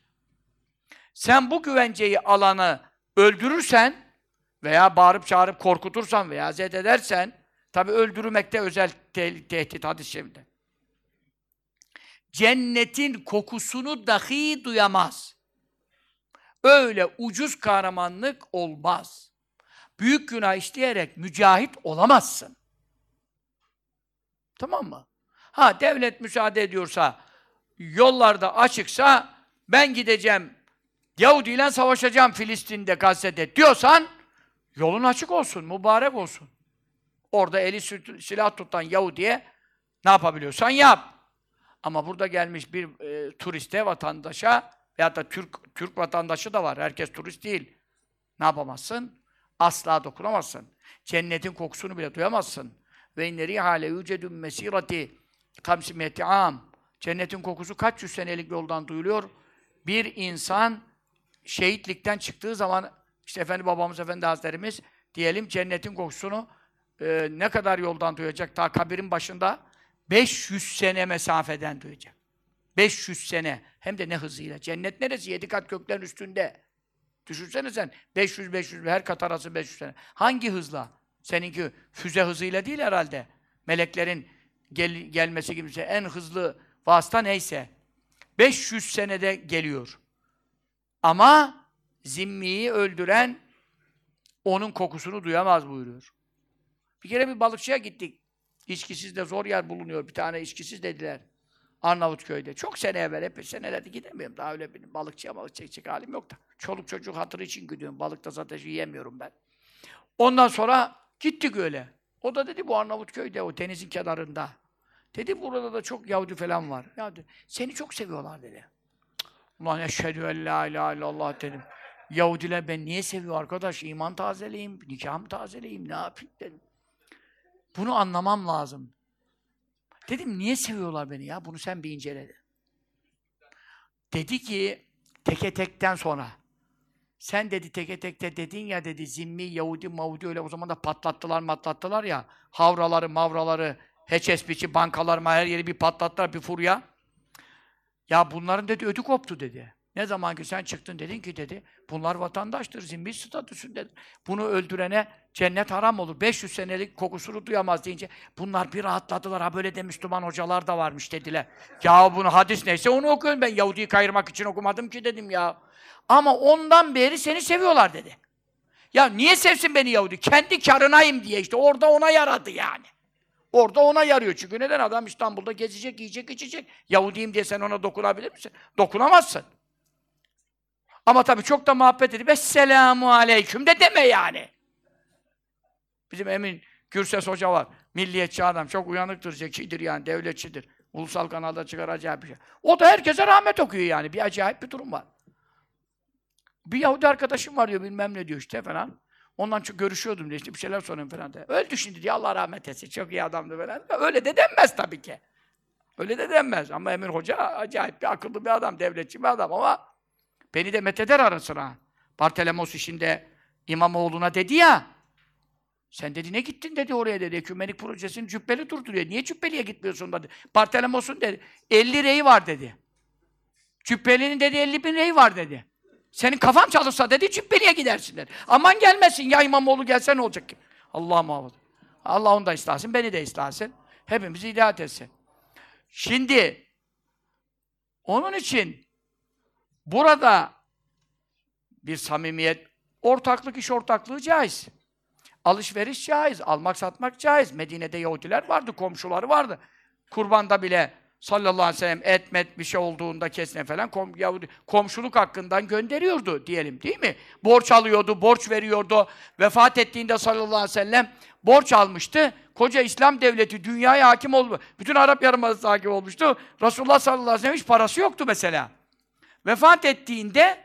Sen bu güvenceyi alanı öldürürsen veya bağırıp çağırıp korkutursan veya zed edersen tabi öldürmekte özel te tehdit hadis-i. Cennetin kokusunu dahi duyamaz. Öyle ucuz kahramanlık olmaz. Büyük günah işleyerek mücahit olamazsın. Tamam mı? Ha devlet müsaade ediyorsa, yollarda açıksa ben gideceğim Yahudi ile savaşacağım Filistin'de, Gazze'de diyorsan yolun açık olsun, mübarek olsun. Orada eli silah tutan Yahudi'ye ne yapabiliyorsan yap. Ama burada gelmiş bir e, turiste, vatandaşa veya da Türk Türk vatandaşı da var. Herkes turist değil. Ne yapamazsın? Asla dokunamazsın. Cennetin kokusunu bile duyamazsın. ve inne hale yücedun mesirati kamsimiyeti am. Cennetin kokusu kaç yüz senelik yoldan duyuluyor. Bir insan şehitlikten çıktığı zaman işte Efendi babamız Efendi Hazretlerimiz diyelim cennetin kokusunu e, ne kadar yoldan duyacak? Ta kabirin başında 500 sene mesafeden duyacak. 500 sene. Hem de ne hızıyla. Cennet neresi? Yedi kat göklerin üstünde. Düşünsene sen. 500 500 her kat arası 500 sene. Hangi hızla? Seninki füze hızıyla değil herhalde. Meleklerin gel, gelmesi gibi şey. En hızlı vasıta neyse. 500 senede geliyor. Ama zimmiyi öldüren onun kokusunu duyamaz buyuruyor. Bir kere bir balıkçıya gittik. İçkisiz de zor yer bulunuyor. Bir tane içkisiz dediler. Arnavutköy'de. Çok sene evvel, hep senelerde gidemiyorum. Daha öyle bir balıkçıya balık çekecek halim yok da. Çoluk çocuk hatırı için gidiyorum. Balık da zaten yiyemiyorum ben. Ondan sonra gittik öyle. O da dedi bu Arnavutköy'de, o denizin kenarında. Dedi burada da çok Yahudi falan var. Ya dedi, seni çok seviyorlar dedi. Ulan eşhedü en la ilahe illallah dedim. Yahudiler ben niye seviyor arkadaş? İman tazeleyeyim, nikahımı tazeleyeyim, ne yapayım dedim. Bunu anlamam lazım. Dedim niye seviyorlar beni ya? Bunu sen bir incele dedi. Dedi ki teke tekten sonra sen dedi teke tekte dedin ya dedi zimmi Yahudi Mavudi öyle o zaman da patlattılar matlattılar ya havraları mavraları HSBC bankalar her yeri bir patlattılar bir furya. Ya bunların dedi ödü koptu dedi. Ne zaman ki sen çıktın dedin ki dedi, bunlar vatandaştır, zimmi statüsündedir. Bunu öldürene cennet haram olur. 500 senelik kokusunu duyamaz deyince bunlar bir rahatladılar. Ha böyle de Müslüman hocalar da varmış dediler. Ya bunu hadis neyse onu okuyorum ben. Yahudi'yi kayırmak için okumadım ki dedim ya. Ama ondan beri seni seviyorlar dedi. Ya niye sevsin beni Yahudi? Kendi karınayım diye işte orada ona yaradı yani. Orada ona yarıyor. Çünkü neden adam İstanbul'da gezecek, yiyecek, içecek. Yahudiyim diye sen ona dokunabilir misin? Dokunamazsın. Ama tabii çok da muhabbet edip Esselamu Aleyküm de deme yani. Bizim Emin Gürses Hoca var. Milliyetçi adam. Çok uyanıktır, zekidir yani, devletçidir. Ulusal kanalda çıkar acayip bir şey. O da herkese rahmet okuyor yani. Bir acayip bir durum var. Bir Yahudi arkadaşım var diyor, bilmem ne diyor işte falan. Ondan çok görüşüyordum diye işte bir şeyler soruyorum falan diye. Öldü şimdi diye Allah rahmet etsin. Çok iyi adamdı falan. Öyle de denmez tabii ki. Öyle de denmez. Ama Emir Hoca acayip bir akıllı bir adam, devletçi bir adam ama Beni de metheder ara sıra. Bartelemos işinde İmamoğlu'na dedi ya, sen dedi ne gittin dedi oraya dedi. Ekümenik projesini cübbeli durduruyor. Niye cübbeliye gitmiyorsun dedi. Bartelemos'un dedi 50 reyi var dedi. Cübbelinin dedi 50 bin reyi var dedi. Senin kafan çalışsa dedi cübbeliye gidersin dedi. Aman gelmesin ya İmamoğlu gelse ne olacak ki? Allah muhafaza. Allah onu da istersin, beni de istersin. Hepimizi hidayet etsin. Şimdi onun için Burada bir samimiyet, ortaklık, iş ortaklığı caiz. Alışveriş caiz, almak satmak caiz. Medine'de Yahudiler vardı, komşuları vardı. Kurbanda bile sallallahu aleyhi ve sellem et met bir şey olduğunda kesne falan kom, Yahudi, komşuluk hakkından gönderiyordu diyelim değil mi? Borç alıyordu, borç veriyordu. Vefat ettiğinde sallallahu aleyhi ve sellem borç almıştı. Koca İslam devleti dünyaya hakim oldu. Bütün Arap Yarımadası hakim olmuştu. Resulullah sallallahu aleyhi ve sellem hiç parası yoktu mesela. Vefat ettiğinde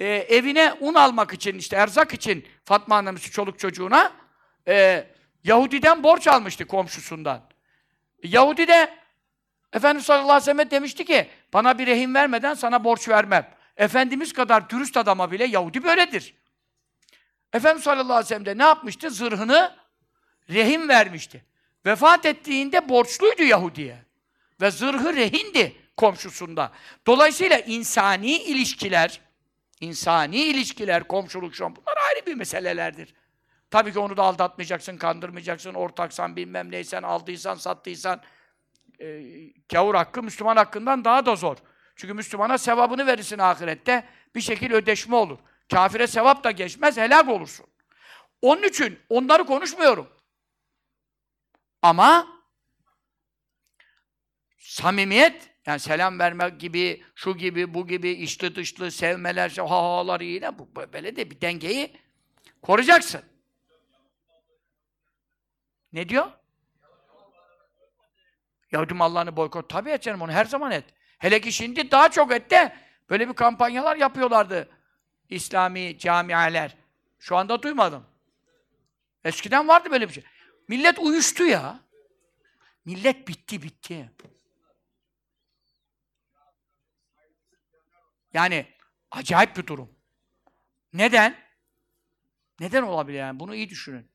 e, evine un almak için, işte erzak için Fatma annemiz çoluk çocuğuna e, Yahudiden borç almıştı komşusundan. Yahudi de Efendimiz sallallahu aleyhi ve sellem demişti ki bana bir rehin vermeden sana borç vermem. Efendimiz kadar dürüst adama bile Yahudi böyledir. Efendimiz sallallahu aleyhi ve sellem de ne yapmıştı? Zırhını rehin vermişti. Vefat ettiğinde borçluydu Yahudi'ye. Ve zırhı rehindi komşusunda. Dolayısıyla insani ilişkiler, insani ilişkiler, komşuluk şu bunlar ayrı bir meselelerdir. Tabii ki onu da aldatmayacaksın, kandırmayacaksın, ortaksan, bilmem neysen, aldıysan, sattıysan. E, gavur hakkı Müslüman hakkından daha da zor. Çünkü Müslümana sevabını verirsin ahirette, bir şekil ödeşme olur. Kafire sevap da geçmez, helak olursun. Onun için onları konuşmuyorum. Ama samimiyet yani selam vermek gibi, şu gibi, bu gibi, içli dışlı, sevmeler, ha halar yine bu böyle de bir dengeyi koruyacaksın. Ne diyor? Yahudi mallarını boykot. Tabii et canım onu her zaman et. Hele ki şimdi daha çok et de böyle bir kampanyalar yapıyorlardı. İslami camialer. Şu anda duymadım. Eskiden vardı böyle bir şey. Millet uyuştu ya. Millet bitti bitti. Yani acayip bir durum. Neden? Neden olabilir yani? Bunu iyi düşünün.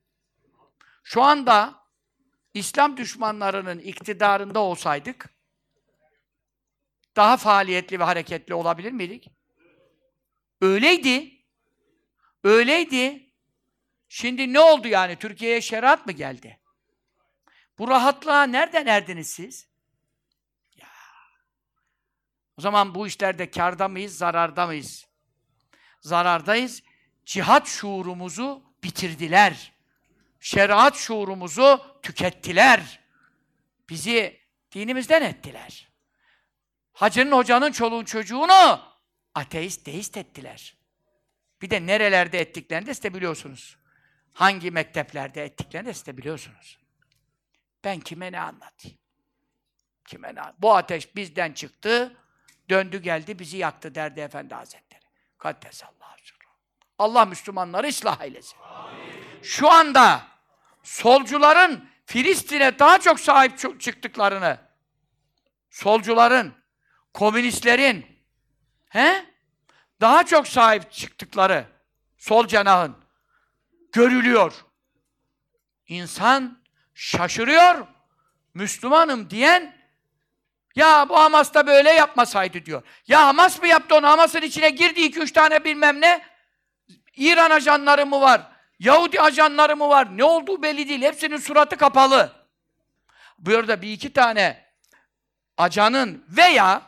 Şu anda İslam düşmanlarının iktidarında olsaydık daha faaliyetli ve hareketli olabilir miydik? Öyleydi. Öyleydi. Şimdi ne oldu yani? Türkiye'ye şeriat mı geldi? Bu rahatlığa nereden erdiniz siz? Ya. O zaman bu işlerde karda mıyız, zararda mıyız? Zarardayız. Cihat şuurumuzu bitirdiler. Şeriat şuurumuzu tükettiler. Bizi dinimizden ettiler. Hacının hocanın çoluğun çocuğunu ateist, deist ettiler. Bir de nerelerde ettiklerini de size biliyorsunuz. Hangi mekteplerde ettiklerini de size biliyorsunuz. Ben kime ne anlatayım? Kime ne Bu ateş bizden çıktı, döndü geldi, bizi yaktı derdi Efendi Hazretleri. Kaddesallahu Allah Müslümanları ıslah eylesin. Amin. Şu anda solcuların Filistin'e daha çok sahip çıktıklarını, solcuların, komünistlerin, he? Daha çok sahip çıktıkları sol cenahın görülüyor. İnsan şaşırıyor. Müslümanım diyen ya bu Hamas da böyle yapmasaydı diyor. Ya Hamas mı yaptı onu? Hamas'ın içine girdi iki üç tane bilmem ne. İran ajanları mı var? Yahudi ajanları mı var? Ne olduğu belli değil. Hepsinin suratı kapalı. Bu arada bir iki tane ajanın veya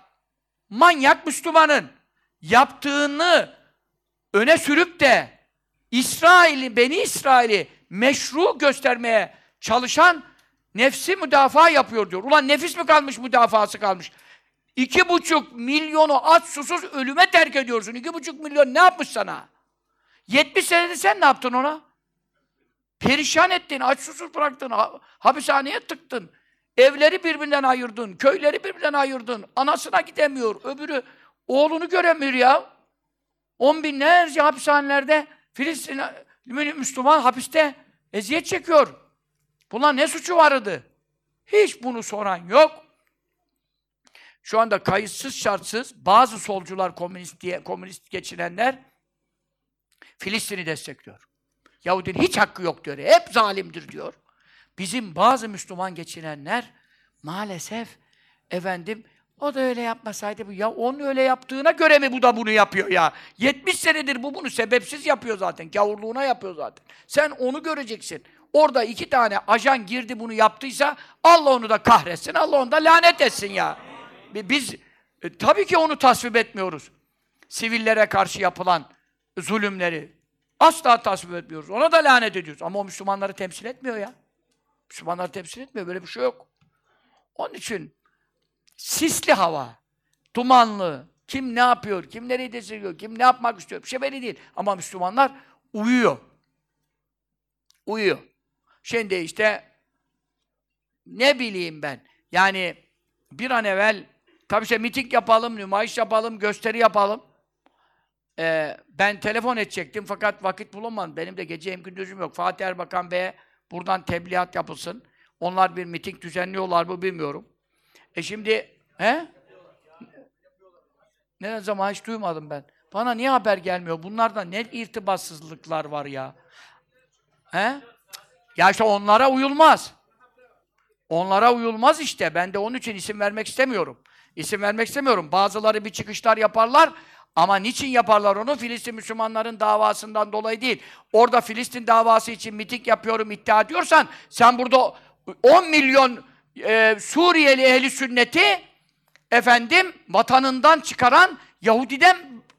manyak Müslümanın yaptığını öne sürüp de İsrail'i, Beni İsrail'i meşru göstermeye çalışan nefsi müdafaa yapıyor diyor. Ulan nefis mi kalmış, müdafası kalmış? İki buçuk milyonu aç susuz ölüme terk ediyorsun. İki buçuk milyon ne yapmış sana? 70 senede sen ne yaptın ona? Perişan ettin, aç susuz bıraktın, hapishaneye tıktın. Evleri birbirinden ayırdın, köyleri birbirinden ayırdın. Anasına gidemiyor, öbürü oğlunu göremiyor ya. On binlerce hapishanelerde Filistin Müslüman hapiste eziyet çekiyor. Buna ne suçu vardı? Hiç bunu soran yok. Şu anda kayıtsız şartsız bazı solcular komünist diye komünist geçinenler Filistin'i destekliyor. Yahudinin hiç hakkı yok diyor. Hep zalimdir diyor. Bizim bazı Müslüman geçinenler maalesef efendim o da öyle yapmasaydı bu. Ya onun öyle yaptığına göre mi bu da bunu yapıyor ya? 70 senedir bu bunu sebepsiz yapıyor zaten. Gavurluğuna yapıyor zaten. Sen onu göreceksin. Orada iki tane ajan girdi bunu yaptıysa Allah onu da kahretsin. Allah onu da lanet etsin ya. Biz e, tabii ki onu tasvip etmiyoruz. Sivillere karşı yapılan zulümleri asla tasvip etmiyoruz. Ona da lanet ediyoruz. Ama o Müslümanları temsil etmiyor ya. Müslümanları temsil etmiyor. Böyle bir şey yok. Onun için sisli hava, dumanlı, kim ne yapıyor, kim nereyi destekliyor, kim ne yapmak istiyor, bir şey belli değil. Ama Müslümanlar uyuyor. Uyuyor. Şimdi işte ne bileyim ben, yani bir an evvel tabii işte miting yapalım, nümayiş yapalım, gösteri yapalım. Ee, ben telefon edecektim fakat vakit bulamadım. Benim de gece hem gündüzüm yok. Fatih Erbakan Bey'e buradan tebliğat yapılsın. Onlar bir miting düzenliyorlar mı bilmiyorum. E şimdi, he? Ne zaman hiç duymadım ben. Bana niye haber gelmiyor? Bunlarda ne irtibatsızlıklar var ya. He? Ya işte onlara uyulmaz. Onlara uyulmaz işte. Ben de onun için isim vermek istemiyorum. İsim vermek istemiyorum. Bazıları bir çıkışlar yaparlar. Ama niçin yaparlar onu? Filistin Müslümanların davasından dolayı değil. Orada Filistin davası için miting yapıyorum iddia ediyorsan sen burada 10 milyon e, Suriyeli ehli sünneti efendim vatanından çıkaran Yahudiden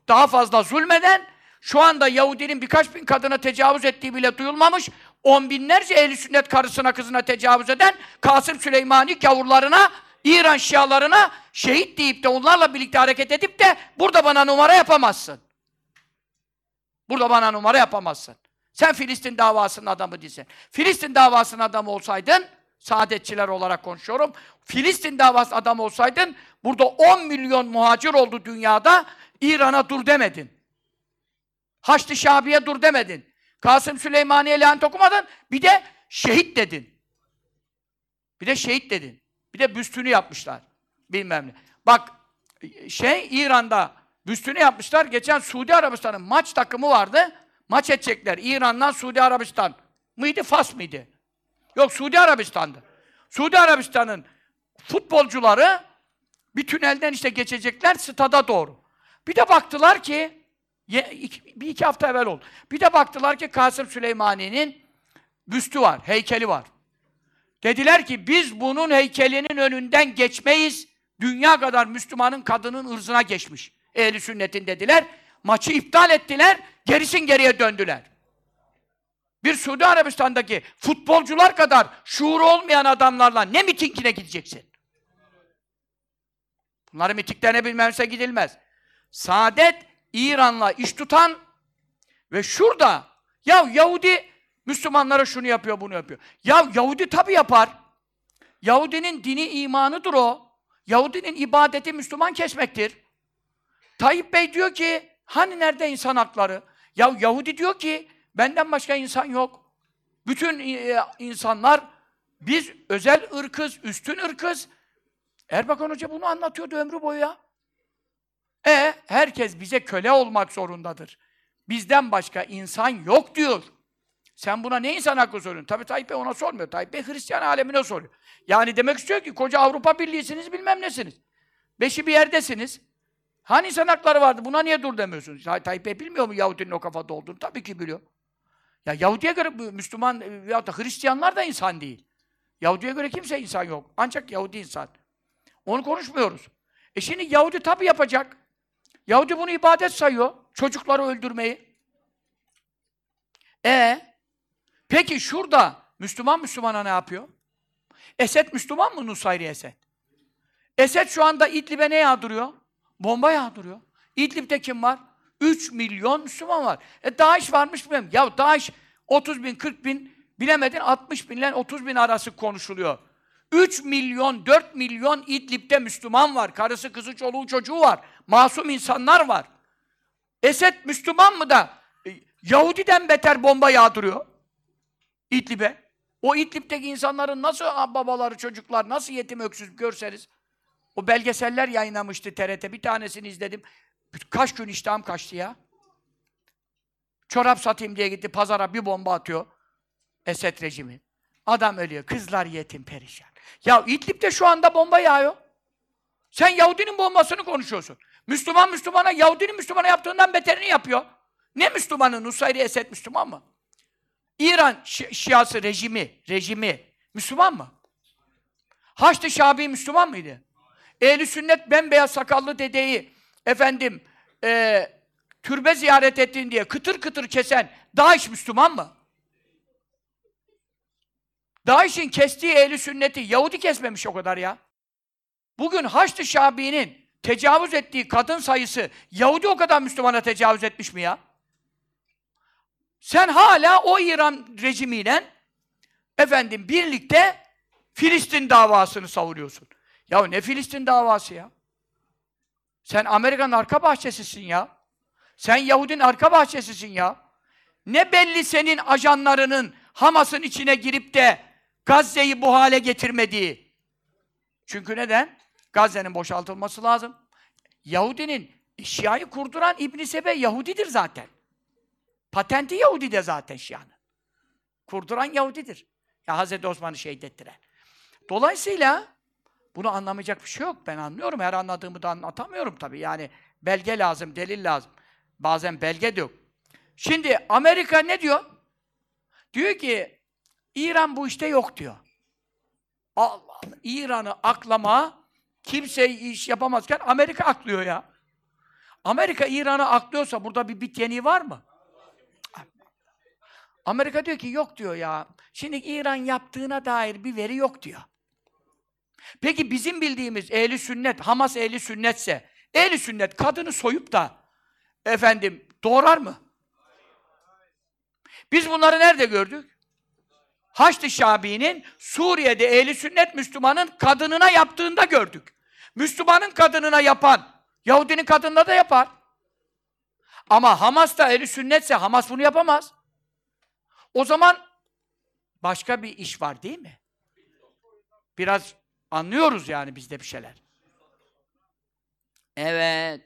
daha fazla zulmeden şu anda Yahudinin birkaç bin kadına tecavüz ettiği bile duyulmamış. On binlerce ehli sünnet karısına kızına tecavüz eden Kasım Süleymani gavurlarına İran Şialarına şehit deyip de onlarla birlikte hareket edip de burada bana numara yapamazsın. Burada bana numara yapamazsın. Sen Filistin davasının adamı değilsin. Filistin davasının adamı olsaydın, saadetçiler olarak konuşuyorum, Filistin davası adamı olsaydın, burada 10 milyon muhacir oldu dünyada, İran'a dur demedin. Haçlı Şabi'ye dur demedin. Kasım Süleymaniye lanet okumadın, bir de şehit dedin. Bir de şehit dedin. Bir de büstünü yapmışlar. Bilmem ne. Bak şey İran'da büstünü yapmışlar. Geçen Suudi Arabistan'ın maç takımı vardı. Maç edecekler. İran'dan Suudi Arabistan. Mıydı, Fas mıydı? Yok, Suudi Arabistan'dı. Suudi Arabistan'ın futbolcuları bir tünelden işte geçecekler stada doğru. Bir de baktılar ki bir iki hafta evvel oldu. Bir de baktılar ki Kasım Süleymani'nin büstü var, heykeli var. Dediler ki biz bunun heykelinin önünden geçmeyiz. Dünya kadar Müslümanın kadının ırzına geçmiş. Ehli sünnetin dediler. Maçı iptal ettiler. Gerisin geriye döndüler. Bir Suudi Arabistan'daki futbolcular kadar şuuru olmayan adamlarla ne mitingine gideceksin? Bunların mitinglerine bilmemse gidilmez. Saadet İran'la iş tutan ve şurada ya Yahudi Müslümanlara şunu yapıyor, bunu yapıyor. Ya Yahudi tabi yapar. Yahudinin dini imanıdır o. Yahudinin ibadeti Müslüman kesmektir. Tayyip Bey diyor ki, hani nerede insan hakları? Ya Yahudi diyor ki, benden başka insan yok. Bütün e, insanlar, biz özel ırkız, üstün ırkız. Erbakan Hoca bunu anlatıyordu ömrü boyu ya. E herkes bize köle olmak zorundadır. Bizden başka insan yok diyor. Sen buna ne insan hakkı soruyorsun? Tabii Tayyip Bey ona sormuyor. Tayyip Bey Hristiyan alemine soruyor. Yani demek istiyor ki koca Avrupa Birliği'siniz bilmem nesiniz. Beşi bir yerdesiniz. Hani insan hakları vardı? Buna niye dur demiyorsunuz? Tayyip Bey bilmiyor mu Yahudinin o kafada olduğunu? Tabii ki biliyor. Ya Yahudi'ye göre Müslüman ya da Hristiyanlar da insan değil. Yahudi'ye göre kimse insan yok. Ancak Yahudi insan. Onu konuşmuyoruz. E şimdi Yahudi tabii yapacak. Yahudi bunu ibadet sayıyor. Çocukları öldürmeyi. E peki şurada Müslüman Müslümana ne yapıyor? Esed Müslüman mı Nusayri Esed? Esed şu anda İdlib'e ne yağdırıyor? Bomba yağdırıyor. İdlib'de kim var? 3 milyon Müslüman var. E DAEŞ varmış bilmem. Ya DAEŞ 30 bin, 40 bin, bilemedin 60 bin ile 30 bin arası konuşuluyor. 3 milyon, 4 milyon İdlib'de Müslüman var. Karısı, kızı, çoluğu, çocuğu var. Masum insanlar var. Esed Müslüman mı da e, Yahudi'den beter bomba yağdırıyor İdlib'e. O İdlib'deki insanların nasıl babaları, çocuklar, nasıl yetim öksüz görseniz. O belgeseller yayınlamıştı TRT. Bir tanesini izledim. Kaç gün iştahım kaçtı ya. Çorap satayım diye gitti pazara bir bomba atıyor. Esed rejimi. Adam ölüyor. Kızlar yetim perişan. Ya İdlib'de şu anda bomba yağıyor. Sen Yahudinin bombasını konuşuyorsun. Müslüman Müslümana, Yahudinin Müslümana yaptığından beterini yapıyor. Ne Müslümanı? Nusayri Esed Müslüman mı? İran şi Şiası rejimi, rejimi Müslüman mı? Haçlı Şabi Müslüman mıydı? Ehli sünnet bembeyaz sakallı dedeyi efendim e, türbe ziyaret ettin diye kıtır kıtır kesen DAEŞ Müslüman mı? DAEŞ'in kestiği ehli sünneti Yahudi kesmemiş o kadar ya. Bugün Haçlı Şabi'nin tecavüz ettiği kadın sayısı Yahudi o kadar Müslümana tecavüz etmiş mi ya? Sen hala o İran rejimiyle efendim birlikte Filistin davasını savuruyorsun. Ya ne Filistin davası ya? Sen Amerika'nın arka bahçesisin ya. Sen Yahudinin arka bahçesisin ya. Ne belli senin ajanlarının Hamas'ın içine girip de Gazze'yi bu hale getirmediği. Çünkü neden? Gazze'nin boşaltılması lazım. Yahudinin Şia'yı kurduran İbn Sebe Yahudidir zaten. Patenti Yahudi de zaten Şia'nın. Kurduran Yahudidir. Ya Hazreti Osman'ı şehit ettiren. Dolayısıyla bunu anlamayacak bir şey yok. Ben anlıyorum. Her anladığımı da anlatamıyorum tabii. Yani belge lazım, delil lazım. Bazen belge de yok. Şimdi Amerika ne diyor? Diyor ki İran bu işte yok diyor. Allah. İran'ı aklama kimse iş yapamazken Amerika aklıyor ya. Amerika İran'ı aklıyorsa burada bir bit yeniği var mı? Amerika diyor ki yok diyor ya. Şimdi İran yaptığına dair bir veri yok diyor. Peki bizim bildiğimiz ehli sünnet, Hamas ehli sünnetse, ehli sünnet kadını soyup da efendim doğrar mı? Biz bunları nerede gördük? Haçlı Şabi'nin Suriye'de ehli sünnet Müslümanın kadınına yaptığında gördük. Müslümanın kadınına yapan, Yahudinin kadınına da yapar. Ama Hamas da ehli sünnetse Hamas bunu yapamaz. O zaman başka bir iş var değil mi? Biraz anlıyoruz yani bizde bir şeyler. Evet.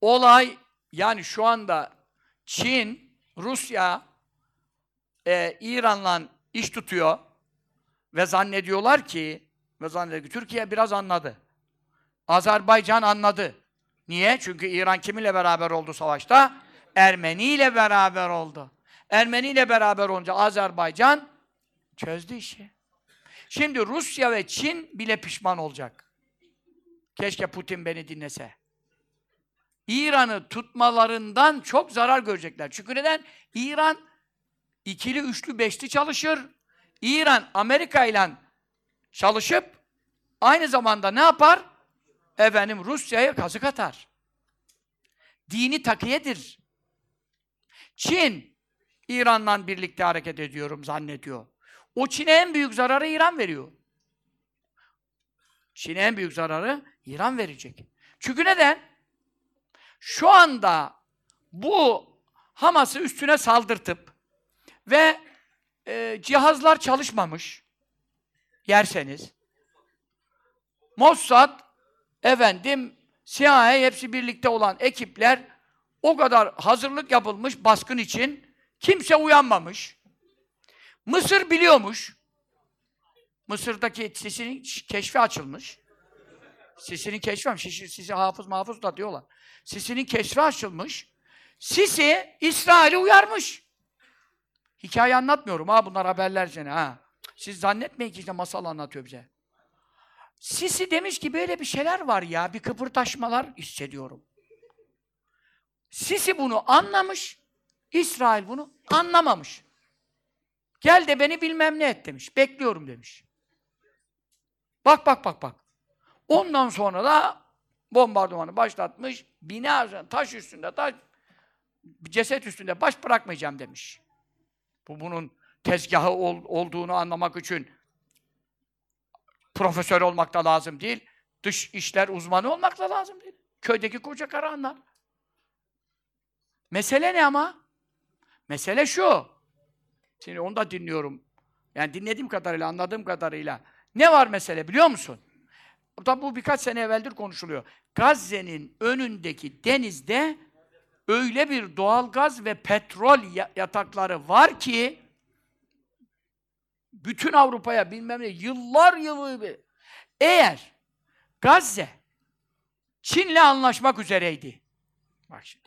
Olay yani şu anda Çin, Rusya, e, İran'la iş tutuyor ve zannediyorlar ki ve zannediyor ki Türkiye biraz anladı. Azerbaycan anladı. Niye? Çünkü İran kiminle beraber oldu savaşta? Ermeni ile beraber oldu. Ermeni ile beraber olunca Azerbaycan çözdü işi. Şimdi Rusya ve Çin bile pişman olacak. Keşke Putin beni dinlese. İran'ı tutmalarından çok zarar görecekler. Çünkü neden? İran ikili, üçlü, beşli çalışır. İran Amerika ile çalışıp aynı zamanda ne yapar? Efendim Rusya'ya kazık atar. Dini takiyedir. Çin İran'la birlikte hareket ediyorum zannediyor. O Çin'e en büyük zararı İran veriyor. Çin'e en büyük zararı İran verecek. Çünkü neden? Şu anda bu Hamas'ı üstüne saldırtıp ve e, cihazlar çalışmamış yerseniz Mossad efendim CIA hepsi birlikte olan ekipler o kadar hazırlık yapılmış baskın için kimse uyanmamış. Mısır biliyormuş. Mısır'daki Sisi'nin keşfi açılmış. Sisi'nin keşfi. Sisi, Sisi hafız mahfuz da diyorlar. Sisi'nin keşfi açılmış. Sisi İsrail'i uyarmış. Hikaye anlatmıyorum ha bunlar haberler seni ha. Siz zannetmeyin ki işte masal anlatıyor bize. Sisi demiş ki böyle bir şeyler var ya, bir kıpırtaşmalar hissediyorum. Sisi bunu anlamış, İsrail bunu anlamamış. Gel de beni bilmem ne et demiş. Bekliyorum demiş. Bak bak bak bak. Ondan sonra da bombardımanı başlatmış. Bina taş üstünde taş ceset üstünde baş bırakmayacağım demiş. Bu bunun tezgahı ol, olduğunu anlamak için profesör olmak da lazım değil. Dış işler uzmanı olmak da lazım değil. Köydeki koca karı anlar. Mesele ne ama? Mesele şu. Şimdi onu da dinliyorum. Yani dinlediğim kadarıyla, anladığım kadarıyla. Ne var mesele biliyor musun? Tabi bu birkaç sene evveldir konuşuluyor. Gazze'nin önündeki denizde öyle bir doğal gaz ve petrol yatakları var ki bütün Avrupa'ya bilmem ne yıllar yılı eğer Gazze Çin'le anlaşmak üzereydi. Bak şimdi.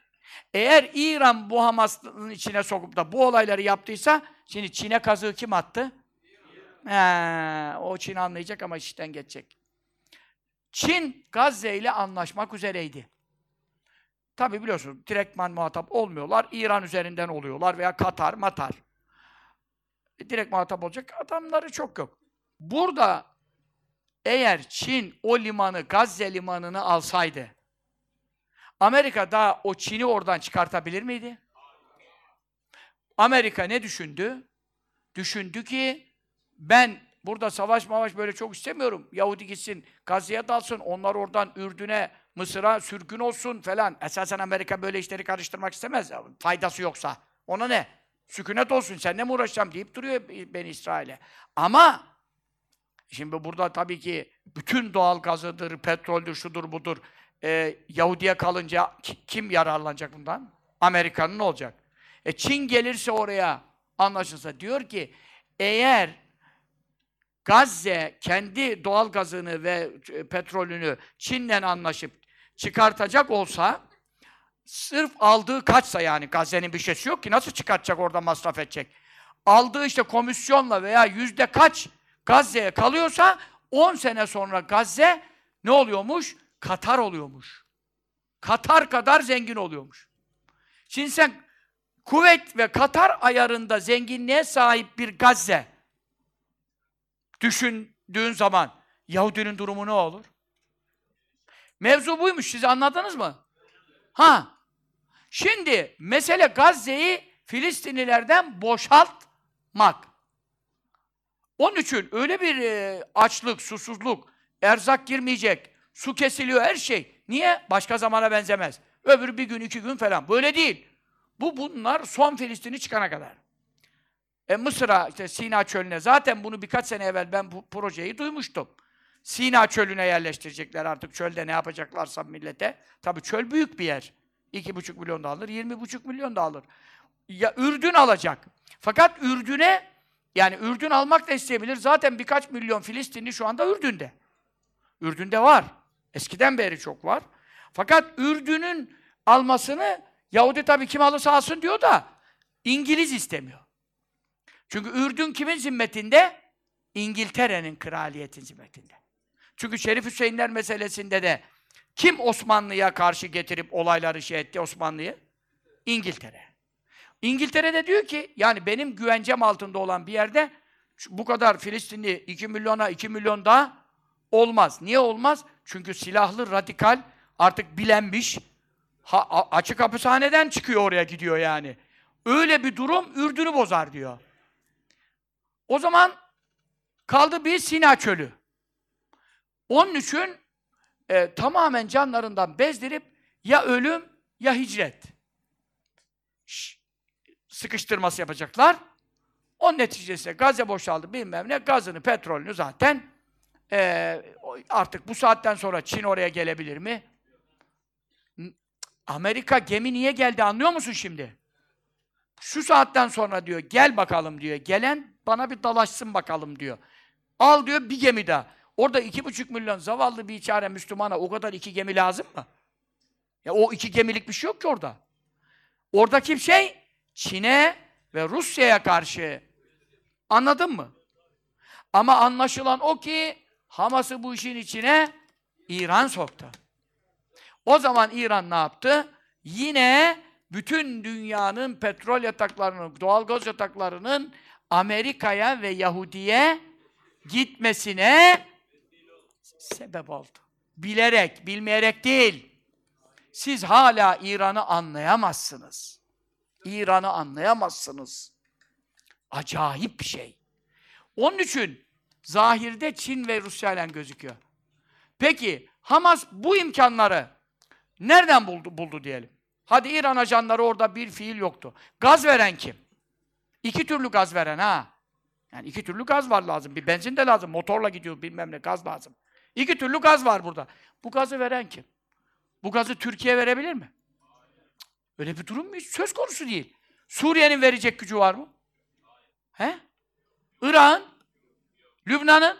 Eğer İran bu Hamas'ın içine sokup da bu olayları yaptıysa şimdi Çin'e kazığı kim attı? He, o Çin anlayacak ama işten geçecek. Çin Gazze ile anlaşmak üzereydi. Tabi biliyorsunuz direktman muhatap olmuyorlar. İran üzerinden oluyorlar veya Katar, Matar. Direkt muhatap olacak adamları çok yok. Burada eğer Çin o limanı, Gazze limanını alsaydı, Amerika daha o Çin'i oradan çıkartabilir miydi? Amerika ne düşündü? Düşündü ki ben burada savaş mavaş böyle çok istemiyorum. Yahudi gitsin, Gazze'ye dalsın, onlar oradan Ürdün'e, Mısır'a sürgün olsun falan. Esasen Amerika böyle işleri karıştırmak istemez. Faydası yoksa. Ona ne? Sükunet olsun, seninle mi uğraşacağım deyip duruyor ben İsrail'e. Ama şimdi burada tabii ki bütün doğal gazıdır, petroldür, şudur budur. Ee, Yahudi'ye kalınca kim yararlanacak bundan? Amerika'nın olacak. E Çin gelirse oraya anlaşılsa diyor ki eğer Gazze kendi doğal gazını ve e, petrolünü Çin'le anlaşıp çıkartacak olsa sırf aldığı kaçsa yani Gazze'nin bir şeysi yok ki nasıl çıkartacak orada masraf edecek. Aldığı işte komisyonla veya yüzde kaç Gazze'ye kalıyorsa 10 sene sonra Gazze ne oluyormuş? Katar oluyormuş. Katar kadar zengin oluyormuş. Şimdi sen Kuvvet ve Katar ayarında zenginliğe sahip bir Gazze düşündüğün zaman Yahudinin durumu ne olur? Mevzu buymuş. Siz anladınız mı? Ha. Şimdi mesele Gazze'yi Filistinlilerden boşaltmak. Onun için öyle bir e, açlık, susuzluk, erzak girmeyecek, su kesiliyor her şey. Niye? Başka zamana benzemez. Öbür bir gün, iki gün falan. Böyle değil. Bu bunlar son Filistin'i çıkana kadar. E, Mısır'a, işte Sina Çölü'ne, zaten bunu birkaç sene evvel ben bu projeyi duymuştum. Sina Çölü'ne yerleştirecekler artık çölde ne yapacaklarsa millete. Tabii çöl büyük bir yer. İki buçuk milyon da alır, yirmi buçuk milyon da alır. Ya Ürdün alacak. Fakat Ürdün'e, yani Ürdün almak da isteyebilir. Zaten birkaç milyon Filistinli şu anda Ürdün'de. Ürdün'de var. Eskiden beri çok var. Fakat Ürdün'ün almasını Yahudi tabii kim alırsa alsın diyor da İngiliz istemiyor. Çünkü Ürdün kimin zimmetinde? İngiltere'nin kraliyetin zimmetinde. Çünkü Şerif Hüseyinler meselesinde de kim Osmanlı'ya karşı getirip olayları şey etti Osmanlı'yı? İngiltere. İngiltere de diyor ki yani benim güvencem altında olan bir yerde bu kadar Filistinli 2 milyona 2 milyon daha olmaz. Niye olmaz? Çünkü silahlı radikal artık bilenmiş ha, açık hapishaneden çıkıyor oraya gidiyor yani. Öyle bir durum Ürdün'ü bozar diyor. O zaman kaldı bir Sina Çölü. Onun için e, tamamen canlarından bezdirip ya ölüm ya hicret. Şş, sıkıştırması yapacaklar. O neticesinde Gazze boşaldı bilmem ne. Gazını, petrolünü zaten e, o- artık bu saatten sonra Çin oraya gelebilir mi? Amerika gemi niye geldi anlıyor musun şimdi? Şu saatten sonra diyor gel bakalım diyor. Gelen bana bir dalaşsın bakalım diyor. Al diyor bir gemi daha. Orada iki buçuk milyon zavallı bir içare Müslümana o kadar iki gemi lazım mı? Ya o iki gemilik bir şey yok ki orada. Oradaki şey Çin'e ve Rusya'ya karşı. Anladın mı? Ama anlaşılan o ki Hamas'ı bu işin içine İran soktu. O zaman İran ne yaptı? Yine bütün dünyanın petrol yataklarının, doğalgaz yataklarının Amerika'ya ve Yahudi'ye gitmesine sebep oldu. Bilerek, bilmeyerek değil. Siz hala İran'ı anlayamazsınız. İran'ı anlayamazsınız. Acayip bir şey. Onun için zahirde Çin ve Rusya ile gözüküyor. Peki Hamas bu imkanları nereden buldu, buldu diyelim? Hadi İran ajanları orada bir fiil yoktu. Gaz veren kim? İki türlü gaz veren ha. Yani iki türlü gaz var lazım. Bir benzin de lazım. Motorla gidiyor bilmem ne gaz lazım. İki türlü gaz var burada. Bu gazı veren kim? Bu gazı Türkiye verebilir mi? Öyle bir durum mu? Hiç söz konusu değil. Suriye'nin verecek gücü var mı? He? Irak'ın? Lübnan'ın?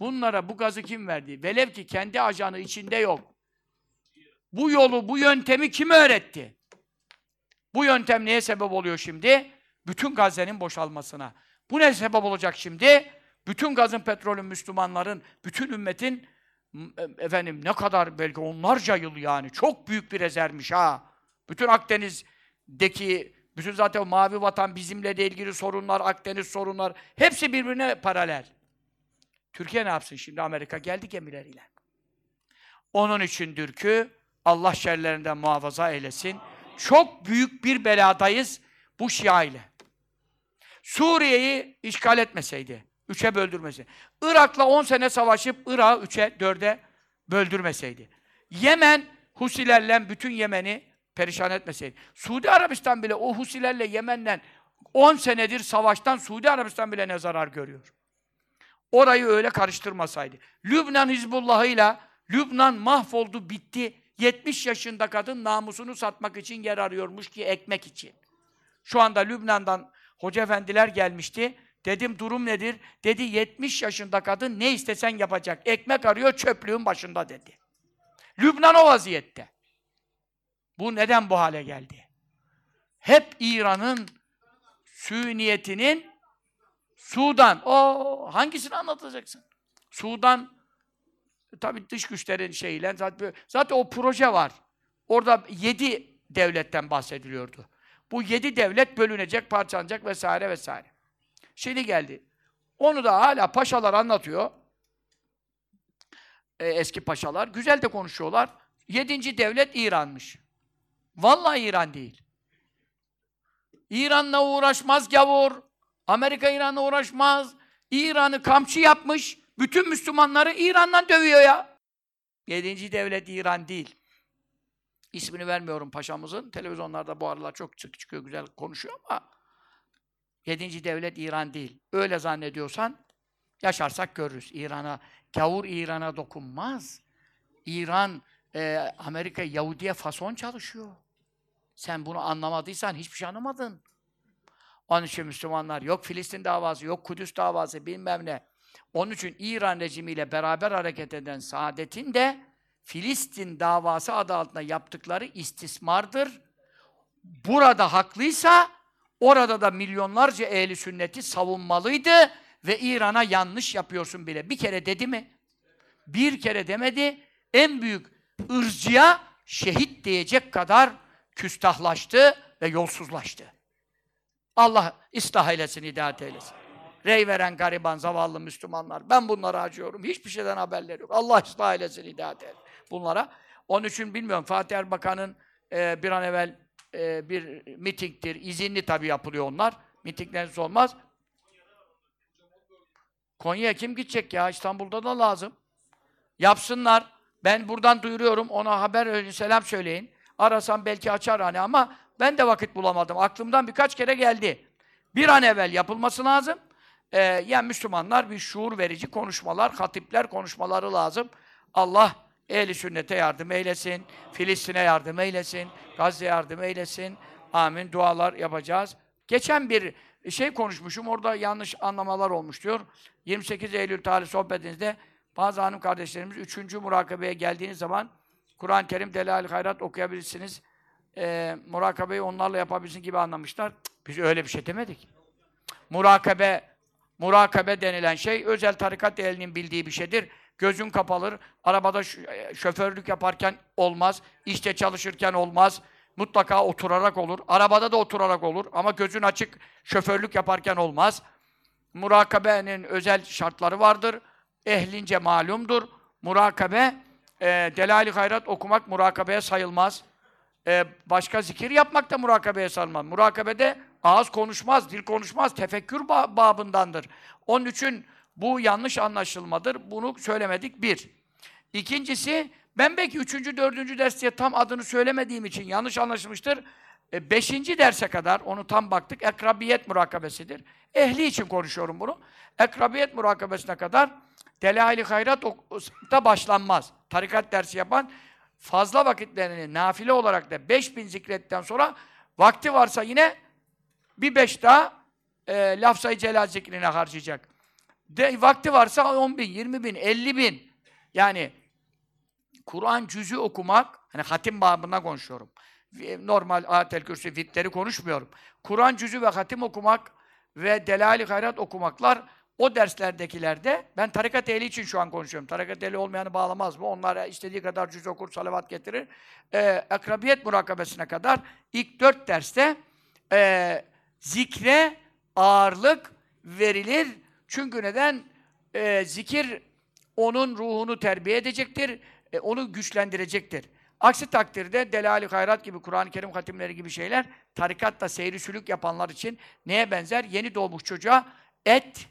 Bunlara bu gazı kim verdi? Velev ki kendi ajanı içinde yok. Bu yolu, bu yöntemi kim öğretti? Bu yöntem neye sebep oluyor şimdi? Bütün Gazze'nin boşalmasına. Bu ne sebep olacak şimdi? Bütün gazın, petrolün, Müslümanların, bütün ümmetin e- efendim ne kadar belki onlarca yıl yani çok büyük bir rezervmiş ha. Bütün Akdeniz'deki bütün zaten o mavi vatan bizimle de ilgili sorunlar, Akdeniz sorunlar hepsi birbirine paralel. Türkiye ne yapsın şimdi? Amerika geldi gemileriyle. Onun içindir ki Allah şerlerinden muhafaza eylesin. Çok büyük bir beladayız bu Şia ile. Suriye'yi işgal etmeseydi, üçe böldürmeseydi. Irak'la 10 sene savaşıp Irak'ı üçe, dörde böldürmeseydi. Yemen, Husilerle bütün Yemen'i perişan etmeseydi. Suudi Arabistan bile o Husilerle Yemen'le 10 senedir savaştan Suudi Arabistan bile ne zarar görüyor. Orayı öyle karıştırmasaydı. Lübnan Hizbullah'ıyla Lübnan mahvoldu, bitti. 70 yaşında kadın namusunu satmak için yer arıyormuş ki ekmek için. Şu anda Lübnan'dan hoca efendiler gelmişti. Dedim durum nedir? Dedi 70 yaşında kadın ne istesen yapacak. Ekmek arıyor çöplüğün başında dedi. Lübnan o vaziyette. Bu neden bu hale geldi? Hep İran'ın sünniyetinin Sudan. O hangisini anlatacaksın? Sudan tabii dış güçlerin şeyiyle zaten, zaten o proje var. Orada yedi devletten bahsediliyordu. Bu yedi devlet bölünecek, parçalanacak vesaire vesaire. Şimdi geldi. Onu da hala paşalar anlatıyor. E, eski paşalar. Güzel de konuşuyorlar. Yedinci devlet İran'mış. Vallahi İran değil. İran'la uğraşmaz gavur. Amerika İran'la uğraşmaz. İran'ı kamçı yapmış. Bütün Müslümanları İran'dan dövüyor ya. Yedinci devlet İran değil. İsmini vermiyorum paşamızın. Televizyonlarda bu aralar çok çık çıkıyor, güzel konuşuyor ama Yedinci devlet İran değil. Öyle zannediyorsan yaşarsak görürüz. İran'a, gavur İran'a dokunmaz. İran, e, Amerika Yahudi'ye fason çalışıyor. Sen bunu anlamadıysan hiçbir şey anlamadın. Onun için Müslümanlar yok Filistin davası, yok Kudüs davası bilmem ne. Onun için İran rejimiyle beraber hareket eden Saadet'in de Filistin davası adı altında yaptıkları istismardır. Burada haklıysa orada da milyonlarca ehli sünneti savunmalıydı ve İran'a yanlış yapıyorsun bile. Bir kere dedi mi? Bir kere demedi. En büyük ırzcıya şehit diyecek kadar küstahlaştı ve yolsuzlaştı. Allah ıslah eylesin, hidayet eylesin. Rey veren gariban, zavallı Müslümanlar. Ben bunları acıyorum. Hiçbir şeyden haberleri yok. Allah ıslah eylesin, hidayet eylesin bunlara. Onun için bilmiyorum Fatih Erbakan'ın e, bir an evvel e, bir mitingdir. izinli tabii yapılıyor onlar. Mitingleriniz olmaz. Konya'ya kim gidecek ya? İstanbul'da da lazım. Yapsınlar. Ben buradan duyuruyorum. Ona haber verin, selam söyleyin. Arasam belki açar hani ama ben de vakit bulamadım. Aklımdan birkaç kere geldi. Bir an evvel yapılması lazım. Ee, yani Müslümanlar bir şuur verici konuşmalar, hatipler konuşmaları lazım. Allah ehli sünnete yardım eylesin, Filistin'e yardım eylesin, Gazze yardım eylesin. Amin. Dualar yapacağız. Geçen bir şey konuşmuşum, orada yanlış anlamalar olmuş diyor. 28 Eylül tarih sohbetinizde bazı hanım kardeşlerimiz 3. murakabeye geldiğiniz zaman Kur'an-ı Kerim Delal Hayrat okuyabilirsiniz. Ee, murakabeyi onlarla yapabilirsin gibi anlamışlar. Biz öyle bir şey demedik. Murakabe Murakabe denilen şey özel tarikat ehlinin bildiği bir şeydir. Gözün kapalır, arabada ş- şoförlük yaparken olmaz, işte çalışırken olmaz. Mutlaka oturarak olur. Arabada da oturarak olur ama gözün açık şoförlük yaparken olmaz. Murakabenin özel şartları vardır. Ehlince malumdur. Murakabe, e, Delali Hayrat okumak murakabeye sayılmaz. E, başka zikir yapmak da murakabeye sayılmaz. Murakabede ağız konuşmaz, dil konuşmaz, tefekkür ba- babındandır. Onun için bu yanlış anlaşılmadır. Bunu söylemedik bir. İkincisi, ben belki üçüncü, dördüncü ders diye tam adını söylemediğim için yanlış anlaşılmıştır. E, beşinci derse kadar, onu tam baktık, ekrabiyet murakabesidir. Ehli için konuşuyorum bunu. Ekrabiyet murakabesine kadar Delail-i Hayrat da başlanmaz. Tarikat dersi yapan fazla vakitlerini nafile olarak da 5000 zikretten sonra vakti varsa yine bir beş daha e, lafzayı celal zikrine harcayacak. De, vakti varsa 10 bin, 20 bin, 50 bin. Yani Kur'an cüzü okumak, hani hatim babında konuşuyorum. Normal ayetel kürsü vitleri konuşmuyorum. Kur'an cüzü ve hatim okumak ve delali hayrat okumaklar o derslerdekilerde, ben tarikat ehli için şu an konuşuyorum. Tarikat ehli olmayanı bağlamaz mı? Onlar istediği kadar cüz okur, salavat getirir. Ee, akrabiyet murakabesine kadar ilk dört derste e, zikre ağırlık verilir. Çünkü neden? Ee, zikir onun ruhunu terbiye edecektir, e, onu güçlendirecektir. Aksi takdirde Delali Hayrat gibi, Kur'an-ı Kerim hatimleri gibi şeyler tarikatta seyri sülük yapanlar için neye benzer? Yeni doğmuş çocuğa et,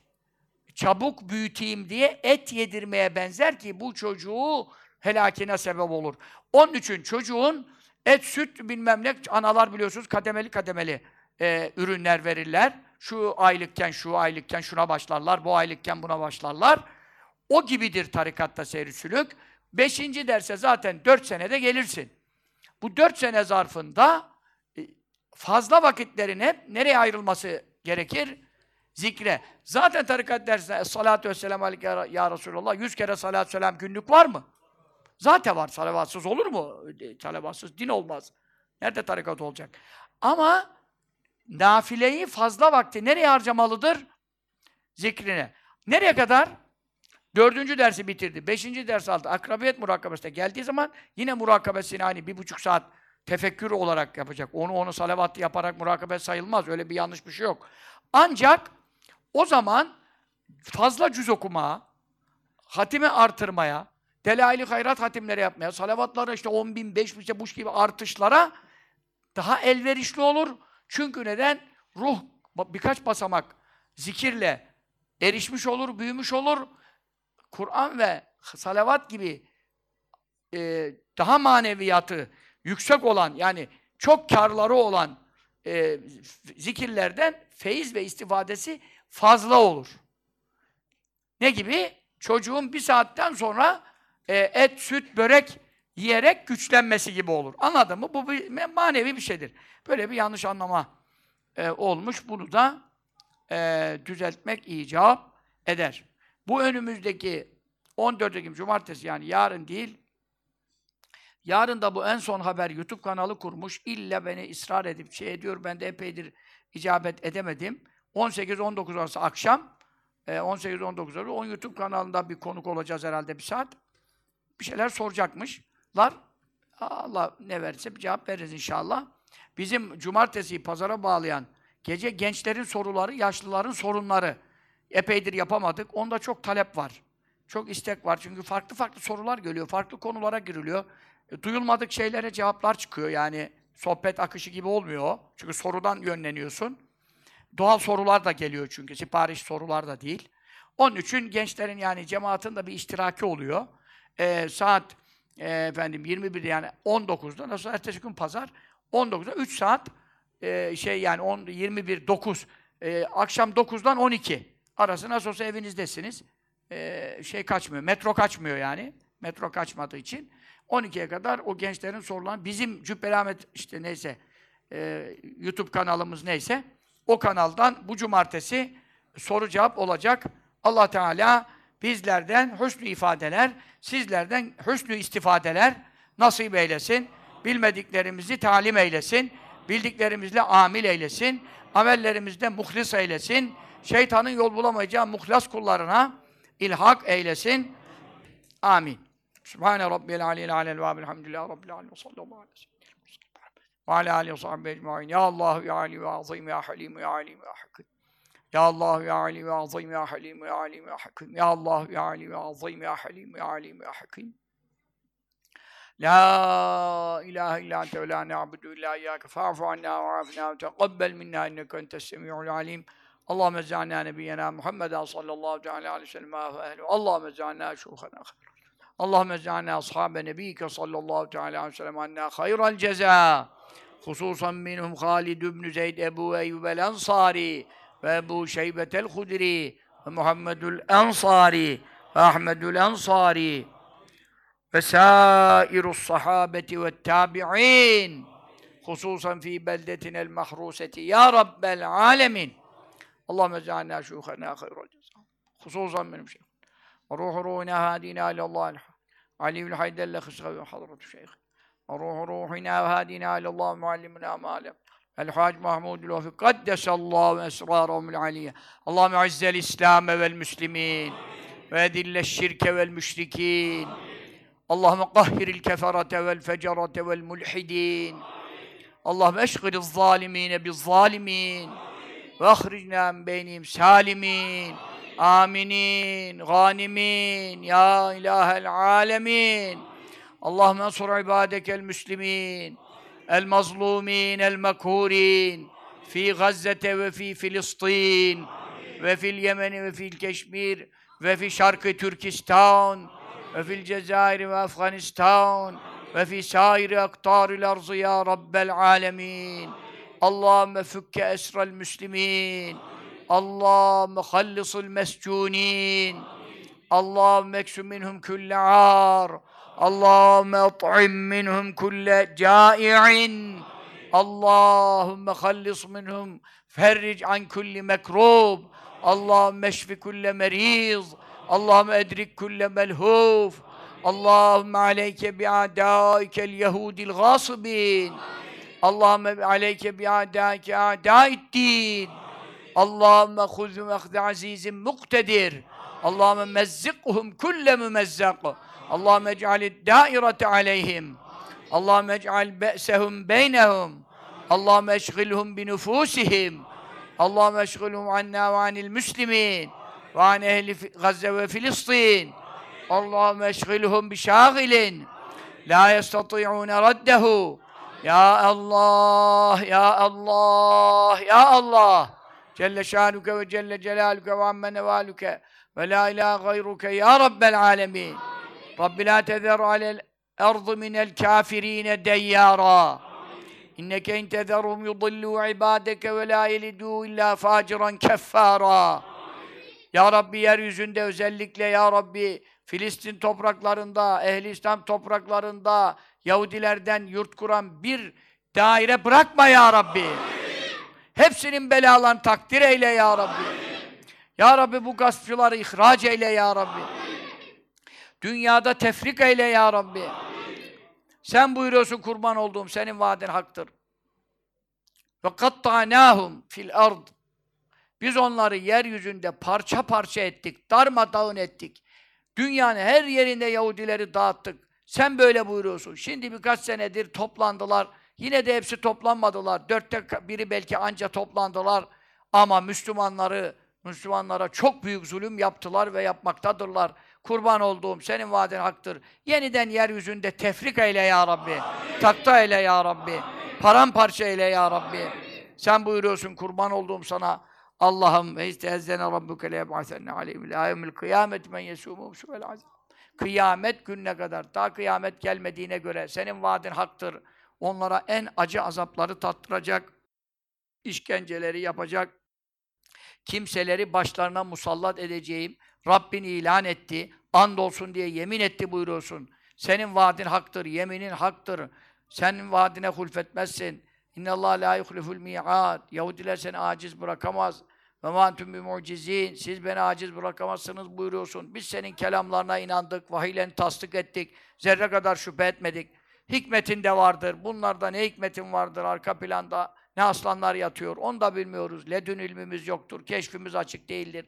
çabuk büyüteyim diye et yedirmeye benzer ki bu çocuğu helakine sebep olur. Onun için çocuğun et, süt bilmem ne, analar biliyorsunuz kademeli kademeli e, ürünler verirler. Şu aylıkken, şu aylıkken şuna başlarlar, bu aylıkken buna başlarlar. O gibidir tarikatta seyri sülük. Beşinci derse zaten dört senede gelirsin. Bu dört sene zarfında e, fazla vakitlerin hep nereye ayrılması gerekir? Zikre. Zaten tarikat dersinde salatü vesselam aleyke ya- Resulallah yüz kere salatü selam günlük var mı? Zaten var. Salavatsız olur mu? E, Salavatsız din olmaz. Nerede tarikat olacak? Ama nafileyi fazla vakti nereye harcamalıdır? Zikrine. Nereye kadar? Dördüncü dersi bitirdi. Beşinci ders aldı. Akrabiyet murakabesine geldiği zaman yine murakabesini hani bir buçuk saat tefekkür olarak yapacak. Onu onu salavatlı yaparak murakabe sayılmaz. Öyle bir yanlış bir şey yok. Ancak o zaman fazla cüz okumaya, hatimi artırmaya, delail-i hayrat hatimleri yapmaya, salavatlara işte 10 bin, 5 bin, işte bu gibi artışlara daha elverişli olur. Çünkü neden? Ruh birkaç basamak zikirle erişmiş olur, büyümüş olur. Kur'an ve salavat gibi e, daha maneviyatı yüksek olan yani çok karları olan e, zikirlerden feyiz ve istifadesi fazla olur. Ne gibi? Çocuğun bir saatten sonra e, et, süt, börek yiyerek güçlenmesi gibi olur. Anladın mı? Bu bir manevi bir şeydir. Böyle bir yanlış anlama e, olmuş. Bunu da e, düzeltmek icap eder. Bu önümüzdeki 14 Ekim Cumartesi yani yarın değil, yarın da bu en son haber YouTube kanalı kurmuş. İlla beni ısrar edip şey ediyor. Ben de epeydir icabet edemedim. 18-19 arası akşam, e, 18-19 arası on YouTube kanalında bir konuk olacağız herhalde bir saat. Bir şeyler soracakmışlar. Allah ne verirse bir cevap veririz inşallah. Bizim cumartesiyi pazara bağlayan gece gençlerin soruları, yaşlıların sorunları epeydir yapamadık. Onda çok talep var. Çok istek var. Çünkü farklı farklı sorular geliyor. Farklı konulara giriliyor. E, duyulmadık şeylere cevaplar çıkıyor. Yani sohbet akışı gibi olmuyor. Çünkü sorudan yönleniyorsun. Doğal sorular da geliyor çünkü. Sipariş sorular da değil. Onun için gençlerin yani cemaatin de bir iştiraki oluyor. E, saat e, efendim 21 yani 19'da nasıl ertesi gün pazar 19'da 3 saat e, şey yani 10 21 9 e, akşam 9'dan 12 arası nasıl olsa evinizdesiniz. E, şey kaçmıyor. Metro kaçmıyor yani. Metro kaçmadığı için 12'ye kadar o gençlerin sorulan bizim Cübbeli Ahmet işte neyse e, YouTube kanalımız neyse o kanaldan bu cumartesi soru cevap olacak. Allah Teala bizlerden hüsnü ifadeler, sizlerden hüsnü istifadeler nasip eylesin. Bilmediklerimizi talim eylesin. Bildiklerimizle amil eylesin. Amellerimizde muhlis eylesin. Şeytanın yol bulamayacağı muhlas kullarına ilhak eylesin. Amin. Sübhane Rabbiyel Aliyyil Alel ve Elhamdülillahi Rabbil Alemin ve sallallahu aleyhi ve sellem. Ve alihi ve sahbihi ecmaîn. Ya Allah ya Ali ve Azim ya Halim ya Alim ya Hakim. Ya Allah ya Ali ve Azim ya Halim ya Alim ya Hakim. Ya Allah ya Ali ve Azim ya Halim ya Alim ya Hakim. La ilahe illa ente ve la na'budu illa iyyake fa'fu anna ve afina ve teqabbel minna inneke entes semiul alim. Allahümme zâna nebiyyena Muhammeden sallallahu teala aleyhi ve sellem ve ehli. Allahümme zâna şuhana Allahümme zâna ashabe nebiyike sallallahu teala aleyhi ve sellem anna hayral ceza. Hususan minhum Halid ibn Zeyd Ebu Eyyub el Ensari ve Ebu Şeybet el Hudri ve Muhammedül Ensari ve Ahmedül Ensari ve sâirus sahabeti ve tabi'in hususan fi beldetinel mahruseti ya Rabbel alemin Allahümme cealna روح روحنا هادينا إلى الله الحق علي بن حيدر الخشغوي حضرة الشيخ روح روحنا هادينا إلى الله معلمنا مالك. الحاج محمود الوفي. قدس الله أسرارهم العلية اللهم أعز الإسلام والمسلمين وأذل الشرك والمشركين. اللهم قهر الكفرة والفجرة والملحدين. اللهم أشغل الظالمين بالظالمين. وأخرجنا من بينهم سالمين. Aminin, ganimin, ya ilahel alemin. Allahümme ensur ibadekel müslimin, el mazlumin, el mekhurin, fi Gazze'te ve fi Filistin, ve fil Yemen ve fil Keşmir, ve fi şarkı Türkistan, ve fil Cezayir ve Afganistan, ve fi sairi aktaril arzı ya Rabbel alemin. Allahümme fükke esrel müslimin. اللهم خلص المسجونين. اللهم إكس منهم كل عار. اللهم اطعم منهم كل جائع. اللهم خلص منهم فرج عن كل مكروب. اللهم اشف كل مريض. اللهم ادرك كل ملهوف. اللهم عليك باعدائك اليهود الغاصبين. اللهم عليك باعدائك أعداء الدين. اللهم خذهم اخذ عزيز مقتدر اللهم مزقهم كل ممزق اللهم اجعل الدائرة عليهم اللهم اجعل بأسهم بينهم اللهم اشغلهم بنفوسهم اللهم اشغلهم عنا وعن المسلمين وعن أهل غزة وفلسطين اللهم اشغلهم بشاغل لا يستطيعون رده يا الله يا الله يا الله Celle şanuke ve celle celaluke ve amme nevaluke ve la ilahe gayruke ya rabbel alemin. Rabbi la tezer alel erz minel kafirine deyyara. İnneke in tezerhum yudillu ibadeke ve la yelidu illa faciran keffara. Ya Rabbi yeryüzünde özellikle Ya Rabbi Filistin topraklarında, Ehli İslam topraklarında Yahudilerden yurt kuran bir daire bırakma Ya Rabbi. Amin. Hepsinin belalarını takdir eyle Ya Rabbi. Ya Rabbi bu gaspçıları ihraç eyle Ya Rabbi. Dünyada tefrik eyle Ya Rabbi. Sen buyuruyorsun kurban olduğum senin vaadin haktır. Ve kattanahum fil ard. Biz onları yeryüzünde parça parça ettik, darmadağın ettik. Dünyanın her yerinde Yahudileri dağıttık. Sen böyle buyuruyorsun. Şimdi birkaç senedir toplandılar. Yine de hepsi toplanmadılar. Dörtte biri belki anca toplandılar. Ama Müslümanları, Müslümanlara çok büyük zulüm yaptılar ve yapmaktadırlar. Kurban olduğum senin vaadin haktır. Yeniden yeryüzünde tefrik eyle ya Rabbi. Takta eyle ya Rabbi. Paramparça eyle ya Rabbi. Sen buyuruyorsun kurban olduğum sana. Allah'ım ve istezzene rabbuke le yeb'asenne aleyhim la yevmil kıyamet men yesûmûm şuvel azim. Kıyamet gününe kadar, daha kıyamet gelmediğine göre senin vaadin haktır. Onlara en acı azapları tattıracak, işkenceleri yapacak, kimseleri başlarına musallat edeceğim. Rabbin ilan etti, andolsun diye yemin etti buyuruyorsun. Senin vaadin haktır, yeminin haktır. Senin vaadine hulfetmezsin. İnne Allah la yuhliful mi'ad. Yahudiler seni aciz bırakamaz. Ve ma entum mucizin. Siz beni aciz bırakamazsınız buyuruyorsun. Biz senin kelamlarına inandık, vahiylerini tasdik ettik. Zerre kadar şüphe etmedik. Hikmetin de vardır. Bunlarda ne hikmetin vardır arka planda? Ne aslanlar yatıyor? Onu da bilmiyoruz. Ledün ilmimiz yoktur. Keşfimiz açık değildir.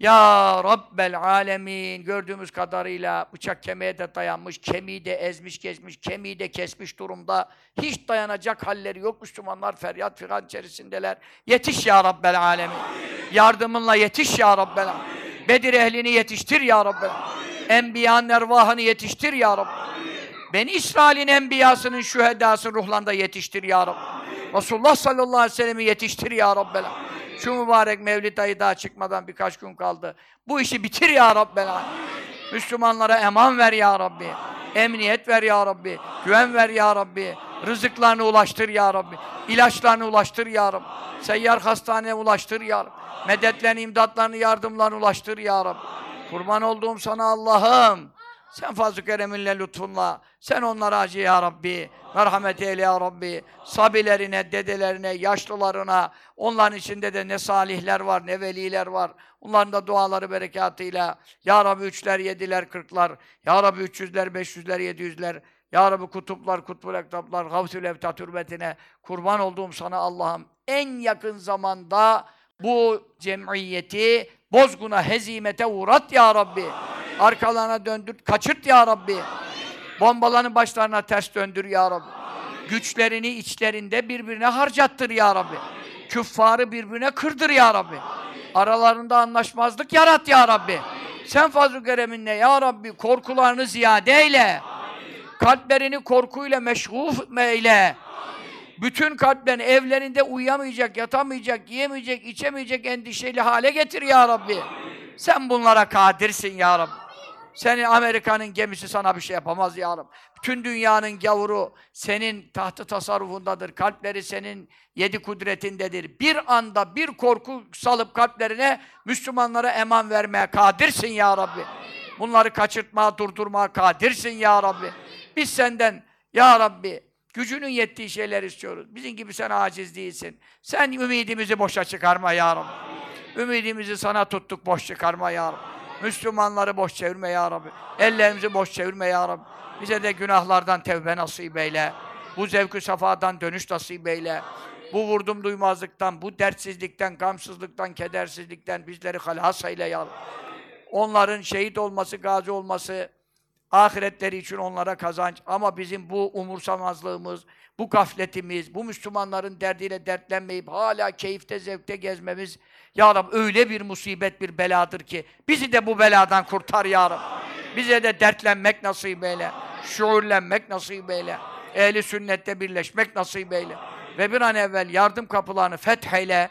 Ya Rabbel alemin gördüğümüz kadarıyla bıçak kemiğe de dayanmış, kemiği de ezmiş geçmiş, kemiği de kesmiş durumda. Hiç dayanacak halleri yok. Müslümanlar feryat figan içerisindeler. Yetiş ya Rabbel alemin. Yardımınla yetiş ya Rabbel alemin. Bedir ehlini yetiştir ya Rabbel alemin. Enbiyanın ervahını yetiştir ya Rabbel Beni İsrail'in enbiyasının şühedası ruhlarında yetiştir ya Rabbi. Resulullah sallallahu aleyhi ve sellem'i yetiştir ya Rabbel alemin. Şu mübarek Mevlid ayı daha çıkmadan birkaç gün kaldı. Bu işi bitir ya Rabbel Müslümanlara eman ver ya Rabbi. Emniyet ver ya Rabbi. Güven ver ya Rabbi. Rızıklarını ulaştır ya Rabbi. İlaçlarını ulaştır ya Rabbi. Seyyar hastaneye ulaştır ya Rabbi. Medetlerini, imdatlarını, yardımlarını ulaştır ya Rabbi. Kurban olduğum sana Allah'ım. Sen fazl-ı kereminle, lütfunla, sen onlara acı ya Rabbi, merhamet eyle ya Rabbi, sabilerine, dedelerine, yaşlılarına, onların içinde de ne salihler var, ne veliler var, onların da duaları berekatıyla, ya Rabbi üçler, yediler, kırklar, ya Rabbi üç yüzler, beş yüzler, yedi yüzler, ya Rabbi kutuplar, kutbul ektaplar, gavsül evtat hürmetine kurban olduğum sana Allah'ım. En yakın zamanda bu cemiyeti bozguna, hezimete uğrat ya Rabbi. Arkalarına döndür, kaçırt ya Rabbi. Bombalarını başlarına ters döndür ya Rabbi. Güçlerini içlerinde birbirine harcattır ya Rabbi. Küffarı birbirine kırdır ya Rabbi. Aralarında anlaşmazlık yarat ya Rabbi. Sen fazl-ı kereminle ya Rabbi korkularını ziyade eyle. Kalplerini korkuyla meşgul eyle. Bütün kalplerini evlerinde uyuyamayacak, yatamayacak, yiyemeyecek, içemeyecek endişeli hale getir ya Rabbi. Sen bunlara kadirsin ya Rabbi. Senin Amerika'nın gemisi sana bir şey yapamaz ya Rabbi. Bütün dünyanın gavuru senin tahtı tasarrufundadır. Kalpleri senin yedi kudretindedir. Bir anda bir korku salıp kalplerine Müslümanlara eman vermeye kadirsin ya Rabbi. Bunları kaçırtmaya, durdurmaya kadirsin ya Rabbi. Biz senden ya Rabbi gücünün yettiği şeyler istiyoruz. Bizim gibi sen aciz değilsin. Sen ümidimizi boşa çıkarma ya Rabbi. Ümidimizi sana tuttuk boş çıkarma ya Rabbi. Müslümanları boş çevirme ya Rabbi. Ellerimizi boş çevirme ya Rabbi. Bize de günahlardan tevbe nasip eyle. Bu zevkü safadan dönüş nasip eyle. Bu vurdum duymazlıktan, bu dertsizlikten, gamsızlıktan, kedersizlikten bizleri halas eyle ya Rabbi. Onların şehit olması, gazi olması, ahiretleri için onlara kazanç. Ama bizim bu umursamazlığımız, bu gafletimiz, bu Müslümanların derdiyle dertlenmeyip hala keyifte, zevkte gezmemiz, Ya Rabbi öyle bir musibet, bir beladır ki bizi de bu beladan kurtar Ya Rabbi. Bize de dertlenmek nasip eyle, şuurlenmek nasip eyle, ehli sünnette birleşmek nasip eyle. Ve bir an evvel yardım kapılarını fetheyle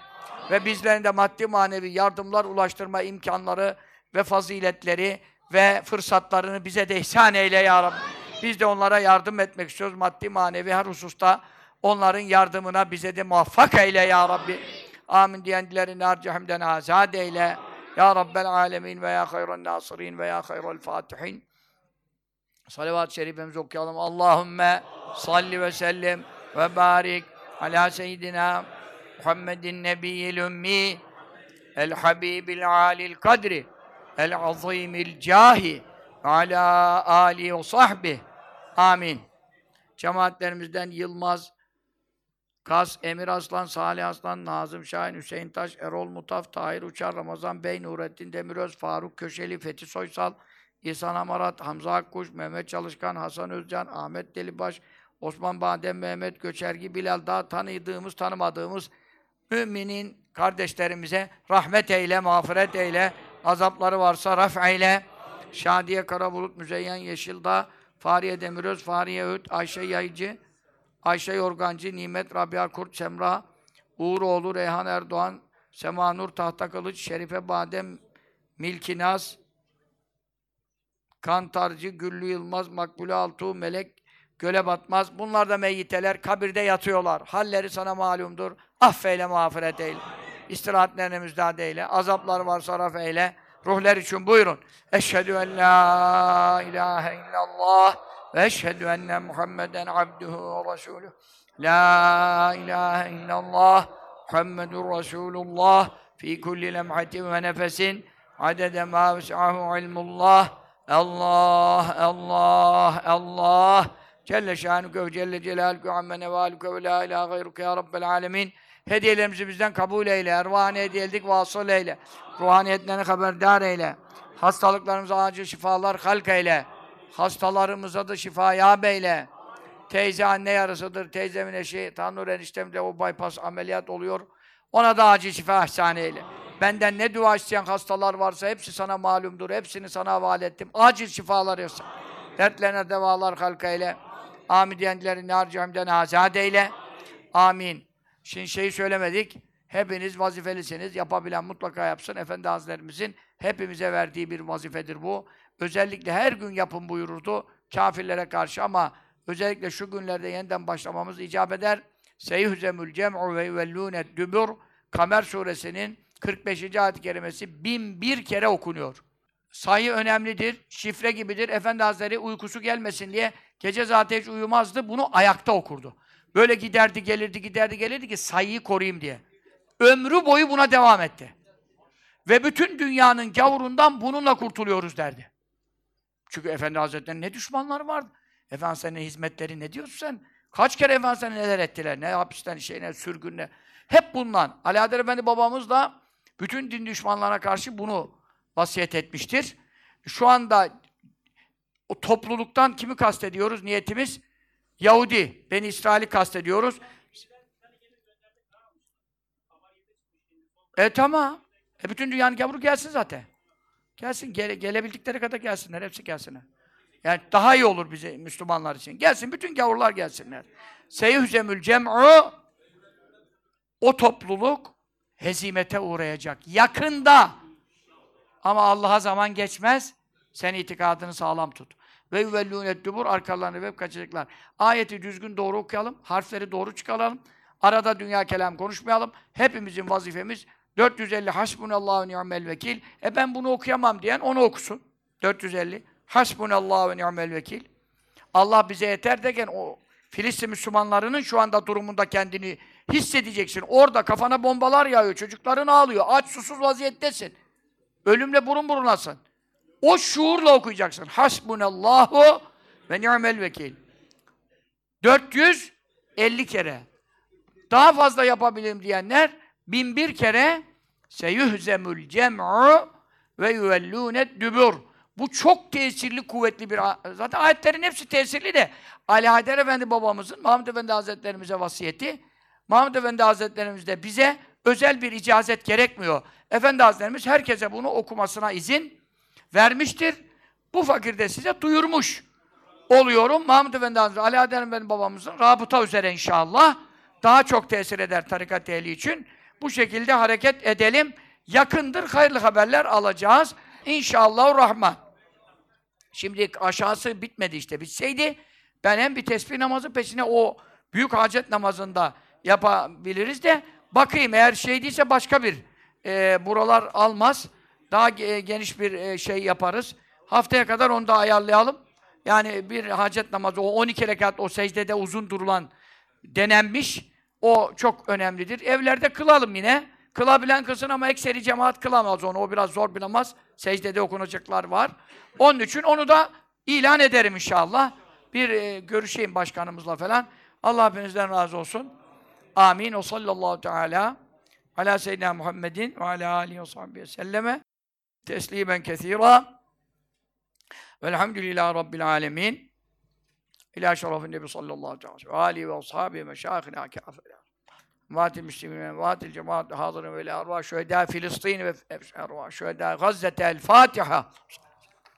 ve bizlerin de maddi manevi yardımlar ulaştırma imkanları ve faziletleri ve fırsatlarını bize de ihsan eyle ya Rabbi. Biz de onlara yardım etmek istiyoruz maddi manevi her hususta. Onların yardımına bize de muvaffak eyle ya Rabbi. Amin diyen dilerini harcahimden azad eyle. Ya Rabbel alemin ve ya hayran nasirin ve ya hayral fatihin. Salavat-ı şerifemizi okuyalım. Allahümme salli ve sellem ve barik ala seyyidina Muhammedin nebiyyil ümmi el habibil alil kadri el azimil cahi ala ali ve sahbi. Amin. Cemaatlerimizden Yılmaz, Kas, Emir Aslan, Salih Aslan, Nazım Şahin, Hüseyin Taş, Erol Mutaf, Tahir Uçar, Ramazan Bey, Nurettin Demiröz, Faruk Köşeli, Fethi Soysal, İhsan Amarat, Hamza Akkuş, Mehmet Çalışkan, Hasan Özcan, Ahmet Delibaş, Osman Badem, Mehmet Göçergi, Bilal daha tanıdığımız, tanımadığımız müminin kardeşlerimize rahmet eyle, mağfiret eyle, azapları varsa raf eyle. Şadiye Karabulut, Müzeyyen Yeşildağ, Fahriye Demiröz, Fahriye Öğüt, Ayşe Yayıcı, Ayşe Yorgancı, Nimet Rabia Kurt, Semra, Uğuroğlu, Reyhan Erdoğan, Semanur Tahtakılıç, Şerife Badem, Milkinaz, Kantarcı, Güllü Yılmaz, Makbule Altuğ, Melek, Göle Batmaz. Bunlar da meyyiteler, kabirde yatıyorlar. Halleri sana malumdur. Affeyle, mağfiret eyle. İstirahatlerine müjdat eyle. Azaplar var, saraf eyle. Ruhlar için buyurun. Eşhedü en la ilahe illallah ve eşhedü enne Muhammeden abduhu ve resuluh. La ilahe illallah Muhammedun Resulullah fi kulli lemhatin ve nefesin adede ma ves'ahu ilmullah Allah, Allah, Allah Celle şanuke ve celle celaluke amme nevaluke ve la ilahe gayruke ya rabbel alemin Hediyelerimizi bizden kabul eyle, ervahane hediyelik vasıl eyle, ruhaniyetlerini haberdar eyle, hastalıklarımıza acil şifalar halk eyle, hastalarımıza da şifa yâb eyle. Teyze anne yarısıdır, teyzemin eşi, Tanrı eniştemde o bypass ameliyat oluyor, ona da acil şifa ihsan eyle. Benden ne dua isteyen hastalar varsa hepsi sana malumdur, hepsini sana havale ettim. Acil şifalar yasa. Dertlerine devalar halk eyle. Amin diyenlerin harcamden azad eyle. Amin. Şimdi şeyi söylemedik. Hepiniz vazifelisiniz. Yapabilen mutlaka yapsın. Efendi Hazretlerimizin hepimize verdiği bir vazifedir bu. Özellikle her gün yapın buyururdu kafirlere karşı ama özellikle şu günlerde yeniden başlamamız icap eder. Seyhüzemül cem'u ve yuvellûne dübür Kamer suresinin 45. ayet-i kerimesi bin bir kere okunuyor. Sayı önemlidir, şifre gibidir. Efendi Hazretleri uykusu gelmesin diye gece zaten hiç uyumazdı, bunu ayakta okurdu. Böyle giderdi, gelirdi, giderdi, gelirdi ki sayıyı koruyayım diye. Ömrü boyu buna devam etti. Ve bütün dünyanın gavurundan bununla kurtuluyoruz derdi. Çünkü Efendi Hazretleri'nin ne düşmanları vardı. Efendi senin hizmetleri ne diyorsun sen? Kaç kere Efendi sana neler ettiler? Ne hapisten şey, ne sürgün, ne. Hep bundan. Ali Efendi babamız da bütün din düşmanlarına karşı bunu vasiyet etmiştir. Şu anda o topluluktan kimi kastediyoruz? Niyetimiz Yahudi. Ben İsrail'i kastediyoruz. E tamam. E bütün dünyanın gavuru gelsin zaten. Gelsin. Gele, gelebildikleri kadar gelsinler. Hepsi gelsinler. Yani daha iyi olur bize Müslümanlar için. Gelsin. Bütün gavurlar gelsinler. Seyyüzemül cem'u o topluluk hezimete uğrayacak. Yakında. Ama Allah'a zaman geçmez. Sen itikadını sağlam tut. Ve yüvellûnet dubur arkalarını hep kaçacaklar. Ayeti düzgün doğru okuyalım. Harfleri doğru çıkaralım. Arada dünya kelam konuşmayalım. Hepimizin vazifemiz 450 hasbunallahu ni'mel vekil. E ben bunu okuyamam diyen onu okusun. 450 hasbunallahu ni'mel vekil. Allah bize yeter derken o Filistin Müslümanlarının şu anda durumunda kendini hissedeceksin. Orada kafana bombalar yağıyor, çocukların ağlıyor, aç susuz vaziyettesin. Ölümle burun burunasın. O şuurla okuyacaksın. Hasbunallahu ve ni'mel vekil. 450 kere. Daha fazla yapabilirim diyenler bin bir kere seyuhzemül cem'u ve yuvellûnet dübür. Bu çok tesirli, kuvvetli bir zaten ayetlerin hepsi tesirli de Ali Haydar Efendi babamızın Mahmud Efendi Hazretlerimize vasiyeti Mahmud Efendi Hazretlerimiz de bize özel bir icazet gerekmiyor. Efendi Hazretlerimiz herkese bunu okumasına izin vermiştir. Bu fakir de size duyurmuş oluyorum. Mahmud Efendi Hazretleri, Ali Haydar Efendi babamızın rabıta üzere inşallah daha çok tesir eder tarikat ehli için. Bu şekilde hareket edelim. Yakındır hayırlı haberler alacağız. İnşallah Rahman. Şimdi aşağısı bitmedi işte. Bitseydi ben hem bir tesbih namazı peşine o büyük hacet namazında yapabiliriz de bakayım eğer şey değilse başka bir e, buralar almaz. Daha ge- geniş bir e, şey yaparız. Haftaya kadar onu da ayarlayalım. Yani bir hacet namazı, o 12 rekat, o secdede uzun durulan denenmiş. O çok önemlidir. Evlerde kılalım yine. Kılabilen kılsın ama ekseri cemaat kılamaz onu. O biraz zor bir namaz. Secdede okunacaklar var. Onun için onu da ilan ederim inşallah. Bir e, görüşeyim başkanımızla falan. Allah hepinizden razı olsun. Amin. O sallallahu teala ala seyyidina Muhammedin ve ala alihi ve sahbihi selleme teslimen kethira velhamdülillahi rabbil alemin. İla şerefin nebi sallallahu aleyhi ve sellem. Ve alihi ve ashabihi meşâhına kâfirâ. Vatil Müslümin, vatil cemaat, hadirin ve arvah şühedâ Filistin ve arvah şühedâ Gazze'te el Fatiha.